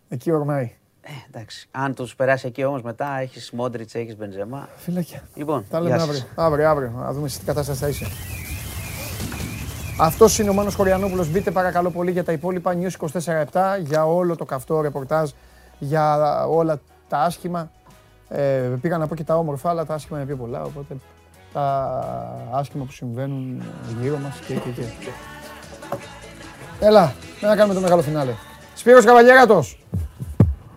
εκεί ορμάει. Ε, εντάξει. Αν τους περάσει εκεί όμως μετά έχεις Μόντριτς, έχεις Μπεντζεμά. Φιλάκια. Λοιπόν, Τα γεια λέμε σας. αύριο. Αύριο, αύριο. Να δούμε σε τι κατάσταση θα είσαι. Αυτός είναι ο Μάνος Χωριανόπουλος. Μπείτε παρακαλώ πολύ για τα υπόλοιπα News 24-7, για όλο το καυτό ρεπορτάζ, για όλα τα άσχημα. Ε, πήγα να πω και τα όμορφα, αλλά τα άσχημα είναι πιο πολλά, οπότε τα άσχημα που συμβαίνουν γύρω μας και και και. Έλα, να κάνουμε το μεγάλο φινάλε. Σπύρος Καβαλιέρατος.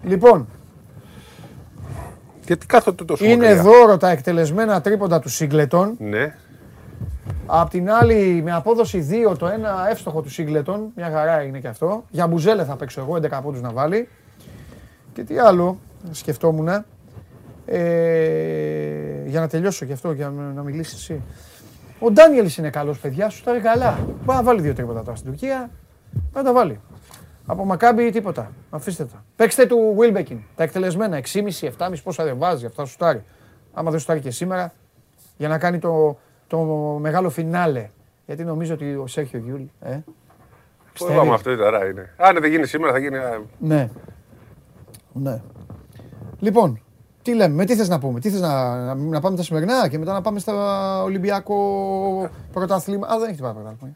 Λοιπόν, Γιατί κάθονται τόσο είναι μακριά. δώρο τα εκτελεσμένα τρίποντα του Σίγκλετον. Ναι. Απ' την άλλη, με απόδοση 2 το ένα εύστοχο του Σίγκλετον, μια χαρά είναι και αυτό. Για Μπουζέλε θα παίξω εγώ, 11 πόντους να βάλει. Και τι άλλο, σκεφτόμουν. Ε, για να τελειώσω και αυτό, για να, να μιλήσεις εσύ. Ο Ντάνιελς είναι καλός, παιδιά, σου τα είναι καλά. Μπορεί να βάλει δύο τρίποτα τώρα στην Τουρκία. Να τα βάλει. Από Μακάμπι τίποτα. Αφήστε τα. Παίξτε του Wilbekin. Τα εκτελεσμένα 6,5, 7,5 πόσα δεν βάζει. Αυτά σου στάρει. Άμα δεν σου στάρει και σήμερα, για να κάνει το, το μεγάλο φινάλε. Γιατί νομίζω ότι ο Σέρχιο Γιούλ. Ε, Πού είπαμε αυτό τώρα είναι. Αν δεν γίνει σήμερα θα γίνει. α, ναι. Ναι. Λοιπόν, τι λέμε, με τι θες να πούμε, τι θες να, να, να πάμε τα σημερινά και μετά να πάμε στα Ολυμπιακό πρωτάθλημα. Α, δεν έχει πάει πρωτάθλημα.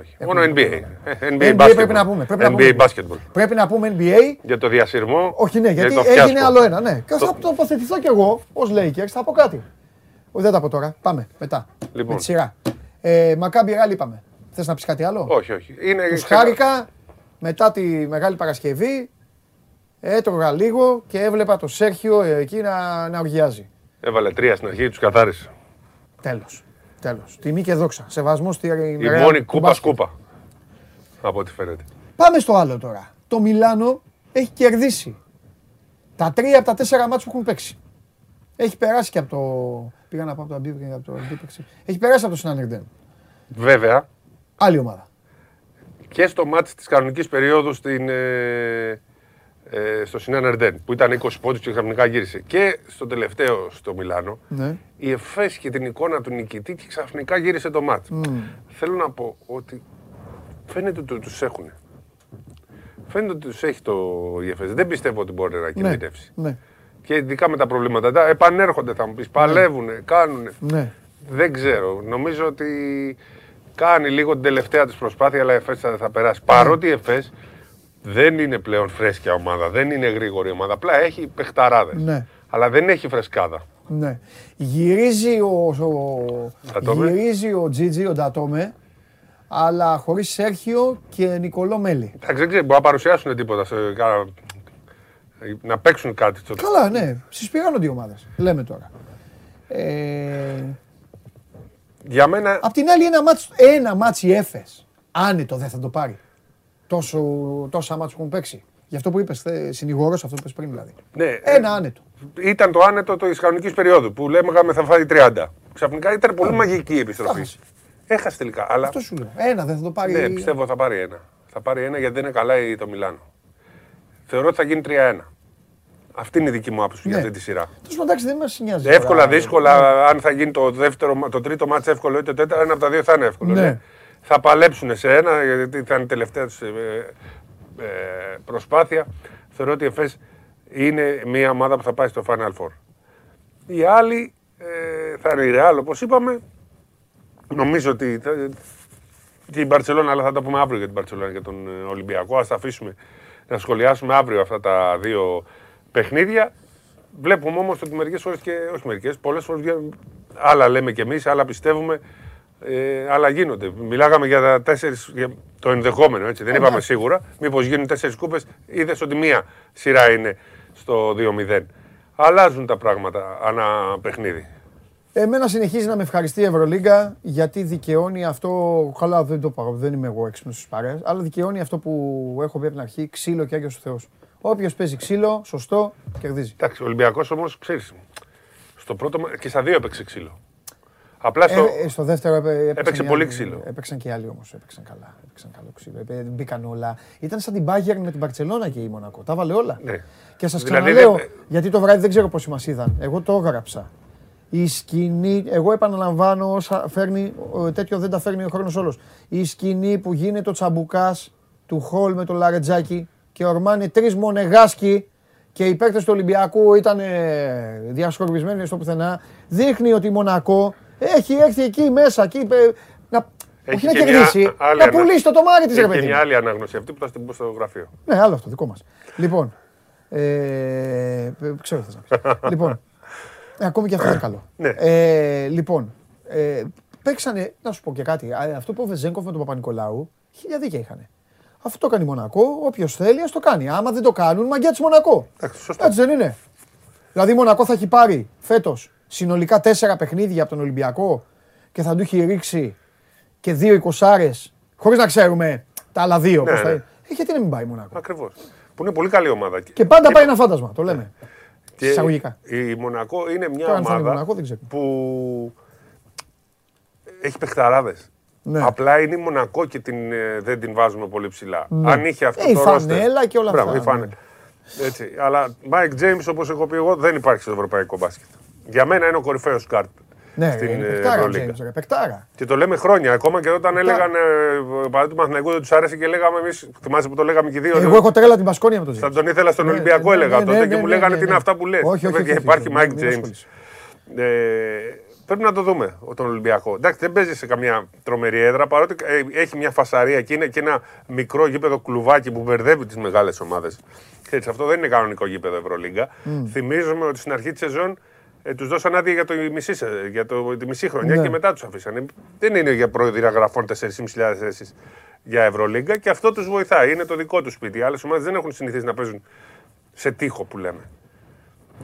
Όχι. Μόνο NBA. NBA, NBA basketball. πρέπει να πούμε, πρέπει να NBA πούμε. basketball. Πρέπει να πούμε NBA. Για το διασυρμό. Όχι, ναι, γιατί το έγινε φιάσκο. άλλο ένα. Ναι. Και θα τοποθετηθώ κι εγώ ως Lakers, θα πω κάτι. Όχι, δεν τα πω τώρα. Πάμε μετά. Λοιπόν. Με τη σειρά. Ε, Μακάμπι Ρεάλ είπαμε. Θες να πεις κάτι άλλο; Όχι, όχι. Είναι Τους ξεκα- χάρηκα μετά τη Μεγάλη Παρασκευή. Έτρωγα λίγο και έβλεπα το Σέρχιο εκεί να, να οργιάζει. Έβαλε τρία στην αρχή, τους καθάρισε. Τέλος. Τέλος. Τιμή και δόξα. Σεβασμός στη Η Real μόνη του κούπα μπάσκετ. σκούπα. Από ό,τι φαίνεται. Πάμε στο άλλο τώρα. Το Μιλάνο έχει κερδίσει τα τρία από τα τέσσερα μάτς που έχουν παίξει. Έχει περάσει και από το. Πήγα να πάω από το Αμπίβ και από το Αντίπαιξη. Έχει περάσει από το Συνανερντέν. Βέβαια, Άλλη ομάδα. και στο μάτι της κανονικής περίοδου στην, ε, ε, στο Σινάν Ερντέν, που ήταν 20 πόντους και ξαφνικά γύρισε. Και στο τελευταίο στο Μιλάνο, Ναι. η Εφές και την εικόνα του νικητή και ξαφνικά γύρισε το μάτς. Θέλω να πω ότι φαίνεται ότι τους έχουν. Φαίνεται ότι τους έχει το η Εφές. Δεν πιστεύω ότι μπορεί να κινδυνεύσει. Ναι. Και ειδικά με τα προβλήματα. Τα επανέρχονται θα μου πεις, παλεύουνε, κάνουνε. Ναι. Δεν ξέρω. Νομίζω ότι κάνει λίγο την τελευταία της προσπάθεια, αλλά η ΕΦΕΣ θα, θα περάσει. Παρότι η ΕΦΕΣ δεν είναι πλέον φρέσκια ομάδα, δεν είναι γρήγορη ομάδα. Απλά έχει παιχταράδες. Ναι. Αλλά δεν έχει φρεσκάδα. ναι. Γυρίζει ο, ο, Ντατόμε. γυρίζει ο Τζίτζι, ο Ντατόμε, αλλά χωρίς Σέρχιο και Νικολό Μέλη. Εντάξει, δεν ξέρω, μπορεί να παρουσιάσουν τίποτα. Σε, κάνα- να παίξουν κάτι. Στο... Καλά, ναι. Συσπηρώνονται οι ομάδες. Λέμε τώρα. Ε, Για μένα, Απ' την άλλη ένα μάτς, ένα μάτς η Έφες, άνετο δεν θα το πάρει. Τόσο, τόσα μάτς που έχουν παίξει. Γι' αυτό που είπες, θε- συνηγόρος, αυτό που είπες πριν δηλαδή. ναι, Ένα άνετο. ήταν το άνετο της κανονικής περίοδου που λέγαμε θα φάει 30. Ξαφνικά ήταν πολύ μαγική η επιστροφή. Έχασε. Έχασε τελικά. Αλλά Αυτό σου λέω. Ένα δεν θα το πάρει. ναι, πιστεύω θα πάρει ένα. Θα πάρει ένα γιατί δεν είναι καλά η- το Μιλάνο. Θεωρώ ότι θα γίνει 3-1. Αυτή είναι η δική μου άποψη για Ναι. αυτή τη σειρά. Τέλος πάντων, εντάξει, δεν μας νοιάζει. Εύκολα, τώρα. δύσκολα, αν θα γίνει το, δεύτερο, μα- το τρίτο μάτς εύκολο ή το τέταρτο, ένα από τα δύο θα είναι εύκολο. Ναι. ναι. Θα παλέψουν σε ένα, γιατί θα είναι η τελευταία τους ε, ε, προσπάθεια. Θεωρώ ότι η ΕΦΕΣ είναι μια ομάδα που θα πάει στο Final Four. Η άλλη ε, θα είναι η Real, όπως είπαμε. Νομίζω ότι θα, και η Μπαρσελόνα, αλλά θα τα πούμε αύριο για την Μπαρσελόνα και τον ε, Ολυμπιακό. Ας τα αφήσουμε να σχολιάσουμε αύριο αυτά τα δύο παιχνίδια. Βλέπουμε όμως ότι μερικές φορές και όχι μερικές, πολλές φορές άλλα λέμε κι εμείς, άλλα πιστεύουμε, ε, άλλα γίνονται. Μιλάγαμε για, τα τέσσερις, για το ενδεχόμενο, έτσι. Δεν είπαμε σίγουρα. Μήπως γίνουν τέσσερις κούπες, είδες ότι μία σειρά είναι στο 2-0. Αλλάζουν τα πράγματα ανά παιχνίδι. Εμένα συνεχίζει να με ευχαριστεί η Ευρωλίγκα γιατί δικαιώνει αυτό. Καλά, δεν το πάω, δεν είμαι εγώ έξυπνος στις παρέες, αλλά δικαιώνει αυτό που έχω πει από την αρχή: ξύλο και άγιος Θεός. Όποιος παίζει ξύλο, σωστό, κερδίζει. Εντάξει, ο Ολυμπιακός όμως ξέρεις. Στο πρώτο μα- και στα δύο έπαιξε ξύλο. Απλά στο. Ε, ε, στο δεύτερο έπαι- έπαιξαν Έπαιξε οι πολύ άλλοι. ξύλο. Έπαιξαν και οι άλλοι όμως. Έπαιξαν καλά. Έπαιξαν καλό ξύλο. Ε, Μπήκαν όλα. Ήταν σαν την Bayern με την Παρσελόνα και η Μονακό. Τα βάλε όλα. Ναι. Και σας Δηλαδή, ξαναλέω, δεν- γιατί το βράδυ δεν ξέρω πόσοι μας είδαν. Εγώ το έγραψα. Η σκηνή, εγώ επαναλαμβάνω όσα φέρνει, ο- τέτοιο δεν τα φέρνει ο χρόνος όλος. Η σκηνή που γίνεται ο τσαμπουκάς του Χολ με τον Λαρετζάκη και ορμάνε τρεις μονεγάσκοι και οι παίκτες του Ολυμπιακού ήταν ε, διασκορπισμένοι στο πουθενά. Δείχνει ότι η Μονακό έχει έρθει εκεί μέσα, εκεί, ε, να, όχι να και μια κερδίσει, άλλη να ανα- πουλήσει το τομάρι της ρε Έχει παιδί και μου. μια άλλη ανάγνωση αυτή που θα την πω στο γραφείο. Ναι, άλλο αυτό, δικό μας. Λοιπόν, ε, ε, ξέρω τι θες να πεις. λοιπόν, ε, ακόμη και αυτό είναι καλό. Ναι. Ε, λοιπόν, ε, παίξανε, να σου πω και κάτι, α, αυτό που ο Βεζέγκοφ με τον Παπα-Νικολάου, χίλια δίκαια είχαν. Αυτό το κάνει η Μονακό, όποιος θέλει, ας το κάνει. Άμα δεν το κάνουν, μαγκιά της Μονακό. Εντάξει, σωστό. Έτσι δεν είναι. Δηλαδή η Μονακό θα έχει πάρει φέτος συνολικά τέσσερα παιχνίδια από τον Ολυμπιακό και θα του έχει ρίξει και δύο εικοσάρες, χωρίς να ξέρουμε τα άλλα δύο. Ναι, πώς θα... ναι. Ε, γιατί να μην πάει η Μονακό. Ακριβώς. Που είναι πολύ καλή ομάδα. Και πάντα πάει ένα φάντασμα, το λέμε. Και Εισαγωγικά. η Μονακό είναι μια Τώρα αν θα είναι η ομάδα Μονακό δεν ξέρω. που έχει παιχταράδες. Ναι. Απλά είναι η Μονακό και την, ε, δεν την βάζουμε πολύ ψηλά. Αν είχε αυτό Ε, η το roster- φανέλα και όλα Μπράβο, αυτά, η φανέλα. Έτσι. Αλλά Mike James, όπως έχω πει εγώ, δεν υπάρχει στο ευρωπαϊκό μπάσκετ. Για μένα είναι ο κορυφαίος γκάρτ Ναι, στην είναι ε, παικτάρα, Ευρωλίγκα. James, ρε, παικτάρα. Και το λέμε χρόνια. Ακόμα και όταν έλεγαν ε, παντού του Μαθηναϊκού δεν τους άρεσε και λέγαμε εμείς. Θυμάσαι που το λέγαμε και οι δύο. Εγώ έχω τρέλα την Πασκόνια με τον Θα James. τον ήθελα στον Ναι, Ολυμπιακό, ναι, έλεγα ναι, τότε ναι, και ναι, μου ναι, λέγανε ναι, τι είναι ναι. αυτά που λες. Όχι, όχι, όχι, όχι, Υπάρχει όχι, Mike μην James. ασχολείσαι. Ε, πρέπει να το δούμε ο- τον Ολυμπιακό. Εντάξει, δεν παίζει σε καμιά τρομερή έδρα παρότι ε, έχει μια φασαρία και είναι και ένα μικρό γήπεδο κλουβάκι που μπερδεύει τις μεγάλες ομάδες. Αυτό δεν είναι κανονικό γήπεδο Ευρωλίγκα. Θυμίζουμε ότι στην αρχή της σεζόν ε, τους δώσαν άδεια για, το μισή, σε- για το, τη μισή χρονιά Ναι. και μετά τους αφήσανε. Δεν είναι για προδιαγραφών 4.500 θέσεις για Ευρωλίγκα και αυτό τους βοηθάει. Είναι το δικό τους σπίτι. Οι άλλες ομάδες δεν έχουν συνηθίσει να παίζουν σε τείχο που λέμε.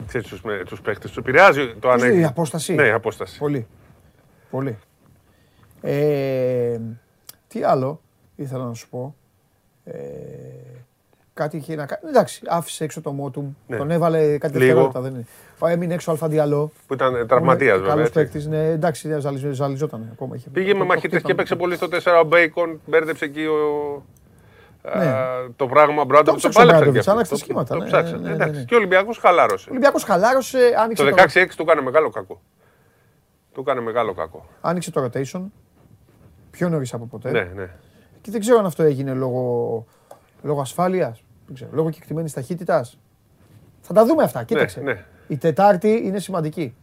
Ξέρεις, τους, με- τους παίχτες. Τους επηρεάζει το αν Πώς έχει- η απόσταση; Ναι, η απόσταση. Πολύ. Πολύ. Ε, τι άλλο ήθελα να σου πω. Ε, κάτι είχε να κάνει. Εντάξει, άφησε έξω το Μότουμ. Ναι. Τον έβαλε κάτι Λίγο. δευτερόλεπτα. Δεν είναι. Ο, έμεινε έξω ο Αλφαντιαλό. Που ήταν τραυματίας βέβαια. Καλός έτσι. παίκτης. Ναι, εντάξει, ναι, ζαλιζ- ζαλιζόταν ακόμα. Είχε, Πήγε το- με το μαχητές και χτύπαμε. έπαιξε πολύ στο 4 ο Μπέικον. Μπέρδεψε εκεί ο... Ναι. α, το πράγμα Μπράντοβιτ. Το ψάξε ο Μπράντοβιτς, άλλαξε τα σχήματα, Το ναι, ψάξε. ναι, ναι, εντάξει. ναι. Και ο Ολυμπιακός χαλάρωσε. Ο Ολυμπιακός χαλάρωσε, άνοιξε Το το, 16-6 του έκανε μεγάλο κακό. Του έκανε μεγάλο κακό. άνοιξε το rotation. Πιο νωρίς από ποτέ. Ναι, ναι. Και δεν ξέρω αν αυτό έγινε λόγω, λόγω ασφάλειας, λόγω κεκτημένης ταχύτητας. Θα τα δούμε αυτά. Κοίταξε. ναι. Η Τετάρτη είναι σημαντική.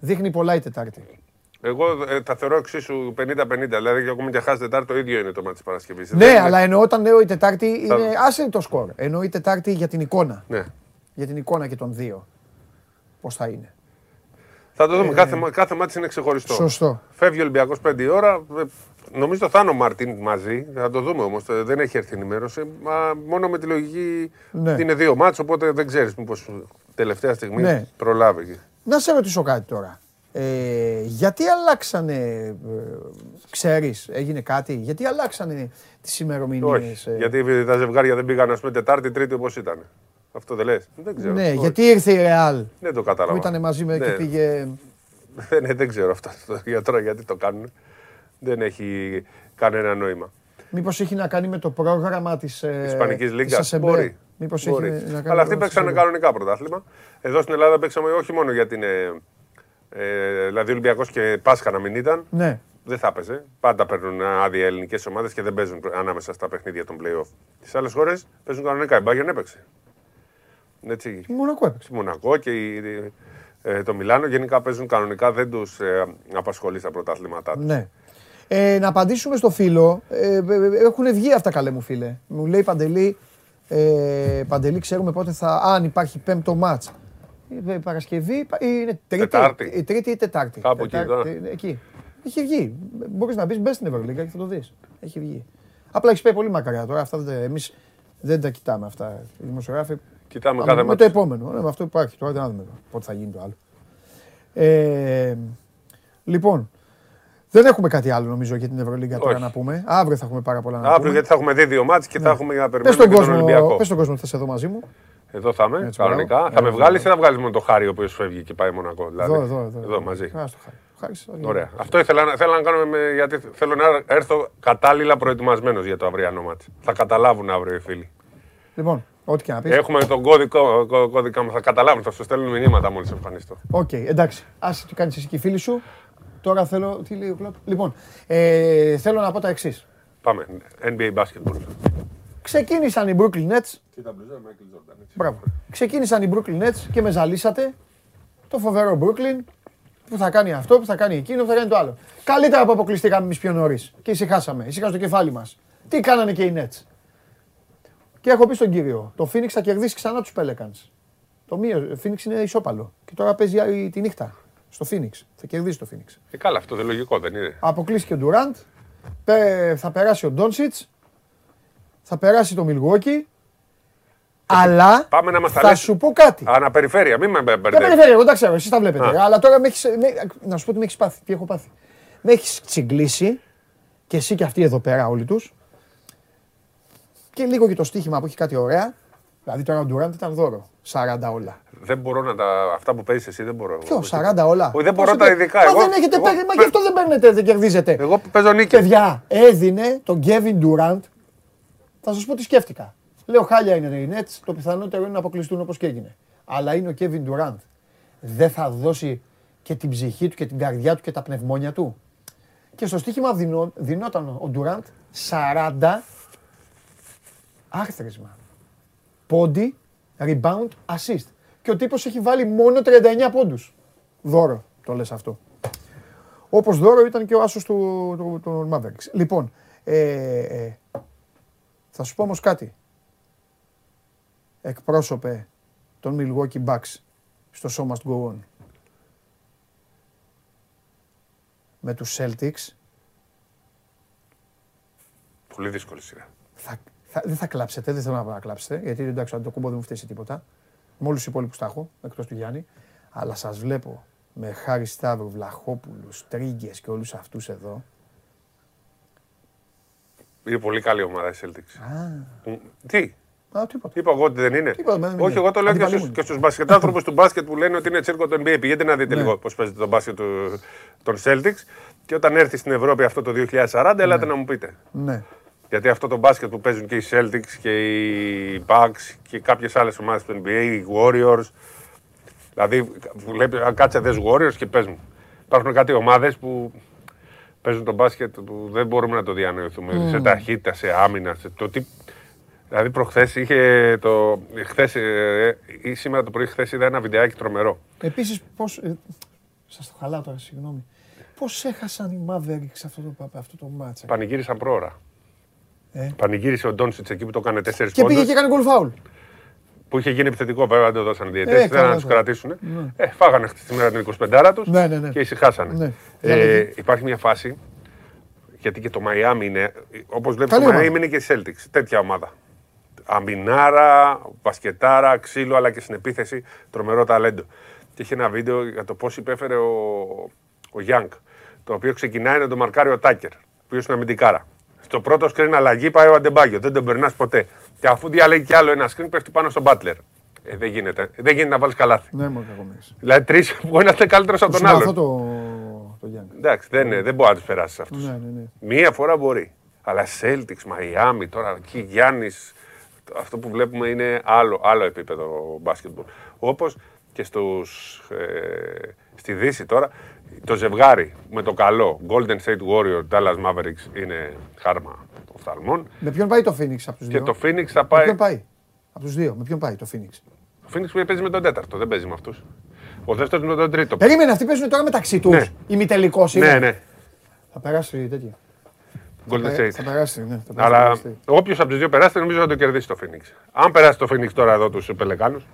Δείχνει πολλά η Τετάρτη. Εγώ ε, τα θεωρώ εξίσου 50-50. Δηλαδή, και ακόμη και χάσει Τετάρτη το ίδιο είναι το μάτι της Παρασκευής. Ναι, αλλά εννοώ όταν λέω η Τετάρτη είναι. Άσε το σκορ. Εννοώ η Τετάρτη για την εικόνα. Ναι. Για την εικόνα και των δύο. Πώς θα είναι. Θα το δούμε. κάθε, μα- κάθε μάτι είναι ξεχωριστό. Ε, Σωστό. Φεύγει ο Ολυμπιακός 5 η ώρα. Ε, Νομίζω θα είναι ο Μάρτιν μαζί. Θα το δούμε όμως. Δεν έχει έρθει ενημέρωση. Μα μόνο με τη λογική Ναι. είναι δύο μάτς, οπότε δεν ξέρεις μήπως τελευταία στιγμή Ναι. προλάβει. Να σε ρωτήσω κάτι τώρα. Ε, γιατί αλλάξανε, ε, ξέρεις, έγινε κάτι, γιατί αλλάξανε τις ημερομηνίες. Όχι. ε; Γιατί τα ζευγάρια δεν πήγαν, ας πούμε, Τετάρτη, Τρίτη όπως ήταν. Αυτό δεν λες. Δεν ξέρω. Ναι, Όχι. γιατί ήρθε η Ρεάλ Δεν το κατάλαβα. που ήταν μαζί με Ναι. και πήγε... Ναι, δεν ξέρω αυτό για τώρα γιατί το κάνουν. Δεν έχει κανένα νόημα. Μήπως έχει να κάνει με το πρόγραμμα της ε, Ισπανικής της Λίγκας. ASB. Μπορεί. Μήπως Μπορεί. έχει να κάνει Αλλά με αυτοί το παίξανε ASB. κανονικά πρωτάθλημα. Εδώ στην Ελλάδα παίξαμε όχι μόνο γιατί είναι. Ε, δηλαδή Ολυμπιακός και Πάσχα να μην ήταν. Ναι. Δεν θα έπαιζε. Πάντα παίρνουν άδεια ελληνικές ομάδες και δεν παίζουν ανάμεσα στα παιχνίδια των playoff. Στι άλλες χώρες παίζουν κανονικά. Η Bayern έπαιξε. Έτσι. Η Μονακό έπαιξε. Η Μονακό και η, ε, το Μιλάνο γενικά παίζουν κανονικά, δεν τους ε, απασχολεί στα πρωταθλήματά τους. Ναι. Ε, να απαντήσουμε στο φίλο. Ε, ε, ε, έχουν βγει αυτά καλέ μου φίλε. Μου λέει Παντελή, ε, Παντελή ξέρουμε πότε θα... Αν υπάρχει πέμπτο μάτς. Ε, Παρασκευή ή είναι τρίτη, Τετάρτη. η τρίτη ή τετάρτη. Κάπου εκεί, Τετάρτη, εκεί. Έχει βγει. Μπορείς να μπεις, μπες στην Ευρωλίγκα και θα το δεις. Έχει βγει. Απλά έχεις πάει πολύ μακριά τώρα. Αυτά δεν, εμείς δεν τα κοιτάμε αυτά. Οι δημοσιογράφοι Κοιτάμε Α, κάθε με μάτι. το επόμενο. Ναι, με αυτό υπάρχει. Τώρα δεν να δούμε πότε θα γίνει το άλλο. Ε, λοιπόν, δεν έχουμε κάτι άλλο νομίζω για την Ευρωλίγκα τώρα Όχι. να πούμε. Αύριο θα έχουμε πάρα πολλά να Αύριο πούμε. γιατί θα έχουμε δει δύο μάτς και θα έχουμε για να Πες περιμένουμε στον, και τον κόσμο, Ολυμπιακό. πες στον κόσμο ότι θα είσαι εδώ μαζί μου. Εδώ θα είμαι, Έτσι, κανονικά. μπράβο. Θα με Ε, βγάλεις ή εδώ. θα βγάλεις μόνο το χάρι ο οποίος φεύγει και πάει Μονακό. Δηλαδή. Εδώ, εδώ, εδώ. Εδώ μαζί. Α, στο χάρη. Ο Χάρης θα γίνει. Ωραία. Αυτό ήθελα, να- θέλω να κάνω με, γιατί θέλω να έρθω κατάλληλα προετοιμασμένος για το αυριανό μάτι. Θα καταλάβουν αύριο οι φίλοι. Λοιπόν, ό,τι και να πεις. Έχουμε τον κώδικο, κώ- κώδικα μου, θα καταλάβουν, θα σου στέλνουν μηνύματα μόλις εμφανιστώ. Οκ, εντάξει. Άσε τι κάνεις εσύ και οι φίλοι σου. Τώρα θέλω. Τι λέει ο Κλόπ. Λοιπόν, ε, θέλω να πω τα εξής. Πάμε. NBA basketball. Ξεκίνησαν οι Brooklyn Nets Μπράβο. Ξεκίνησαν οι Brooklyn Nets και με ζαλίσατε το φοβερό Brooklyn που θα κάνει αυτό, που θα κάνει εκείνο, που θα κάνει το άλλο. Καλύτερα που αποκλειστήκαμε εμείς πιο νωρίς και ησυχάσαμε. Ησυχάσαμε το κεφάλι μας. Τι κάνανε και οι Nets; Και έχω πει στον κύριο, το Phoenix θα κερδίσει ξανά τους Pelicans. Το μία, Phoenix είναι ισόπαλο. Και τώρα παίζει η- τη νύχτα στο Phoenix. Θα κερδίσει το Phoenix. Ε, καλά, αυτό δεν λογικό δεν είναι. Αποκλείστηκε ο Durant. πε- Θα περάσει ο Ντόνσιτς. Θα περάσει το Milwaukee. Αλλά Πάμε να μας τα θα λες. σου πω κάτι. Αναπεριφέρεια, μην με Δεν μπερδεύει. περιφέρει, εγώ τα ξέρω, εσείς τα βλέπετε. Α. Αλλά τώρα με έχεις, με- να σου πω τι με έχεις πάθει, τι έχω πάθει. Με έχεις τσιγκλίσει και εσύ και αυτοί εδώ πέρα όλοι τους και λίγο και το στοίχημα που έχει κάτι ωραία. Δηλαδή τώρα ο Ντουράντ ήταν δώρο. 40 όλα. Δεν μπορώ να τα. Αυτά που παίζεις εσύ δεν μπορώ. Ποιο, 40 όλα; Όχι, δεν μπορώ Πώς τα δεν- ειδικά. Μα Εγώ- δεν έχετε εγώ- παίρνει, μα γι' αυτό δεν παίρνετε, δεν κερδίζετε. Εγώ παίζω νίκη. Παιδιά, έδινε τον Kevin Durant. Θα σας πω τι σκέφτηκα. Λέω χάλια είναι οι Nets, το πιθανότερο είναι να αποκλειστούν όπως και έγινε. Αλλά είναι ο Kevin Durant. Δεν θα δώσει και την ψυχή του και την καρδιά του και τα πνευμόνια του. Και στο στοίχημα δινό, δινόταν ο Durant 40 άρθρισμα. Πόντι, rebound, assist. Και ο τύπος έχει βάλει μόνο 39 πόντους. Δώρο, το λες αυτό. Όπως δώρο ήταν και ο άσος του, του, του Mavericks. Λοιπόν, ε, ε, θα σου πω όμως κάτι. Εκπρόσωπε των Milwaukee Bucks στο Show Must Go On. Με τους Celtics Πολύ δύσκολη σειρά. θα, θα, δεν θα κλάψετε, δεν θέλω να πω να κλάψετε, γιατί εντάξει, αν το κούμπο δεν μου φταίει σε τίποτα. Με όλους τους υπόλοιπους τα έχω, εκτός του Γιάννη. Αλλά σας βλέπω με Χάρη Σταύρου, Βλαχόπουλους, Τρίγκες και όλους αυτούς εδώ. Είναι πολύ καλή ομάδα η Celtics. Μ, Τι, Α, τίποτα. είπα εγώ ότι δεν είναι. Τίποτα, δεν είναι. Όχι, εγώ το λέω και Αντιπαλή στους, μου και στους μπασκετάνθρωπους του μπάσκετ που λένε ότι είναι τσίρκο το NBA. Πηγαίνετε να δείτε Ναι. λίγο πώς παίζεται το μπάσκετ του, των Celtics. Και όταν έρθει στην Ευρώπη αυτό το 2040, ελάτε να μου πείτε. Ναι. Γιατί αυτό το μπάσκετ που παίζουν και οι Celtics και οι Bucks και κάποιες άλλες ομάδες του NBA, οι Warriors. Δηλαδή, βλέπεις, αν κάτσε δες Warriors και πες μου. Υπάρχουν κάτι ομάδες που παίζουν το μπάσκετ που δεν μπορούμε να το διανοηθούμε. Σε ταχύτητα, σε άμυνα, σε το τι... Δηλαδή προχθές είχε το... Χθες, ε, ή σήμερα το πρωί χθες είδα ένα βιντεάκι τρομερό. Επίσης, πώς. Ε, Σας το χαλάω τώρα, συγγνώμη. Πώς έχασαν οι Mavericks αυτό το, αυτό το μάτσα. Πανηγύρισαν πρόωρα. Ε. Πανηγύρισε ο Ντόνσιτς εκεί που το έκανε τέσσερις Και πήγε και έκανε γκολ φάουλ. Που είχε γίνει επιθετικό, βέβαια, δεν το δώσαν διαιτητές. Ε, δεν καλά, να τους καλά. κρατήσουν. Ε, φάγανε χτες τη μέρα την 25 τους Ναι, ναι, ναι. και ησυχάσανε. Ναι. Ε, Δηλαδή. υπάρχει μια φάση, γιατί και το Μαϊάμι είναι, όπως βλέπεις Καλή το Μαϊάμι ομάδα. είναι και η Celtics. Τέτοια ομάδα. Αμινάρα, μπασκετάρα, ξύλο, αλλά και στην επίθεση τρομερό ταλέντο. Και έχει ένα βίντεο για το πώς υπέφερε ο, ο Γιάνκ. Το οποίο ξεκινάει να το μαρκάρει ο Τάκερ, ο οποίος είναι αμυντικάρα. Στο πρώτο screen αλλαγή πάει ο Αντεμπάγιο, δεν τον περνάς ποτέ. Και αφού διαλέγει κι άλλο ένα screen, πέφτει πάνω στον Μπάτλερ. Ε, δεν γίνεται. Δεν γίνεται να βάλεις καλάθι. Ναι, μόνο κακομίρι. Δηλαδή τρεις που ο ένα είναι καλύτερος από τον Συμπαθώ άλλον. το, το Γιάννη. Εντάξει, δεν, είναι, δεν μπορεί να τους περάσεις αυτούς. Ναι, ναι, ναι. Μία φορά μπορεί. Αλλά Celtics, Miami, τώρα εκεί Γιάννη, αυτό που βλέπουμε είναι άλλο, άλλο επίπεδο μπάσκετμπολ. Όπως και στους, ε, στη Δύση τώρα, το ζευγάρι με το καλό Golden State Warrior, Dallas Mavericks είναι χάρμα οφθαλμών. Με ποιον πάει το Phoenix από τους Και δύο; το Phoenix θα Με πάει. ποιον πάει. Από τους δύο. Με ποιον πάει το Phoenix; Το Phoenix παίζει με τον τέταρτο, δεν παίζει με αυτούς. Ο δεύτερος με τον τρίτο. Περίμενε, αυτοί παίζουν τώρα μεταξύ τους. Ναι. Ημιτελικός είναι. Ναι, ναι. Θα περάσει τέτοια. Golden Θα, State. θα περάσει, ναι. Θα περάσει, Αλλά θα περάσει. όποιος από τους δύο περάσει, νομίζω θα το κερδίσει το Phoenix. Αν περάσει το Phoenix τώρα εδώ τους Πελεκάνου, Θα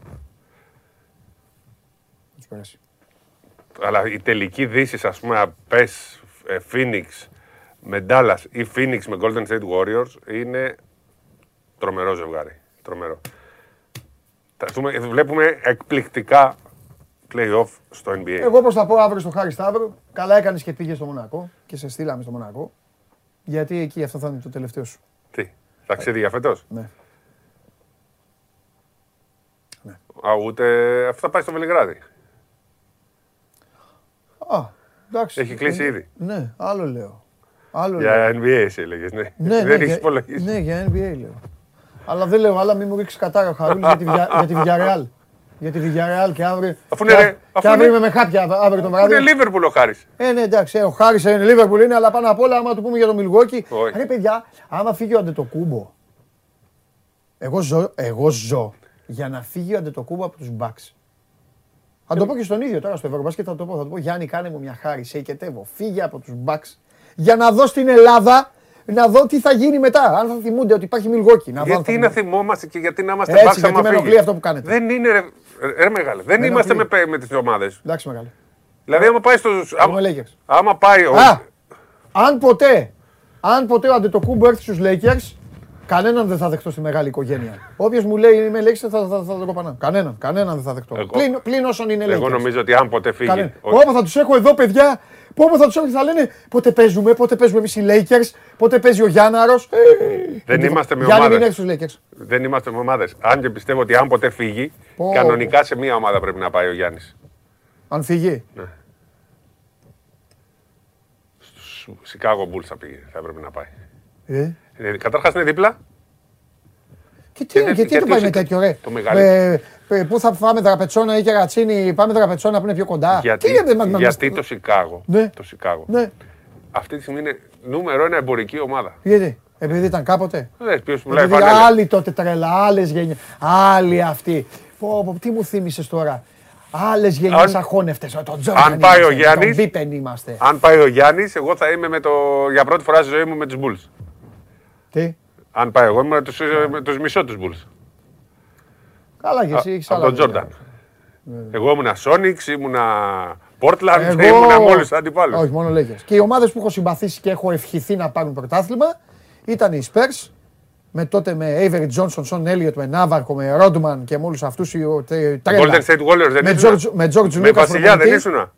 τους περάσει. Αλλά η τελική δύση, ας πούμε, πε Phoenix με Dallas ή Phoenix με Golden State Warriors είναι τρομερό ζευγάρι. Τρομερό. Θα δούμε- βλέπουμε εκπληκτικά playoff στο NBA. Εγώ πώ θα πω αύριο στο Χάρη Σταύρο, καλά έκανες και πήγες στο Μονακό και σε στείλαμε στο Μονακό. Γιατί εκεί αυτό θα είναι το τελευταίο σου. Τι, ταξίδι για φέτος; Ναι. Α, ούτε αυτό θα πάει στο Βελιγράδι. Α, εντάξει. Έχει κλείσει Ε, ήδη. Ναι, άλλο λέω. Άλλο λέω. Για NBA εσύ έλεγε, ναι. Ναι, ναι, Δεν έχεις για- υπολογίσει. Ναι, για NBA λέω. Αλλά δεν λέω, άλλα μην μου ρίξεις κατάρα ο Χαρούλης για τη, Βια- για τη Villarreal. Για τη Villarreal και αύριο. Αφού και, είναι- α- αφού και αύριο είναι- είμαι με χάπια αύριο το βράδυ. Είναι Λίβερπουλ ο Χάρης. Ε, ναι, εντάξει, ε, ο Χάρης είναι Liverpool είναι, αλλά πάνω απ' όλα, άμα του πούμε για το Milwaukee. Όχι. Ρε παιδιά, άμα φύγει ο Αντετοκούμπο. Εγώ ζω, εγώ ζω για να φύγει ο Αντετοκούμπο από τους Bucks. Θα το πω και στον ίδιο τώρα στο Ευρωμπάσκετ, θα το πω. Θα το πω Γιάννη, κάνε μου μια χάρη, σε οικετεύω. Φύγε από τους Bucks για να δω στην Ελλάδα να δω τι θα γίνει μετά. Αν θα θυμούνται ότι υπάρχει Milwaukee. Να δω αν θα Γιατί να θυμούνται. θυμόμαστε και γιατί να είμαστε Έτσι, μπάξα γιατί με ενοχλεί αυτό που κάνετε. Δεν είναι, ρε, ρε μεγάλε. Δεν Με είμαστε με, ενοχλεί. πε- με τις ομάδες. Εντάξει, μεγάλε. Δηλαδή, άμα πάει στους... Άμα, Lakers. άμα πάει... ο- Α, αν ποτέ, αν ποτέ ο Αντετοκούμπο έρθει στους Lakers, κανέναν δεν θα δεχτώ στη μεγάλη οικογένεια. Όποιος μου λέει είμαι Lakers θα, θα, θα, θα το κοπανάω. Κανέναν, κανέναν δεν θα δεχτώ. Εγώ- Πλην, πλην όσων είναι Lakers. Εγώ νομίζω ότι αν ποτέ φύγει... Κανένα. ο- Όπα θα τους έχω εδώ παιδιά Πω, πω, θα τους θα λένε πότε παίζουμε, πότε παίζουμε εμείς οι Lakers, πότε παίζει ο Γιάνναρος. Δεν είμαστε με Γιάννη, μην ομάδες. έρθεις στους Lakers. Δεν είμαστε με ομάδες. Αν και πιστεύω ότι αν ποτέ φύγει, Πω. κανονικά σε μία ομάδα πρέπει να πάει ο Γιάννης. Αν φύγει. Σικάγο Bulls θα, πήγε, θα έπρεπε να πάει. Ε. Καταρχάς είναι δίπλα. Και τι, Και δεν- γιατί γιατί το πάει ο με Σικα- τέτοιο, ρε; το μεγαλύτερο. Ε, ε, Πού θα πάμε δραπετσόνα ή και ρατσίνη, πάμε δραπετσόνα που είναι πιο κοντά. γιατί Τι λέτε, μα- μα- γιατί το Σικάγο. Ναι. Το Σικάγο. Ναι, Αυτή τη στιγμή είναι νούμερο ένα εμπορική ομάδα. γιατί, επειδή ήταν κάποτε; Δεν ποιος πουλάει Επειδή φανέλα. άλλοι τότε τρελά, άλλες γενιέ. Άλλοι αυτοί. Πω, πω, τι μου θύμισες τώρα; Άλλες γενιές Αν- αχώνευτε. Τον Τζόρνταν. αν πάει ο είμαστε, Γιάννης- Τον Μπίπεν είμαστε. Αν πάει ο Γιάννης, εγώ θα είμαι με το, για πρώτη φορά στη ζωή μου με τους Bulls. Τι. Αν πάει εγώ, είμαι με τους, με τους μισό τους Bulls. Καλά και εσύ έχεις Από άλλα τον παιδιά. Τζόρνταν. Εγώ ήμουνα Sonics, ήμουνα Portland, Εγώ- ήμουνα με όλους τους αντιπάλους. Όχι, μόνο Lakers. Και οι ομάδε που έχω συμπαθήσει και έχω ευχηθεί να πάρουν πρωτάθλημα ήταν οι Spurs. Με τότε με Avery Johnson, Son Elliott, με Ναύαρκο, με Rodman και με όλου αυτού οι ο- τε- τρέλα. Golden State Warriors δεν Με ήσουνα. George- με George Με Lucas Βασιλιά δεν προπονητή.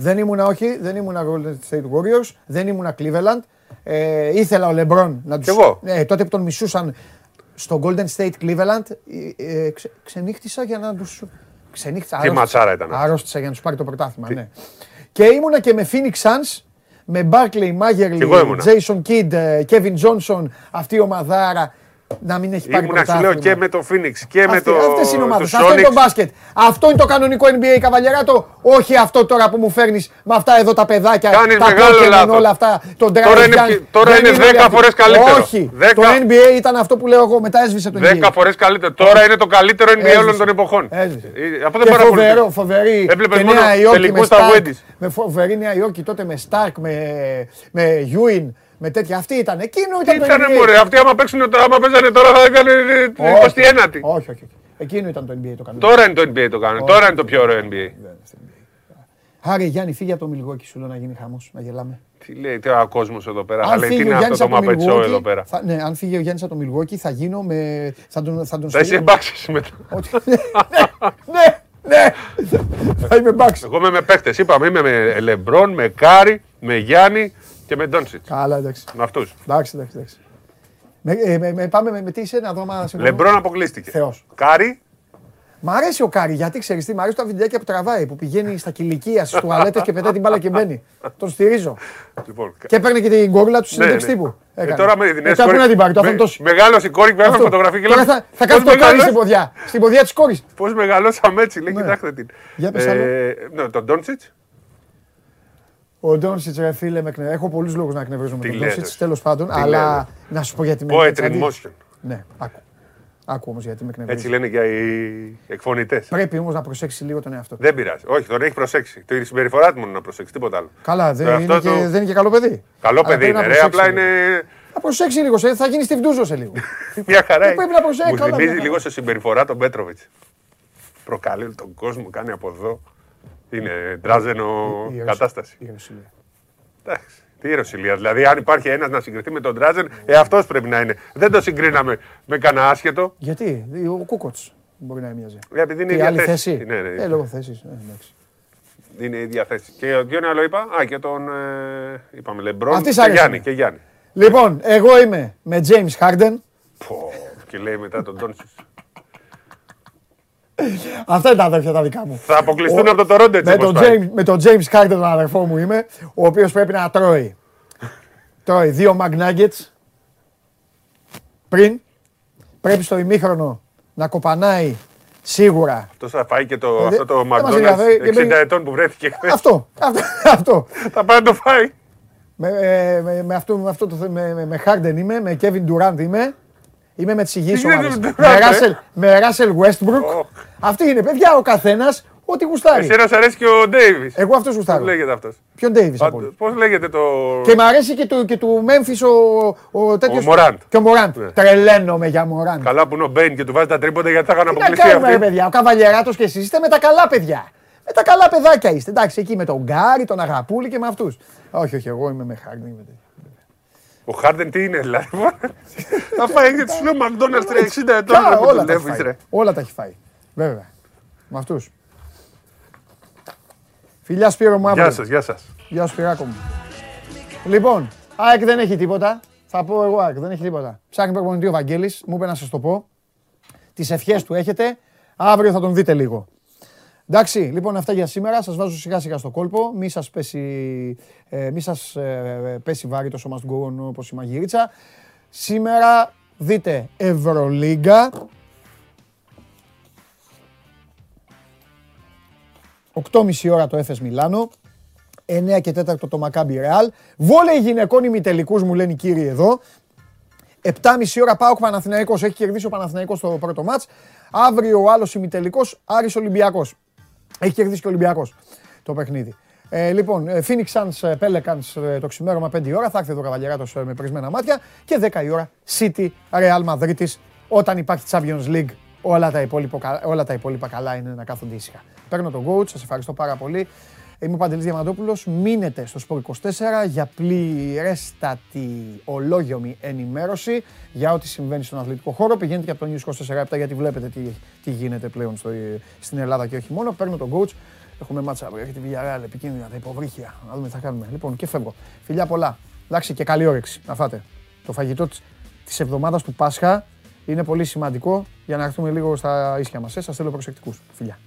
Ήσουνα. Δεν ήμουνα, όχι, δεν ήμουνα Golden State Warriors, δεν ήμουνα Cleveland. Ε, ήθελα ο LeBron να τους... εγώ. Ναι, τότε που τον μισούσαν στο Golden State Cleveland, ε, ε, ξε, ξενύχτησα για να τους... Ξενύχτησα, Τι άρρωστησα. ματσάρα ήταν αυτή. Άρρωστησα για να τους πάρει το πρωτάθλημα, ναι. Και ήμουνα και με Phoenix Suns, με Barkley, Magerly, εγώ ήμουνα. Jason Kidd, ε, Kevin Johnson, αυτή η ομαδάρα να μην έχει πάρει Ήμουνα, σου πρωτάθλημα. λέω, και με το Phoenix και με Αυτή- το Αυτές είναι οι ομάδες. τους Αυτό είναι το Sonics. μπάσκετ. Αυτό είναι το κανονικό NBA καβαλιαράτο. Όχι αυτό τώρα που μου φέρνεις με αυτά εδώ τα παιδάκια. Κάνεις τα μεγάλο Pokemon, λάθος. όλα αυτά. Το Τώρα Drive είναι Young. πιο- τώρα Δεν είναι όλοι 10 αυτοί. φορές καλύτερο. Όχι. 10 Το NBA ήταν αυτό που λέω εγώ. Μετά έσβησε το NBA. Δέκα φορές καλύτερο. Τώρα είναι το καλύτερο NBA όλων Έσβησε. των εποχών. Έσβησε. Ε, Αυτό δεν Και παρακολουθεί. φοβερό, φοβερή Έβλεπες και μόνο Νέα Υόρκη με τελικούς στα Stark, Wendy's. με φοβερή Νέα Υόρκη τότε με Stark, με, με Ewing, με τέτοια. Αυτή ήταν. Εκείνο Τι ήταν το ήτανε NBA. μωρέ, αυτοί άμα, παίξουν, τώρα, άμα παίζανε τώρα θα έκανε την Όχι. 21η. Όχι, όχι. όχι. Εκείνο ήταν το NBA το κανονικό. Τώρα είναι το NBA το κάνουν. Τώρα είναι το πιο ωραίο NBA. Άρε Γιάννη, φύγε από το Μιλγόκι σου λέω να γίνει χαμός, να γελάμε. Τι λέει τώρα ο κόσμος εδώ πέρα. Θα Αν λέει τι φύγει είναι ο αυτό Γιάννης το από το μαπετσό Milwaukee, εδώ πέρα. θα- ναι, αν φύγει ο Γιάννης από το Μιλγόκι θα γίνω με... Θα τον, θα τον Θα είσαι στείλω- εμπάξει μετά. Ότι- ναι, ναι, ναι, θα είμαι μπάξ. Εγώ είμαι με παίκτες. Είπαμε είμαι με Λεμπρόν, με Κάρι, με Γιάννη και με Ντόνσιτς. Καλά, εντάξει. Με αυτούς. Εντάξει, εντάξει, εντάξει. Με, ε, με, με, πάμε με, με τι είσαι, να δω άμα συμφωνώ. Λεμπρόν αποκλείστηκε. Θεός. Κάρι, Μ' αρέσει ο Κάρι, γιατί ξέρεις τι, μ' αρέσει τα βιντεάκια που τραβάει, που πηγαίνει στα κηλικία στις τουαλέτες και πετάει την μπάλα και μπαίνει. Τον στηρίζω. λοιπόν. Και έπαιρνε και την κόρουλα του συνέντευξη ναι. τύπου. Ε, Έκανε. τώρα με την Μετά πού να την πάρει, το αυτόν Μεγάλο η κόρη, βγάλαμε Αυτό. φωτογραφία και Τώρα λέμε. θα, θα κάνει το κάρι στην ποδιά. Στην ποδιά της κόρης. Πώς μεγαλώσαμε έτσι, λέει, Ναι. κοιτάξτε την. Για πες άλλο. ναι, τον Ντόνσιτς. Ο Ντόνσιτς, ρε φίλε, με εκνε... έχω πολλούς λόγους να εκνευρίζομαι Τι τον λέτε. Ντόνσιτς, τέλος πάντων. Τι αλλά λέτε. να σου πω γιατί με Poetry in δηλαδή- motion. Ναι, άκου. Άκου όμως γιατί με εκνευρίζει. Έτσι λένε και οι εκφωνητές. Πρέπει όμως να προσέξει λίγο τον εαυτό του. Δεν πειράζει. Όχι, τον έχει προσέξει. Το η συμπεριφορά του μόνο να προσέξει, τίποτα άλλο. Καλά, δεν, Το είναι, αυτό και, το- δεν είναι και καλό παιδί. Καλό Αλλά παιδί πρέπει να είναι, ρε. προσέξει Απλά λίγο. είναι Να προσέξει λίγο, σε- θα γίνει στη βδούζο σε λίγο. μια χαρά. Ε, πρέπει να προσέξει, Μου καλά, θυμίζει μια λίγο χαρά. σε συμπεριφορά τον Πέτροβιτς. Προκαλεί τον κόσμο, κάνει από εδώ. Είναι τράζενο Η Ιερουσ- κατάσταση. η Ιερουσαλήμ. Εντάξει. Τι Ιερουσαλία. Δηλαδή, αν υπάρχει ένας να συγκριθεί με τον Τράζεν, ε, αυτός πρέπει να είναι. Δεν το συγκρίναμε με κανένα άσχετο. Γιατί, ο Κούκοτς μπορεί να μοιάζει. Ε, Επειδή είναι η Και ίδια άλλη θέση. θέση; Ναι, ναι. Ε, λόγω θέσης. Ε, εντάξει. Είναι η ίδια θέση. Και ποιον άλλο είπα; Α, και τον. Ε, είπαμε Λεμπρόν Αυτής και άρεσε. Γιάννη. Και Γιάννη. Λοιπόν, εγώ είμαι με James Harden. Πω, και λέει μετά τον Τόνσις. Αυτά είναι τα αδέρφια τα δικά μου. Θα αποκλειστούν Ο- από το Toronto έτσι με, όπως τον πάει. James, με τον James Harden, τον αδερφό μου είμαι, ο οποίος πρέπει να τρώει. τρώει δύο McNuggets πριν. Πρέπει στο ημίχρονο να κοπανάει σίγουρα. Αυτό θα φάει και το, Ε, αυτό το δεν μας McDonald's ενδιαφέρει και 60 μπαίνει- ετών που βρέθηκε χθες. Αυτό, αυτό, αυτό. Θα πάει να το φάει. Με, ε, με, με, αυτό, με, αυτό το, θε- με, με, με Harden είμαι, με Kevin Durant είμαι. Είμαι με τις υγιείς Τι γίνεται ομάδες. με Με Durant, ε; Russell, με Russell Westbrook. Οχ. Αυτή είναι, παιδιά, ο καθένας ό,τι γουστάρει. Εσένα σ' αρέσει και ο Ντέιβι. Εγώ αυτός Πώς γουστάρω. λέγεται αυτός; Ποιον Davis από όλους. Πώς λέγεται το. Και μ' αρέσει και του, και του Memphis ο, ο τέτοιος. Ο Morant. Και ο Morant. Ναι. Τρελαίνομαι για Morant. Καλά που είναι ο Μπέιν και του βάζει τα τρίποτα γιατί θα είχαν Τι να αποκλειστεί κάνουμε ρε αυτοί. παιδιά, ο Καβαλιεράτος και εσείς είστε με τα καλά παιδιά. Με τα καλά παιδάκια είστε. Εντάξει, εκεί με τον Γκάρι, τον Αγαπούλη και με αυτούς. Όχι, όχι, εγώ είμαι με Harden. Είμαι τέτοιο. Ο Χάρντεν τι είναι, δηλαδή. Θα φάει και του λέω McDonald's ρε, 60 ετών Καλά, ρε, που όλα τα έχει δουλεύεις, φάει. ρε. Όλα τα έχει φάει. Βέβαια. Με αυτούς. Φιλιά Σπύρο μου Γεια αύριο. σας, γεια σας. Γεια σου Σπυράκο μου. Λοιπόν, ΑΕΚ δεν έχει τίποτα. Θα πω εγώ ΑΕΚ, δεν έχει τίποτα. Ψάχνει προπονητή ο Βαγγέλης, μου είπε να σας το πω. Τις ευχές του έχετε, αύριο θα τον δείτε λίγο. Εντάξει, λοιπόν αυτά για σήμερα. Σας βάζω σιγά σιγά στο κόλπο. Μη σας πέσει, ε, μη σας, ε, πέσει βάρη το σώμα στον κογόνο όπως η μαγειρίτσα. Σήμερα δείτε Ευρωλίγκα. 8.30 ώρα το Έφες Μιλάνο. 9 και 4 το Μακάμπι Ρεάλ. Βόλεϊ γυναικών ημιτελικούς μου λένε οι κύριοι εδώ. 7.30 ώρα πάω Παναθηναϊκός. Έχει κερδίσει ο Παναθηναϊκός στο πρώτο μάτς. Αύριο ο άλλος ημιτελικός Άρης Ολυμπιακός. Έχει κερδίσει και ο Ολυμπιακός το παιχνίδι. Ε, λοιπόν, ε, Phoenix Suns ε, Pelicans ε, το ξημέρωμα 5 η ώρα. Θα έρθει εδώ ο Καβαλιαράτος με πρισμένα μάτια. Και 10 η ώρα City Real Madrid όταν υπάρχει Champions League όλα τα, υπόλοιπα, όλα τα υπόλοιπα καλά είναι να κάθονται ήσυχα. Παίρνω τον coach, σας ευχαριστώ πάρα πολύ. Είμαι ο Παντελής Διαμαντόπουλος. Μείνετε στο Sport 24 για πληρέστατη ολόγιομη ενημέρωση για ό,τι συμβαίνει στον αθλητικό χώρο. Πηγαίνετε και από το News 24 γιατί βλέπετε τι, τι γίνεται πλέον στο, στην Ελλάδα και όχι μόνο. Παίρνω τον coach. Έχουμε μάτσα αύριο. Έχει τη Villarreal, επικίνδυνα, τα υποβρύχια. Να δούμε τι θα κάνουμε. Λοιπόν, και φεύγω. Φιλιά πολλά. Εντάξει και καλή όρεξη να φάτε. Το φαγητό της εβδομάδας του Πάσχα είναι πολύ σημαντικό για να έρθουμε λίγο στα ίσια μας. Ε, σας θέλω προσεκτικούς. Φιλιά.